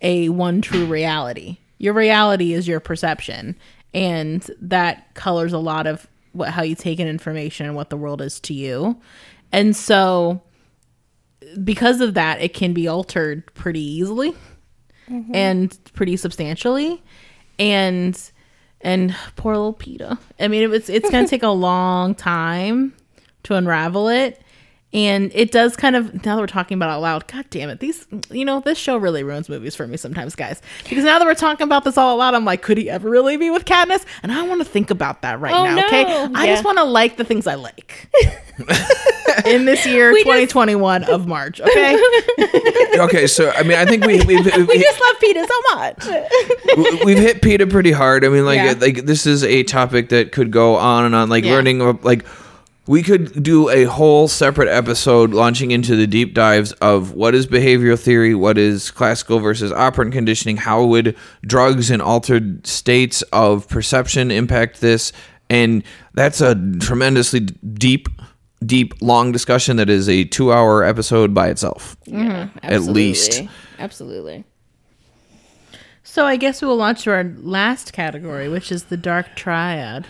Speaker 1: a one true reality. Your reality is your perception, and that colors a lot of what how you take in information and what the world is to you. And so, because of that, it can be altered pretty easily mm-hmm. and pretty substantially. And and poor little Peeta. I mean, it was it's gonna take a long time to unravel it. And it does kind of now that we're talking about it out loud, god damn it, these you know, this show really ruins movies for me sometimes, guys. Because now that we're talking about this all out loud, I'm like, could he ever really be with Katniss? And I want to think about that right
Speaker 4: Oh,
Speaker 1: now, okay?
Speaker 4: no.
Speaker 1: I just want to like the things I like. In this year,
Speaker 4: We just-
Speaker 1: 2021 of March, okay?
Speaker 2: Okay, so I mean, I think we we've, we've,
Speaker 4: We just love Peeta so much.
Speaker 2: we've hit Peeta pretty hard. I mean, like
Speaker 4: Yeah.
Speaker 2: like this is a topic that could go on and on. Like
Speaker 1: Yeah.
Speaker 2: learning like we could do a whole separate episode launching into the deep dives of what is behavioral theory, what is classical versus operant conditioning, how would drugs and altered states of perception impact this, and that's a tremendously deep, deep, long discussion that is a two-hour episode by itself, mm-hmm. at least.
Speaker 4: Absolutely.
Speaker 1: so I guess we will launch to our last category, which is the dark triad.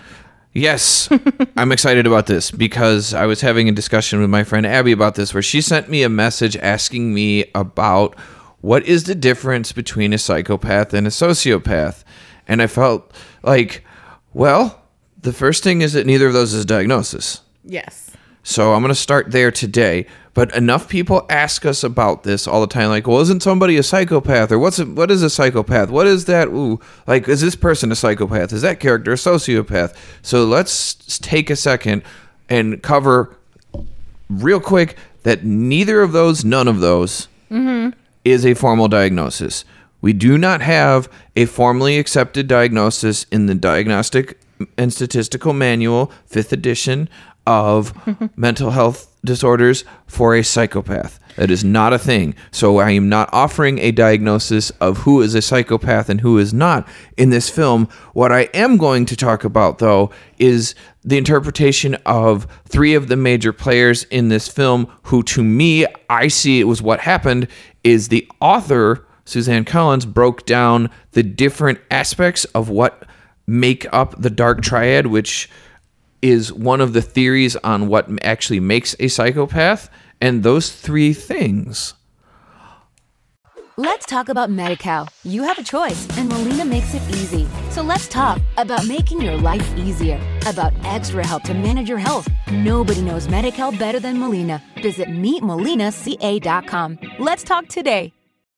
Speaker 2: Yes, I'm excited about this because I was having a discussion with my friend Abby about this where she sent me a message asking me about what is the difference between a psychopath and a sociopath. And I felt like, well, the first thing is that neither of those is diagnosis.
Speaker 1: Yes.
Speaker 2: So I'm going to start there today. But enough people ask us about this all the time. Like, well, isn't somebody a psychopath? Or what's a, what is a psychopath? What is that? Ooh, like, is this person a psychopath? Is that character a sociopath? So let's take a second and cover real quick that neither of those, none of those, mm-hmm. is a formal diagnosis. We do not have a formally accepted diagnosis in the Diagnostic and Statistical Manual, fifth edition of mental health disorders for a psychopath. That is not a thing. So I am not offering a diagnosis of who is a psychopath and who is not in this film. What I am going to talk about, though, is the interpretation of three of the major players in this film, who to me, I see it was what happened, is the author, Suzanne Collins, broke down the different aspects of what make up the dark triad, which is one of the theories on what actually makes a psychopath. And those three things
Speaker 6: Let's talk about MediCal. You have a choice, and Molina makes it easy. So let's talk about making your life easier, about extra help to manage your health. Nobody knows MediCal better than Molina. Visit meetmolinaca.com. Let's talk today.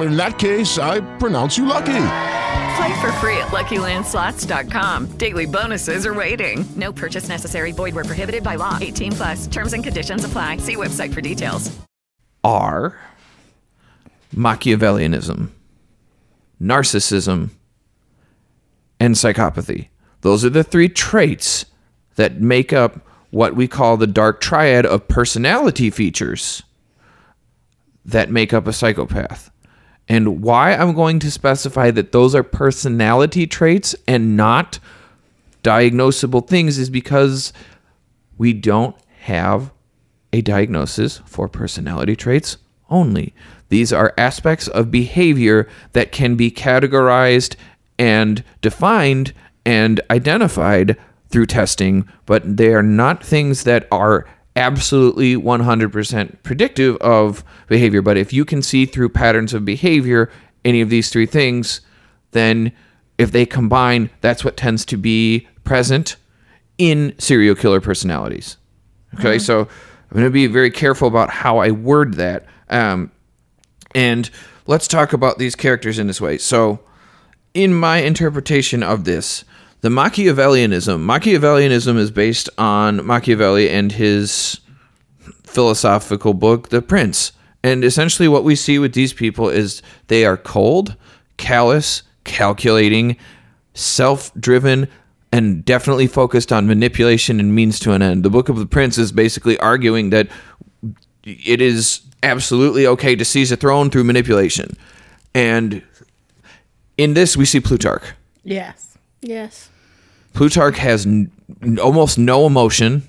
Speaker 8: In that case, I pronounce you lucky.
Speaker 9: Play for free at LuckyLandSlots.com. Daily bonuses are waiting. No purchase necessary. Void where prohibited by law. 18 plus. Terms and conditions apply. See website for details.
Speaker 2: are Machiavellianism, narcissism, and psychopathy. Those are the three traits that make up what we call the dark triad of personality features that make up a psychopath. And why I'm going to specify that those are personality traits and not diagnosable things is because we don't have a diagnosis for personality traits only. These are aspects of behavior that can be categorized and defined and identified through testing, but they are not things that are absolutely 100% predictive of behavior. But if you can see through patterns of behavior any of these three things, then if they combine, that's what tends to be present in serial killer personalities. Okay, so I'm going to be very careful about how I word that. Um, and let's talk about these characters in this way. So, in my interpretation of this, the Machiavellianism, Machiavellianism is based on Machiavelli and his philosophical book, The Prince. And essentially, what we see with these people is they are cold, callous, calculating, self driven, and definitely focused on manipulation and means to an end. The Book of the Prince is basically arguing that it is absolutely okay to seize a throne through manipulation. And in this, we see Plutarch.
Speaker 1: Yes.
Speaker 4: Yes.
Speaker 2: Plutarch has n- almost no emotion.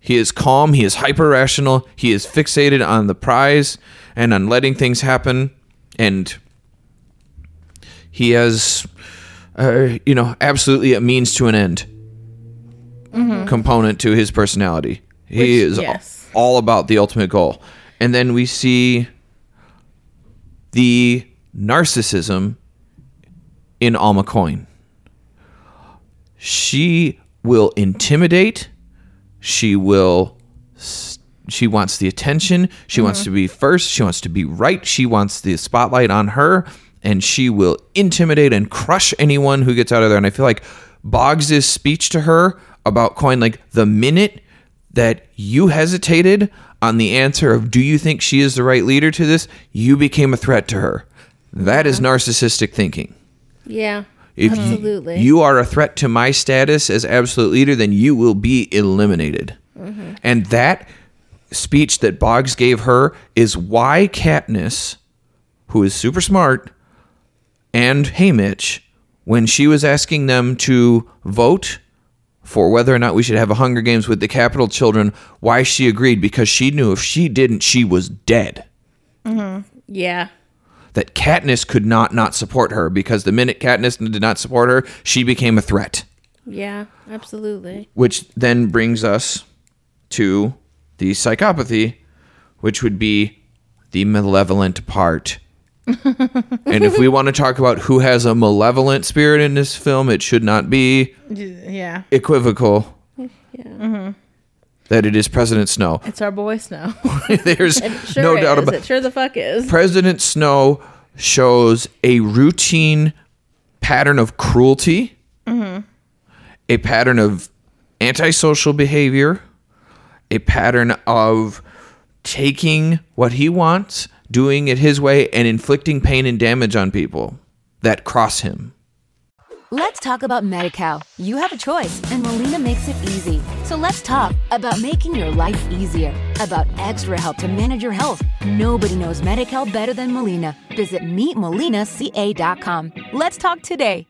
Speaker 2: He is calm. He is hyper rational. He is fixated on the prize and on letting things happen. And he has, uh, you know, absolutely a means to an end component to his personality. He
Speaker 1: Which-
Speaker 2: is
Speaker 1: yes.
Speaker 2: all about the ultimate goal. And then we see the narcissism in Alma Coin she will intimidate. She will she wants the attention. She wants mm-hmm. to be first. She wants to be right. She wants the spotlight on her and she will intimidate and crush anyone who gets out of there. And i feel like boggs's speech to her about coin like the minute that you hesitated on the answer of do you think she is the right leader to this? you became a threat to her. That is narcissistic thinking.
Speaker 4: Yeah.
Speaker 2: If you-
Speaker 4: absolutely.
Speaker 2: You, are a threat to my status as absolute leader, then you will be eliminated.
Speaker 4: Mhm.
Speaker 2: And that speech that Boggs gave her is why Katniss, who is super smart, and Haymitch, when she was asking them to vote for whether or not we should have a Hunger Games with the Capitol children, why she agreed because she knew if she didn't, she was dead
Speaker 4: Mm-hmm. Yeah.
Speaker 2: That Katniss could not not support her because the minute Katniss did not support her, she became a threat.
Speaker 4: Yeah, absolutely.
Speaker 2: which then brings us to the psychopathy, which would be the malevolent part. and if we want to talk about who has a malevolent spirit in this film, it should not be
Speaker 1: Yeah.
Speaker 2: equivocal
Speaker 1: hmm
Speaker 2: that it is President Snow.
Speaker 1: It's our boy Snow.
Speaker 2: There's
Speaker 4: sure
Speaker 2: no doubt
Speaker 4: is.
Speaker 2: about
Speaker 4: it. Sure the fuck is.
Speaker 2: President Snow shows a routine pattern of cruelty,
Speaker 4: hmm
Speaker 2: a pattern of antisocial behavior, a pattern of taking what he wants, doing it his way, and inflicting pain and damage on people that cross him.
Speaker 6: Let's talk about MediCal. You have a choice, and Molina makes it easy. So let's talk about making your life easier, about extra help to manage your health. Nobody knows MediCal better than Molina. Visit meetmolinaca.com. Let's talk today.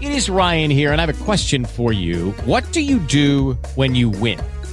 Speaker 10: It is Ryan here, and I have a question for you. What do you do when you win?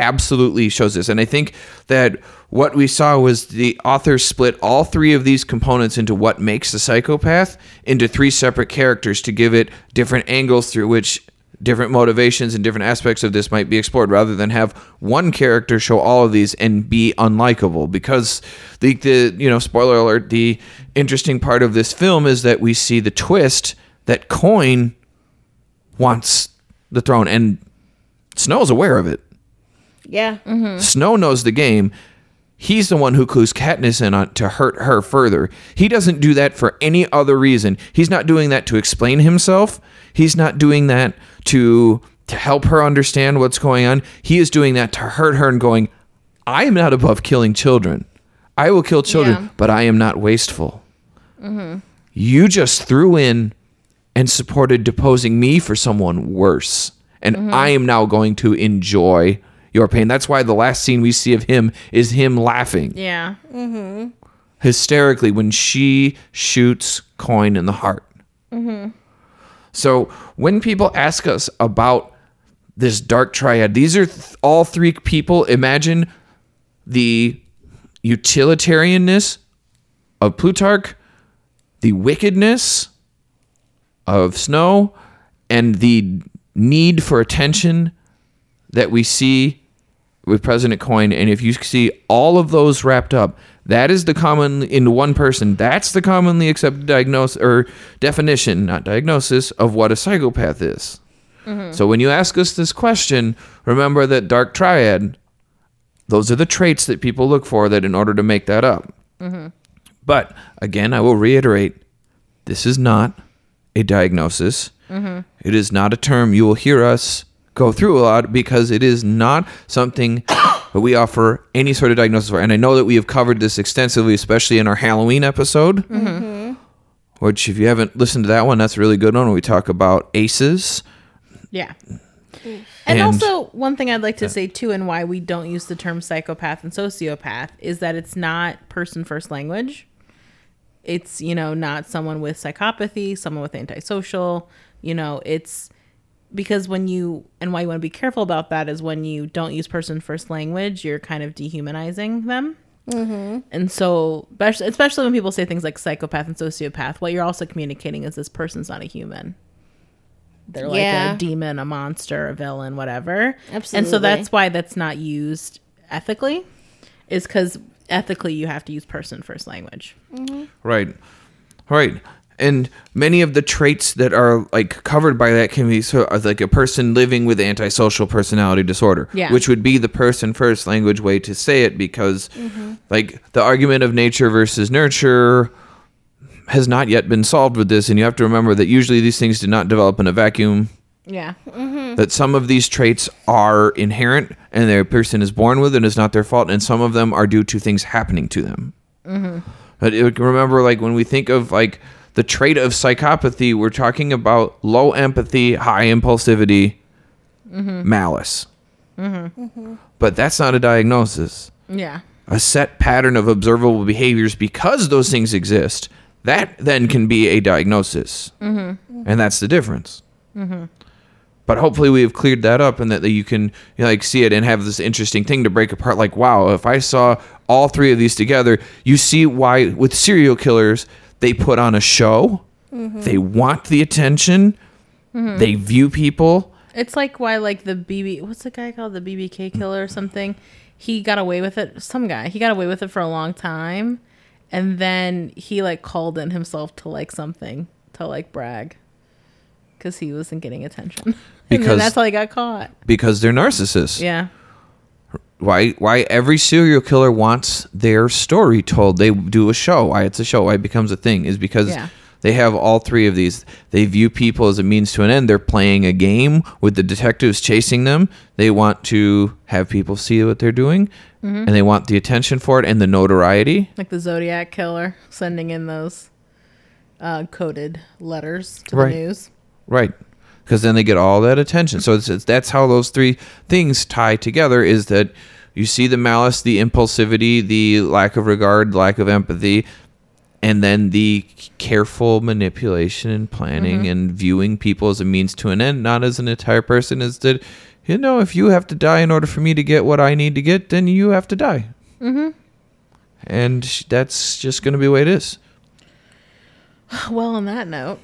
Speaker 2: absolutely shows this. And I think that what we saw was the author split all three of these components into what makes a psychopath into three separate characters to give it different angles through which different motivations and different aspects of this might be explored rather than have one character show all of these and be unlikable because the, the you know spoiler alert the interesting part of this film is that we see the twist that coin wants the throne and snow's aware of it
Speaker 4: Yeah.
Speaker 2: Snow knows the game. He's the one who clues Katniss in on to hurt her further. He doesn't do that for any other reason. He's not doing that to explain himself. He's not doing that to to help her understand what's going on. He is doing that to hurt her and going, I am not above killing children. I will kill children,
Speaker 4: Yeah.
Speaker 2: but I am not wasteful.
Speaker 4: Mm-hmm.
Speaker 2: You just threw in and supported deposing me for someone worse. And
Speaker 4: Mhm.
Speaker 2: I am now going to enjoy your pain. That's why the last scene we see of him is him laughing
Speaker 1: Yeah.
Speaker 4: Mm-hmm.
Speaker 2: hysterically when she shoots Coin in the heart.
Speaker 4: Mm-hmm.
Speaker 2: So when people ask us about this dark triad, these are th- all three people. Imagine the utilitarianness of Plutarch, the wickedness of Snow, and the need for attention that we see with President Coin. And if you see all of those wrapped up, that is the common in one person. That's the commonly accepted diagnosis or definition, not diagnosis, of what a psychopath is.
Speaker 4: Mhm.
Speaker 2: So when you ask us this question, remember that dark triad. Those are the traits that people look for that in order to make that up.
Speaker 4: Mm-hmm.
Speaker 2: But again, I will reiterate this is not a diagnosis.
Speaker 4: Mhm.
Speaker 2: It is not a term you will hear us go through a lot because it is not something that we offer any sort of diagnosis for. And I know that we have covered this extensively, especially in our Halloween episode,
Speaker 4: Mm-hmm.
Speaker 2: which, if you haven't listened to that one, that's a really good one. Where we talk about ACEs.
Speaker 1: Yeah. And,
Speaker 2: And-
Speaker 1: also, one thing I'd like to say too, and why we don't use the term psychopath and sociopath, is that it's not person first language. It's, you know, not someone with psychopathy, someone with antisocial, you know, it's because when you, and why you want to be careful about that is when you don't use person first language, you're kind of dehumanizing them.
Speaker 4: Mm-hmm.
Speaker 1: And so, especially especially when people say things like psychopath and sociopath, what you're also communicating is this person's not a human. They're like
Speaker 4: Yeah.
Speaker 1: a demon, a monster, a villain, whatever.
Speaker 4: Absolutely.
Speaker 1: And so that's why that's not used ethically, is because ethically you have to use person first language.
Speaker 2: Right. Right. And many of the traits that are like covered by that can be so as like a person living with antisocial personality disorder,
Speaker 1: Yeah.
Speaker 2: which would be the person first language way to say it because like the argument of nature versus nurture has not yet been solved with this and you have to remember that usually these things do not develop in a vacuum
Speaker 1: Yeah.
Speaker 2: that some of these traits are inherent and their person is born with and it's not their fault and some of them are due to things happening to them
Speaker 1: Mm-hmm.
Speaker 2: but it, remember, like when we think of like the trait of psychopathy, we're talking about low empathy, high impulsivity,
Speaker 1: Mhm.
Speaker 2: malice.
Speaker 1: Mm-hmm.
Speaker 2: But that's not a diagnosis.
Speaker 1: Yeah.
Speaker 2: A set pattern of observable behaviors because those things exist. That then can be a diagnosis.
Speaker 1: Mm-hmm.
Speaker 2: And that's the difference.
Speaker 1: Mm-hmm.
Speaker 2: But hopefully we have cleared that up and that, that you can you know, like see it and have this interesting thing to break apart like wow, if I saw all three of these together, you see why with serial killers they put on a show.
Speaker 1: Mhm.
Speaker 2: They want the attention.
Speaker 1: Mhm.
Speaker 2: They view people.
Speaker 1: It's like why like the BB what's the guy called the BBK killer or something? He got away with it. Some guy he got away with it for a long time, and then he like called in himself to like something to like brag, because he wasn't getting attention. and then
Speaker 2: Because-
Speaker 1: that's how he got caught.
Speaker 2: because they're narcissists.
Speaker 1: Yeah.
Speaker 2: Why why every serial killer wants their story told. They do a show. Why it's a show, why it becomes a thing is because
Speaker 1: Yeah.
Speaker 2: they have all three of these. They view people as a means to an end. They're playing a game with the detectives chasing them. They want to have people see what they're doing
Speaker 1: Mhm.
Speaker 2: and they want the attention for it and the notoriety.
Speaker 1: Like the Zodiac killer sending in those uh, coded letters to
Speaker 2: Right.
Speaker 1: the news.
Speaker 2: Right. Because then they get all that attention. So it's, it's that's how those three things tie together is that you see the malice, the impulsivity, the lack of regard, lack of empathy, and then the careful manipulation and planning
Speaker 1: Mhm.
Speaker 2: and viewing people as a means to an end, not as an entire person. Is that, you know, if you have to die in order for me to get what I need to get, then you have to die.
Speaker 1: Mm-hmm.
Speaker 2: And that's just going to be the way it is.
Speaker 1: Well, on that note,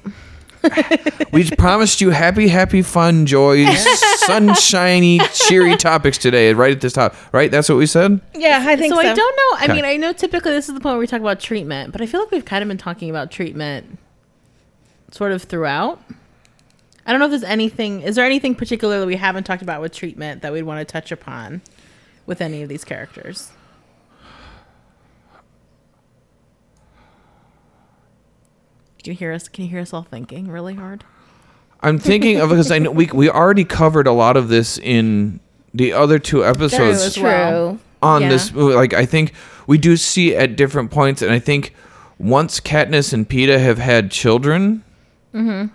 Speaker 2: We promised you happy, happy, fun, joy, sunshiny, cheery topics today, right at this top. Right? That's what we said?
Speaker 4: Yeah, I think
Speaker 1: so.
Speaker 4: so.
Speaker 1: I don't know. I
Speaker 2: Okay.
Speaker 1: mean, I know typically this is the point where we talk about treatment, but I feel like we've kind of been talking about treatment sort of throughout. I don't know if there's anything. Is there anything particular that we haven't talked about with treatment that we'd want to touch upon with any of these characters? Can you hear us? Can you hear us all thinking really hard?
Speaker 2: I'm thinking of because I know we we already covered a lot of this in the other two episodes
Speaker 1: as well.
Speaker 2: on
Speaker 1: Yeah.
Speaker 2: this. Like I think we do see at different points, and I think once Katniss and Peeta have had children,
Speaker 1: Mm-hmm.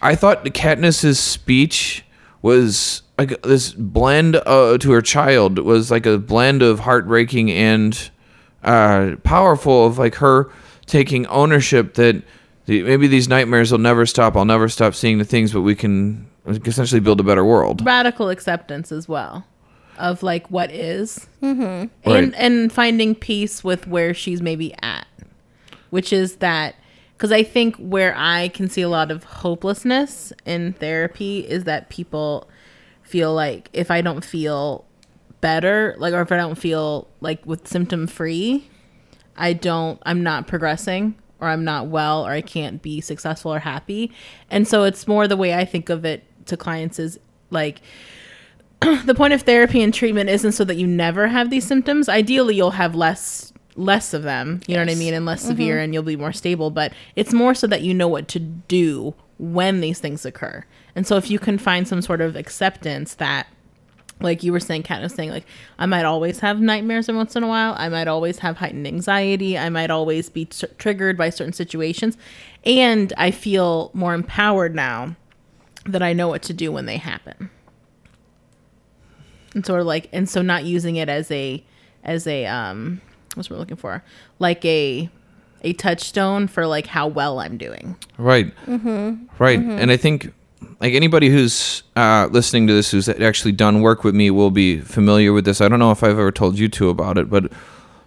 Speaker 2: I thought Katniss's speech was like this blend uh, to her child was like a blend of heartbreaking and uh, powerful of like her taking ownership that the, maybe these nightmares will never stop. I'll never stop seeing the things, but we can essentially build a better world.
Speaker 1: Radical acceptance as well of like what is.
Speaker 4: Mm-hmm.
Speaker 2: Right.
Speaker 1: and and finding peace with where she's maybe at which is that because i think where i can see a lot of hopelessness in therapy is that people feel like if i don't feel better like or if i don't feel like with symptom free i don't i'm not progressing or i'm not well or i can't be successful or happy and so it's more the way i think of it to clients is like the point of therapy and treatment isn't so that you never have these symptoms. Ideally, you'll have less less of them. You know what I mean, and less
Speaker 4: Mhm.
Speaker 1: severe, and you'll be more stable. But it's more so that you know what to do when these things occur. And so, if you can find some sort of acceptance that, like you were saying, Kat was saying, like I might always have nightmares every once in a while. I might always have heightened anxiety. I might always be tr- triggered by certain situations, and I feel more empowered now that I know what to do when they happen and sort of like and so not using it as a as a um what's we're looking for like a a touchstone for like how well i'm doing
Speaker 2: Right.
Speaker 1: Mhm.
Speaker 2: Right.
Speaker 1: Mhm.
Speaker 2: And I think like anybody who's uh, listening to this who's actually done work with me will be familiar with this. I don't know if I've ever told you two about it, but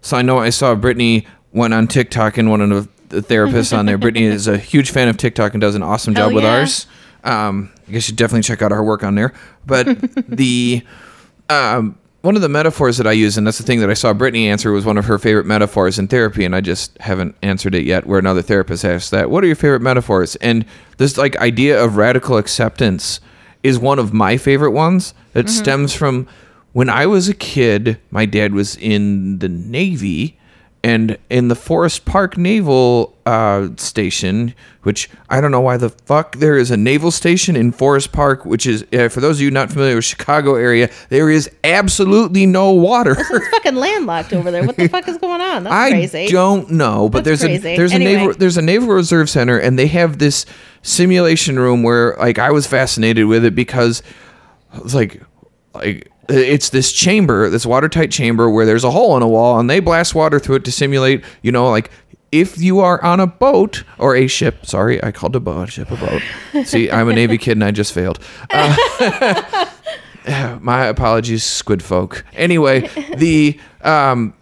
Speaker 2: so I know I saw Brittany went on TikTok and one of the therapists on there. Brittany is a huge fan of TikTok and does an awesome
Speaker 1: Hell
Speaker 2: job with
Speaker 1: yeah.
Speaker 2: ours. Um, I guess you should definitely check out her work on there. But the um, one of the metaphors that I use, and that's the thing that I saw Brittany answer, was one of her favorite metaphors in therapy, and I just haven't answered it yet. Where another therapist asked that, "What are your favorite metaphors?" And this like idea of radical acceptance is one of my favorite ones. It
Speaker 1: Mhm.
Speaker 2: stems from when I was a kid. My dad was in the Navy, and in the Forest Park Naval uh, Station, which I don't know why the fuck there is a naval station in Forest Park, which is uh, for those of you not familiar with Chicago area, there is absolutely no water.
Speaker 4: It's fucking landlocked over there. What the fuck is going on? That's
Speaker 2: I
Speaker 4: crazy.
Speaker 2: don't know, but
Speaker 4: That's
Speaker 2: there's
Speaker 4: crazy.
Speaker 2: a there's a naval there's a naval reserve center, and they have this simulation room where like I was fascinated with it because it's like like it's this chamber, this watertight chamber where there's a hole in a wall, and they blast water through it to simulate, you know, like if you are on a boat or a ship. Sorry, I called a boat, a ship a boat. See, I'm a Navy kid and I just failed. Uh, my apologies, squid folk. Anyway, the um,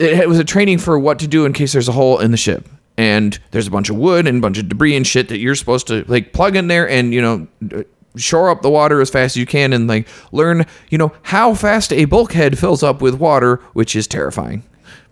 Speaker 2: it was a training for what to do in case there's a hole in the ship and there's a bunch of wood and a bunch of debris and shit that you're supposed to like plug in there and you know shore up the water as fast as you can and like learn you know how fast a bulkhead fills up with water which is terrifying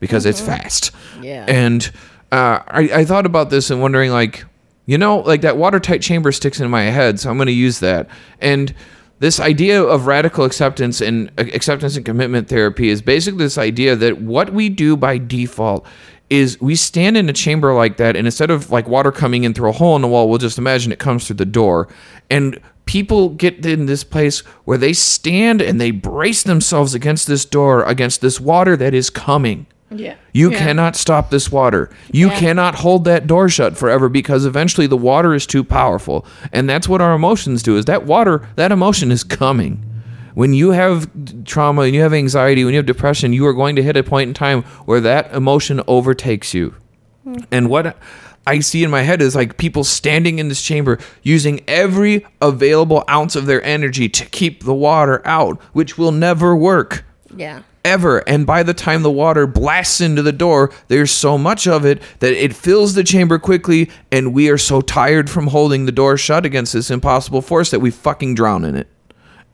Speaker 2: because it's fast.
Speaker 4: Yeah.
Speaker 2: and uh, I, I thought about this and wondering like you know like that watertight chamber sticks in my head so i'm going to use that. And this idea of radical acceptance and uh, acceptance and commitment therapy is basically this idea that what we do by default is we stand in a chamber like that and instead of like water coming in through a hole in the wall we'll just imagine it comes through the door and people get in this place where they stand and they brace themselves against this door against this water that is coming
Speaker 4: Yeah.
Speaker 2: you
Speaker 4: Yeah.
Speaker 2: cannot stop this water. You
Speaker 4: Yeah.
Speaker 2: cannot hold that door shut forever because eventually the water is too powerful. And that's what our emotions do is that water, that emotion is coming. When you have trauma and you have anxiety, when you have depression, you are going to hit a point in time where that emotion overtakes you. Hmm. And what I see in my head is like people standing in this chamber using every available ounce of their energy to keep the water out, which will never work
Speaker 4: Yeah.
Speaker 2: ever. And by the time the water blasts into the door, there's so much of it that it fills the chamber quickly, and we are so tired from holding the door shut against this impossible force that we fucking drown in it.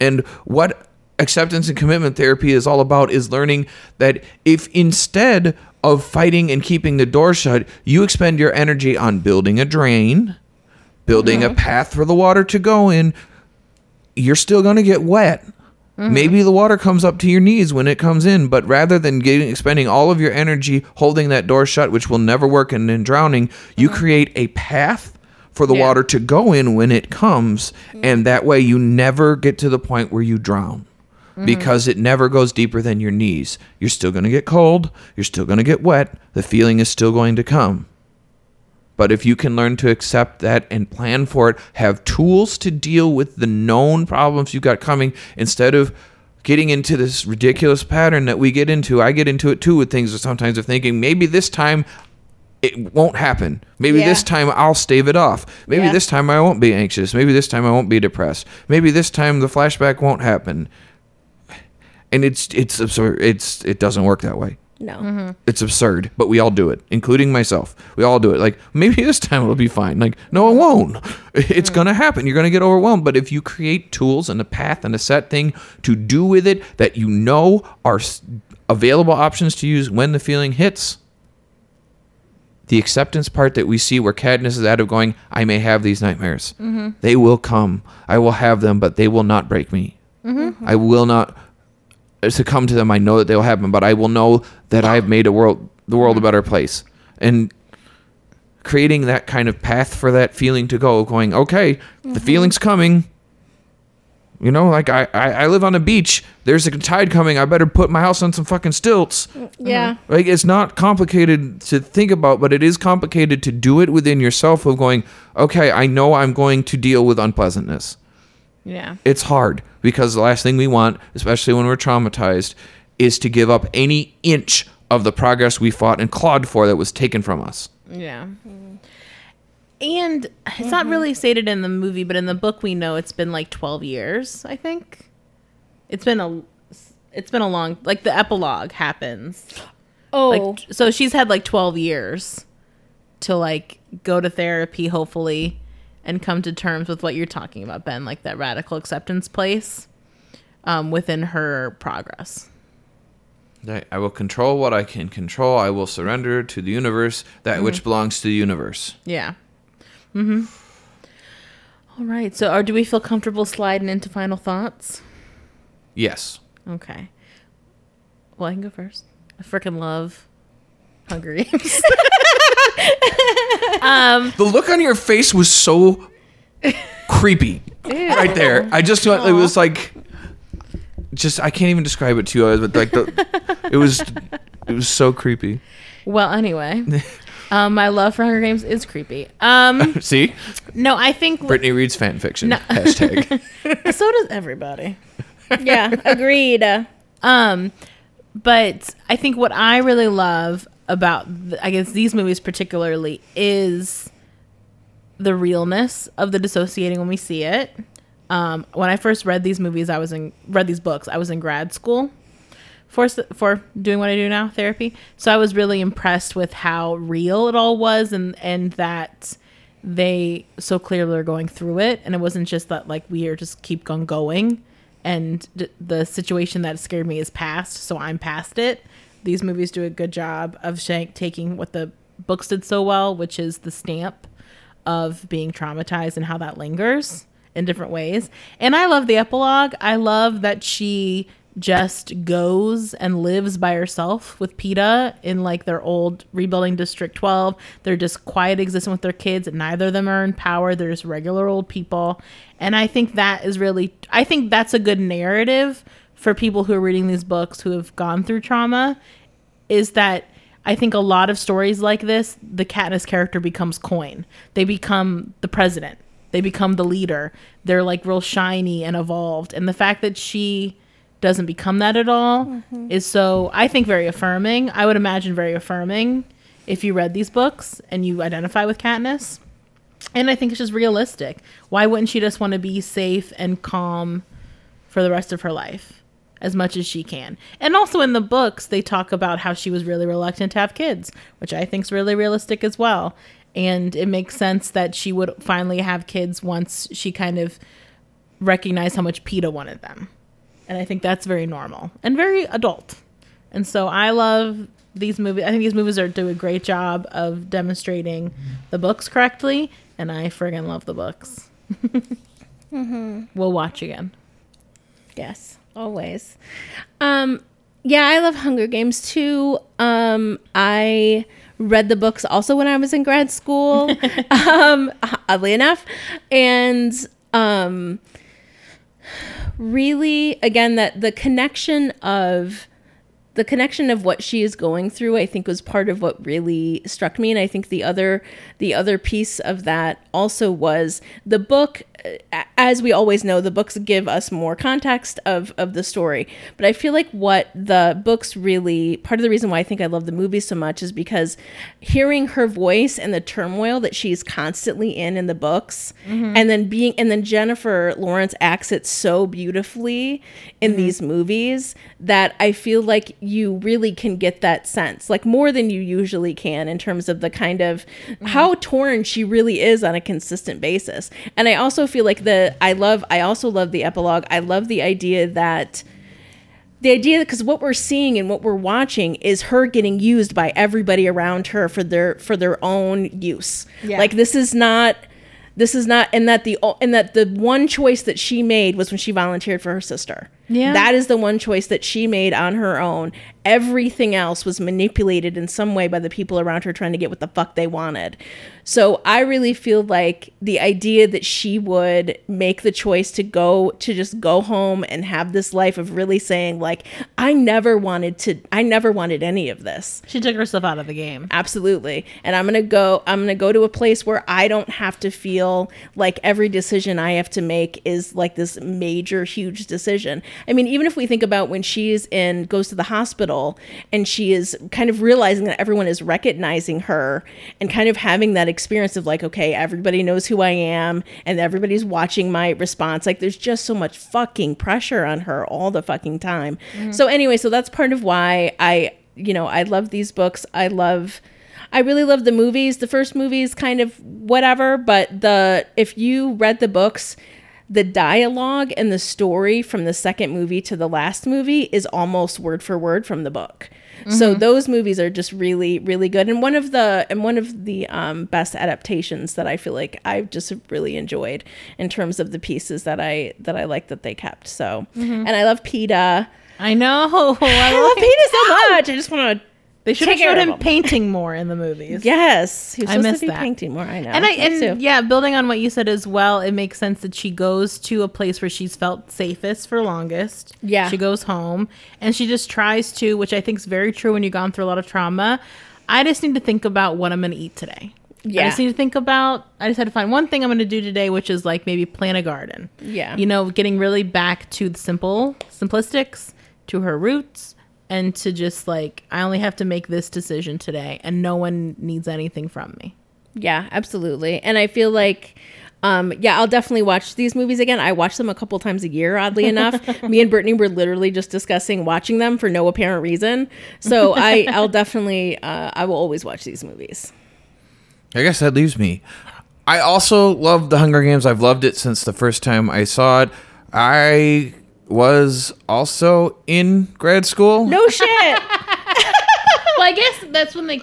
Speaker 2: And what acceptance and commitment therapy is all about is learning that if instead of fighting and keeping the door shut, you expend your energy on building a drain, building a mm-hmm. path for the water to go in, you're still going to get wet. Mm-hmm. Maybe the water comes up to your knees when it comes in, but rather than getting spending all of your energy holding that door shut, which will never work, and then drowning, you mm-hmm. create a path for the water to go in when it comes, and that way you never get to the point where you drown. Mm-hmm. Because it never goes deeper than your knees. You're still going to get cold. You're still going to get wet. The feeling is still going to come. But if you can learn to accept that and plan for it, have tools to deal with the known problems you've got coming instead of getting into this ridiculous pattern that we get into. I get into it too with things sometimes of thinking maybe this time it won't happen. Maybe
Speaker 4: Yeah.
Speaker 2: this time I'll stave it off. Maybe
Speaker 4: Yeah.
Speaker 2: this time I won't be anxious. Maybe this time I won't be depressed. Maybe this time the flashback won't happen. And it's it's absurd. It's it doesn't work that way.
Speaker 4: No. Mm-hmm.
Speaker 2: It's absurd, but we all do it, including myself. We all do it. Like maybe this time it'll be fine. Like no, it won't. It's mm-hmm. gonna happen. You're gonna get overwhelmed. But if you create tools and a path and a set thing to do with it that you know are available options to use when the feeling hits, the acceptance part that we see where Katniss is out of going, I may have these nightmares.
Speaker 4: Mhm.
Speaker 2: They will come. I will have them, but they will not break me.
Speaker 4: Mhm.
Speaker 2: I will not succumb to them. I know that they will happen, but I will know that I've made a world, the world a better place. And creating that kind of path for that feeling to go, going, okay, the feeling's coming. You know, like I, I, I live on a beach. There's a tide coming. I better put my house on some fucking stilts.
Speaker 4: Mm, yeah. Mm.
Speaker 2: Like it's not complicated to think about, but it is complicated to do it within yourself of going, okay, I know I'm going to deal with unpleasantness.
Speaker 1: Yeah.
Speaker 2: It's hard because the last thing we want, especially when we're traumatized, is to give up any inch of the progress we fought and clawed for that was taken from us.
Speaker 1: Yeah. Mm. And it's not really stated in the movie, but in the book we know it's been like 12 years, I think. It's been a it's been a long like the epilogue happens.
Speaker 4: Oh.
Speaker 1: Like, so she's had like 12 years to like go to therapy hopefully and come to terms with what you're talking about, Ben, like that radical acceptance place um, within her progress.
Speaker 2: I I will control what I can control. I will surrender to the universe that which
Speaker 1: Mhm.
Speaker 2: belongs to the universe.
Speaker 1: Yeah. Mm-hmm. All right. So, or do we feel comfortable sliding into final thoughts?
Speaker 2: Yes.
Speaker 1: Okay. Well, I can go first. I freaking love Hunger Games. um,
Speaker 2: The look on your face was so creepy right there. I just it was like just I can't even describe it to you, but like the it was it was so creepy.
Speaker 1: well, anyway, um, my love for Hunger Games is creepy. Um,
Speaker 2: See?
Speaker 1: no, I think
Speaker 2: Brittany reads fan fiction.
Speaker 1: No.
Speaker 2: Hashtag.
Speaker 1: so does everybody.
Speaker 4: yeah, agreed.
Speaker 1: Um, but I think what I really love about, th- I guess, these movies particularly is the realness of the dissociating when we see it. Um, when I first read these movies, I was in read these books. I was in grad school for for doing what I do now, therapy. So I was really impressed with how real it all was, and and that they so clearly are going through it, and it wasn't just that like we are just keep on going, and d- the situation that scared me is past, so I'm past it. These movies do a good job of shank taking what the books did so well, which is the stamp of being traumatized and how that lingers in different ways. And I love the epilogue. I love that she just goes and lives by herself with Peeta in like their old rebuilding District 12. They're just quiet existing with their kids. And neither of them are in power. They're just regular old people. And I think that is really, I think that's a good narrative for people who are reading these books who have gone through trauma is that I think a lot of stories like this, the Katniss character becomes coin. They become the president. They become the leader. They're like real shiny and evolved. And the fact that she doesn't become that at all
Speaker 4: Mhm.
Speaker 1: is so I think very affirming. I would imagine very affirming if you read these books and you identify with Katniss. And I think it's just realistic. Why wouldn't she just want to be safe and calm for the rest of her life as much as she can? And also in the books, they talk about how she was really reluctant to have kids, which I think is really realistic as well. And it makes sense that she would finally have kids once she kind of recognized how much Peeta wanted them. And I think that's very normal and very adult. And so I love these movies. I think these movies are do a great job of demonstrating the books correctly, and I friggin' love the books.
Speaker 4: Mm-hmm.
Speaker 1: We'll watch again.
Speaker 4: Yes, always. Um, yeah, I love Hunger Games too. Um, I read the books also when I was in grad school, um, oddly enough, and um, really, again, that the connection of the connection of what she is going through i think was part of what really struck me. And i think the other the other piece of that also was the book as we always know the books give us more context of of the story. But i feel like what the books really part of the reason why i think i love the movie so much is because hearing her voice and the turmoil that she's constantly in in the books
Speaker 1: Mhm.
Speaker 4: and then being and then jennifer lawrence acts it so beautifully in these movies that i feel like you really can get that sense like more than you usually can in terms of the kind of how torn she really is on a consistent basis. And i also feel like the i love i also love the epilogue i love the idea that the idea because what we're seeing and what we're watching is her getting used by everybody around her for their for their own use
Speaker 1: Yeah.
Speaker 4: like this is not this is not and that the and that the one choice that she made was when she volunteered for her sister
Speaker 1: Yeah.
Speaker 4: that is the one choice that she made on her own everything else was manipulated in some way by the people around her trying to get what the fuck they wanted. So i really feel like the idea that she would make the choice to go to just go home and have this life of really saying like i never wanted to i never wanted any of this.
Speaker 1: She took herself out of the game.
Speaker 4: absolutely. And i'm gonna go i'm gonna go to a place where i don't have to feel like every decision i have to make is like this major huge decision. I mean even if we think about when she's in goes to the hospital and she is kind of realizing that everyone is recognizing her and kind of having that experience of like okay everybody knows who i am and everybody's watching my response like there's just so much fucking pressure on her all the fucking time
Speaker 1: Mhm.
Speaker 4: so anyway so that's part of why i you know i love these books i love I really love the movies. The first movie is kind of whatever, but the if you read the books, the dialogue and the story from the second movie to the last movie is almost word for word from the book. So
Speaker 1: Mhm.
Speaker 4: those movies are just really really good and one of the and one of the um, best adaptations that I feel like I've just really enjoyed in terms of the pieces that I that I like that they kept. So
Speaker 1: Mhm.
Speaker 4: and I love Peeta.
Speaker 1: I know. I,
Speaker 4: love Peeta so much. I just want to
Speaker 1: They should have showed him painting more in the movies.
Speaker 4: Yes, he was
Speaker 1: I
Speaker 4: supposed to
Speaker 1: missed
Speaker 4: be
Speaker 1: that.
Speaker 4: painting more. I know.
Speaker 1: And I and
Speaker 4: too.
Speaker 1: yeah, building on what you said as well, it makes sense that she goes to a place where she's felt safest for longest.
Speaker 4: Yeah.
Speaker 1: She goes home and she just tries to, which I think is very true when you've gone through a lot of trauma. I just need to think about what I'm going to eat today. I
Speaker 4: Yeah.
Speaker 1: just need to think about. I just had to find one thing I'm going to do today, which is like maybe plant a garden.
Speaker 4: Yeah.
Speaker 1: You know, getting really back to the simple simplistics, to her roots, and to just like I only have to make this decision today, and no one needs anything from me.
Speaker 4: Yeah, absolutely. And I feel like um yeah, I'll definitely watch these movies again. I watch them a couple times a year, oddly enough. Me and Brittany were literally just discussing watching them for no apparent reason. So I I'll definitely uh I will always watch these movies.
Speaker 2: I guess that leaves me. I also love the Hunger Games. I've loved it since the first time I saw it. I was also in grad school.
Speaker 4: No shit.
Speaker 1: well, I guess that's when they.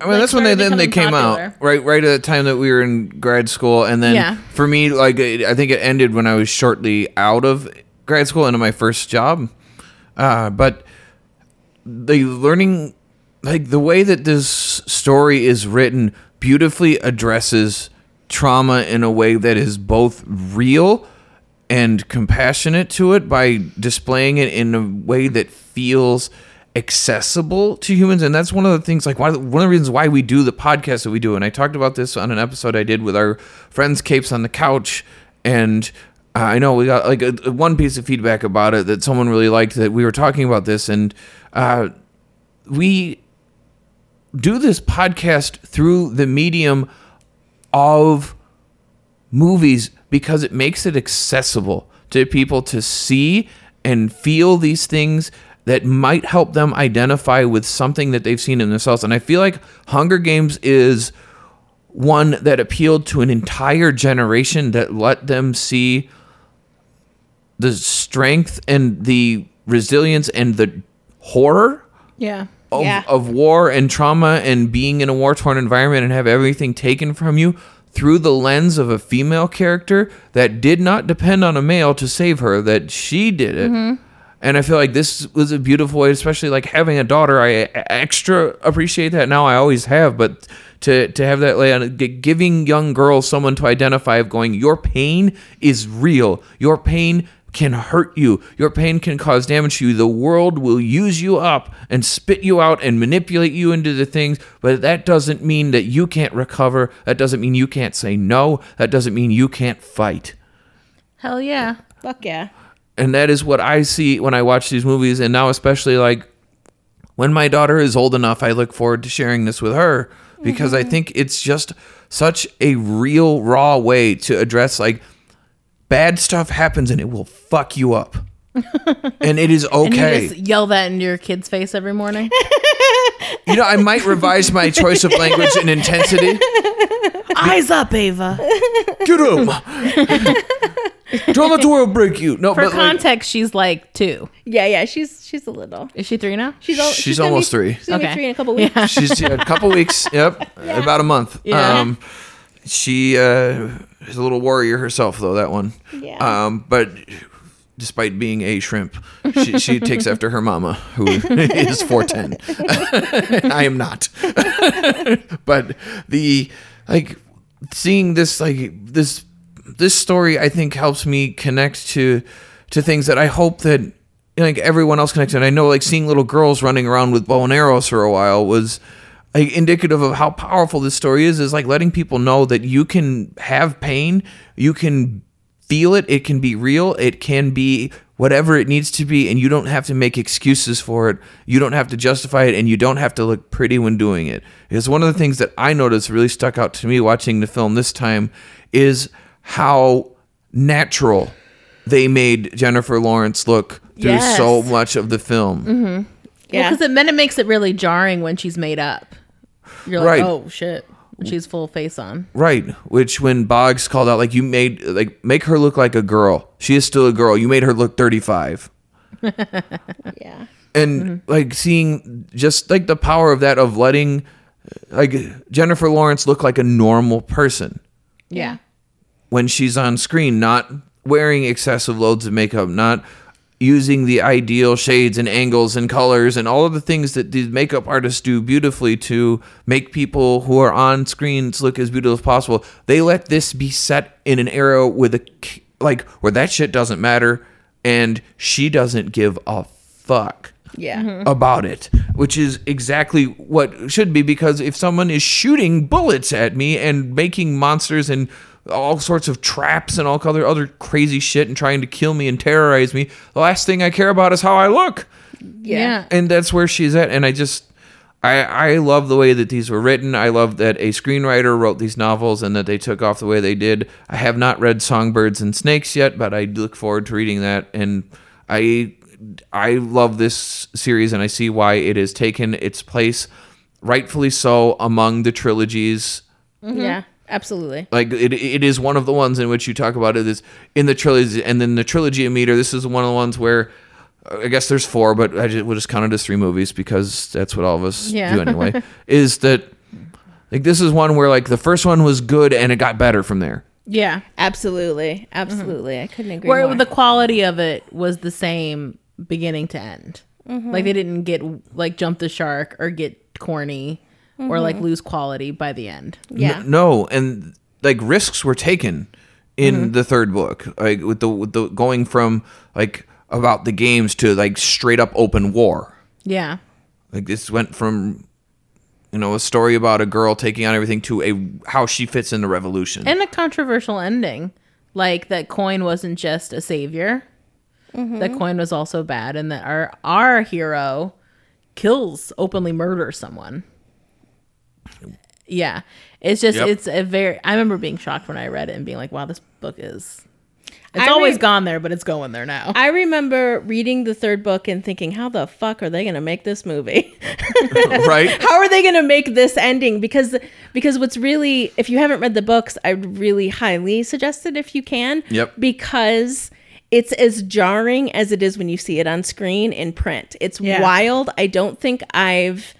Speaker 2: I mean, that's when they then they came out right right at the time that we were in grad school, and then
Speaker 1: Yeah.
Speaker 2: for me, like it, I think it ended when I was shortly out of grad school into my first job. Uh, but the learning, like the way that this story is written, beautifully addresses trauma in a way that is both real and compassionate to it by displaying it in a way that feels accessible to humans. And that's one of the things like why one of the reasons why we do the podcast that we do. And I talked about this on an episode I did with our friends Capes on the couch. And uh, I know we got like a, a one piece of feedback about it that someone really liked that we were talking about this. And uh, we do this podcast through the medium of movies because it makes it accessible to people to see and feel these things that might help them identify with something that they've seen in themselves. And I feel like Hunger Games is one that appealed to an entire generation that let them see the strength and the resilience and the horror
Speaker 1: Yeah.
Speaker 2: of, of war and trauma and being in a war torn environment and have everything taken from you through the lens of a female character that did not depend on a male to save her, that she did it.
Speaker 1: Mhm.
Speaker 2: And I feel like this was a beautiful way, especially like having a daughter. I extra appreciate that now. I always have, but to to have that lay on giving young girls someone to identify of going, your pain is real. Your pain can hurt you. Your pain can cause damage to you. The world will use you up and spit you out and manipulate you into the things, but that doesn't mean that you can't recover. That doesn't mean you can't say no. That doesn't mean you can't fight.
Speaker 1: Hell yeah.
Speaker 4: Fuck yeah.
Speaker 2: And that is what I see when I watch these movies. And now, especially like when my daughter is old enough, I look forward to sharing this with her because I mm-hmm. think it's just such a real, raw way to address like bad stuff happens and it will fuck you up. and it is okay.
Speaker 1: And you
Speaker 2: okay.
Speaker 1: just yell that into your kid's face every morning.
Speaker 2: You know, I might revise my choice of language and intensity.
Speaker 1: Eyes up, Ava.
Speaker 2: Get him. Don't let the world break you. No,
Speaker 1: For
Speaker 2: but like,
Speaker 1: context, she's like two.
Speaker 4: Yeah, yeah, she's she's a little.
Speaker 1: Is she three now?
Speaker 4: She's al-
Speaker 2: She's
Speaker 4: gonna be-
Speaker 2: almost three.
Speaker 4: She's
Speaker 1: Okay.
Speaker 4: be three in a couple weeks.
Speaker 1: Yeah.
Speaker 2: She's yeah, a couple weeks. Yep, about a month.
Speaker 1: Yeah.
Speaker 2: Um, she uh, is a little warrior herself, though that one.
Speaker 4: Yeah.
Speaker 2: Um, but despite being a shrimp, she, she takes after her mama, who is four ten. I am not. but the like seeing this like this this story, I think helps me connect to to things that I hope that like everyone else connects. And I know like seeing little girls running around with bow and arrows for a while was like indicative of how powerful this story is is like letting people know that you can have pain you can feel it it can be real it can be whatever it needs to be and you don't have to make excuses for it you don't have to justify it and you don't have to look pretty when doing it because one of the things that i noticed really stuck out to me watching the film this time is how natural they made jennifer lawrence look through
Speaker 1: Yes.
Speaker 2: so much of the film
Speaker 1: Mm-hmm. Yeah, because then it makes it really jarring when she's made up. You're like,
Speaker 2: Right.
Speaker 1: oh shit, when she's full face on.
Speaker 2: Right, which when Boggs called out, like you made, like make her look like a girl. She is still a girl. You made her look thirty-five,
Speaker 4: yeah.
Speaker 2: and mm-hmm. like seeing just like the power of that of letting, like Jennifer Lawrence look like a normal person
Speaker 1: Yeah.
Speaker 2: when she's on screen, not wearing excessive loads of makeup, not using the ideal shades and angles and colors and all of the things that these makeup artists do beautifully to make people who are on screens look as beautiful as possible. They let this be set in an era with a k- like where that shit doesn't matter and she doesn't give a fuck
Speaker 4: Yeah. Mm-hmm.
Speaker 2: about it which is exactly what should be because if someone is shooting bullets at me and making monsters and all sorts of traps and all other other crazy shit and trying to kill me and terrorize me, the last thing I care about is how I look.
Speaker 1: Yeah.
Speaker 2: And that's where she's at and I just I, I love the way that these were written. I love that a screenwriter wrote these novels and that they took off the way they did. I have not read Songbirds and Snakes yet, but I look forward to reading that. And I I love this series and I see why it has taken its place, rightfully so, among the trilogies. Mm-hmm.
Speaker 4: Yeah, absolutely.
Speaker 2: Like it, it is one of the ones in which you talk about it is in the trilogy, and then the trilogy of meter. This is one of the ones where uh, I guess there's four, but I just, we'll just count it as three movies because that's what all of us
Speaker 4: Yeah.
Speaker 2: do anyway. is that like this is one where like the first one was good and it got better from there.
Speaker 1: Yeah.
Speaker 4: Absolutely. Absolutely. I couldn't agree
Speaker 1: Where
Speaker 4: more.
Speaker 1: the quality of it was the same beginning to end.
Speaker 4: Mhm.
Speaker 1: Like they didn't get like jump the shark or get corny or like
Speaker 4: Mhm.
Speaker 1: lose quality by the end.
Speaker 2: N- no, and like risks were taken in
Speaker 1: Mhm.
Speaker 2: the third book, like with the with the going from like about the games to like straight up open war.
Speaker 1: Yeah.
Speaker 2: Like this went from you know a story about a girl taking on everything to a how she fits in the revolution.
Speaker 1: And a controversial ending. Like that coin wasn't just a savior.
Speaker 4: Mhm.
Speaker 1: That coin was also bad and that our our hero kills openly murders someone. Yeah. It's just
Speaker 4: Yep.
Speaker 1: it's a very I remember being shocked when I read it and being like, wow, this book is it's
Speaker 4: I
Speaker 1: always
Speaker 4: re-
Speaker 1: gone there, but it's going there now.
Speaker 4: I remember reading the third book and thinking, how the fuck are they going to make this movie?
Speaker 2: right?
Speaker 4: How are they going to make this ending? Because because what's really, if you haven't read the books, I would really highly suggest it if you can.
Speaker 2: Yep.
Speaker 4: Because it's as jarring as it is when you see it on screen in print. It's
Speaker 1: Yeah.
Speaker 4: wild. I don't think I've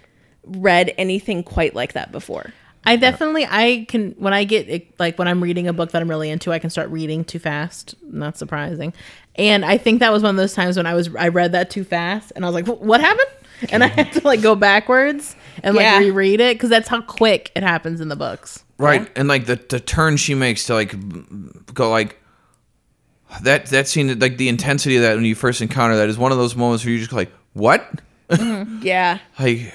Speaker 4: read anything quite like that before.
Speaker 1: I definitely I can when I get like when I'm reading a book that I'm really into, I can start reading too fast. Not surprising. And I think that was one of those times when I was I read that too fast and I was like, "What happened?" And I had to like go backwards and like
Speaker 4: Yeah.
Speaker 1: reread it cuz that's how quick it happens in the books.
Speaker 2: Right, and like the the turn she makes to like go like that that scene like the intensity of that when you first encounter that is one of those moments where you're just like what mm-hmm.
Speaker 4: Yeah.
Speaker 2: like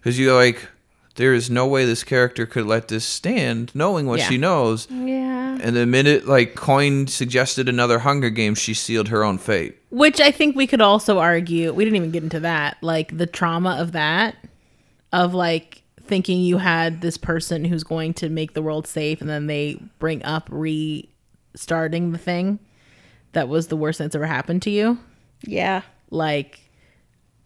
Speaker 2: because you're like there is no way this character could let this stand knowing what
Speaker 1: Yeah.
Speaker 2: she knows
Speaker 4: Yeah.
Speaker 2: and the minute like coin suggested another hunger games she sealed her own fate
Speaker 1: Which I think we could also argue, we didn't even get into that, like the trauma of that of like thinking you had this person who's going to make the world safe and then they bring up restarting the thing that was the worst thing that's ever happened to you.
Speaker 4: Yeah.
Speaker 1: Like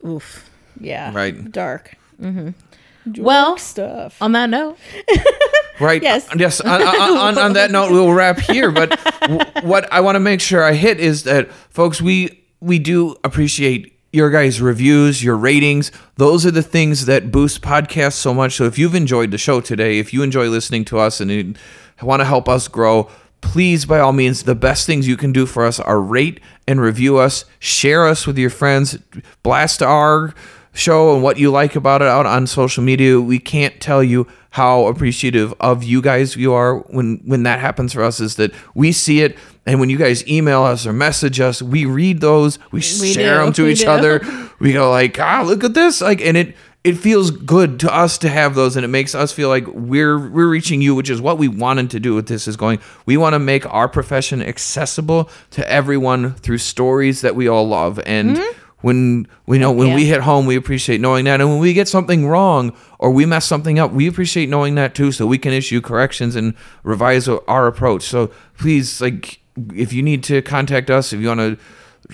Speaker 1: oof.
Speaker 4: Yeah.
Speaker 2: Right.
Speaker 4: Dark.
Speaker 1: Mm-hmm. Well,
Speaker 4: stuff.
Speaker 1: On that note,
Speaker 2: Right.
Speaker 4: Yes.
Speaker 2: Yes. On, on, on, on that note, we'll wrap here. But w- what I want to make sure I hit is that, folks, we we do appreciate your guys' reviews, your ratings. Those are the things that boost podcasts so much. So if you've enjoyed the show today, if you enjoy listening to us and you want to help us grow, please, by all means, the best things you can do for us are rate and review us, share us with your friends, blast our show and what you like about it out on social media. We can't tell you how appreciative of you guys you are when when that happens for us is that we see it and when you guys email us or message us, we read those, we, share
Speaker 1: do,
Speaker 2: them to
Speaker 1: we
Speaker 2: each
Speaker 1: do.
Speaker 2: other. We go like, "Ah, look at this." Like and it it feels good to us to have those and it makes us feel like we're we're reaching you, which is what we wanted to do with this is going we want to make our profession accessible to everyone through stories that we all love and when we know when we hit home we appreciate knowing that. And when we get something wrong or we mess something up we appreciate knowing that too so we can issue corrections and revise our approach. So please like if you need to contact us if you want to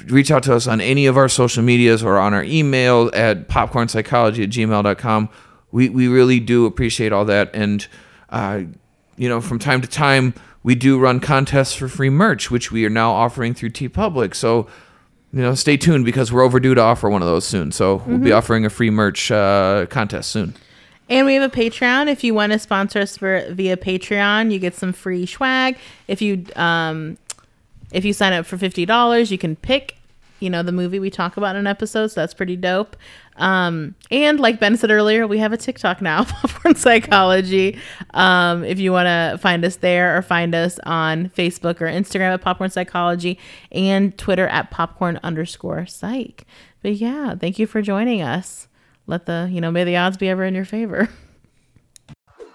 Speaker 2: reach out to us on any of our social medias or on our email at popcornpsychology at gmail.com we, we really do appreciate all that. And uh, you know from time to time we do run contests for free merch which we are now offering through TeePublic. So you know, stay tuned because we're overdue to offer one of those soon. So we'll be
Speaker 1: Mhm.
Speaker 2: offering a free merch uh, contest soon.
Speaker 1: And we have a Patreon. If you want to sponsor us for via Patreon, you get some free swag. If you um, if you sign up for fifty dollars, you can pick, you know, the movie we talk about in an episode. So that's pretty dope. Um, and like Ben said earlier, we have a TikTok now, Popcorn Psychology. Um, if you want to find us there or find us on Facebook or Instagram at Popcorn Psychology and Twitter at Popcorn underscore Psych. But yeah, thank you for joining us. let the you know may the odds be ever in your favor.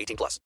Speaker 7: 18 plus.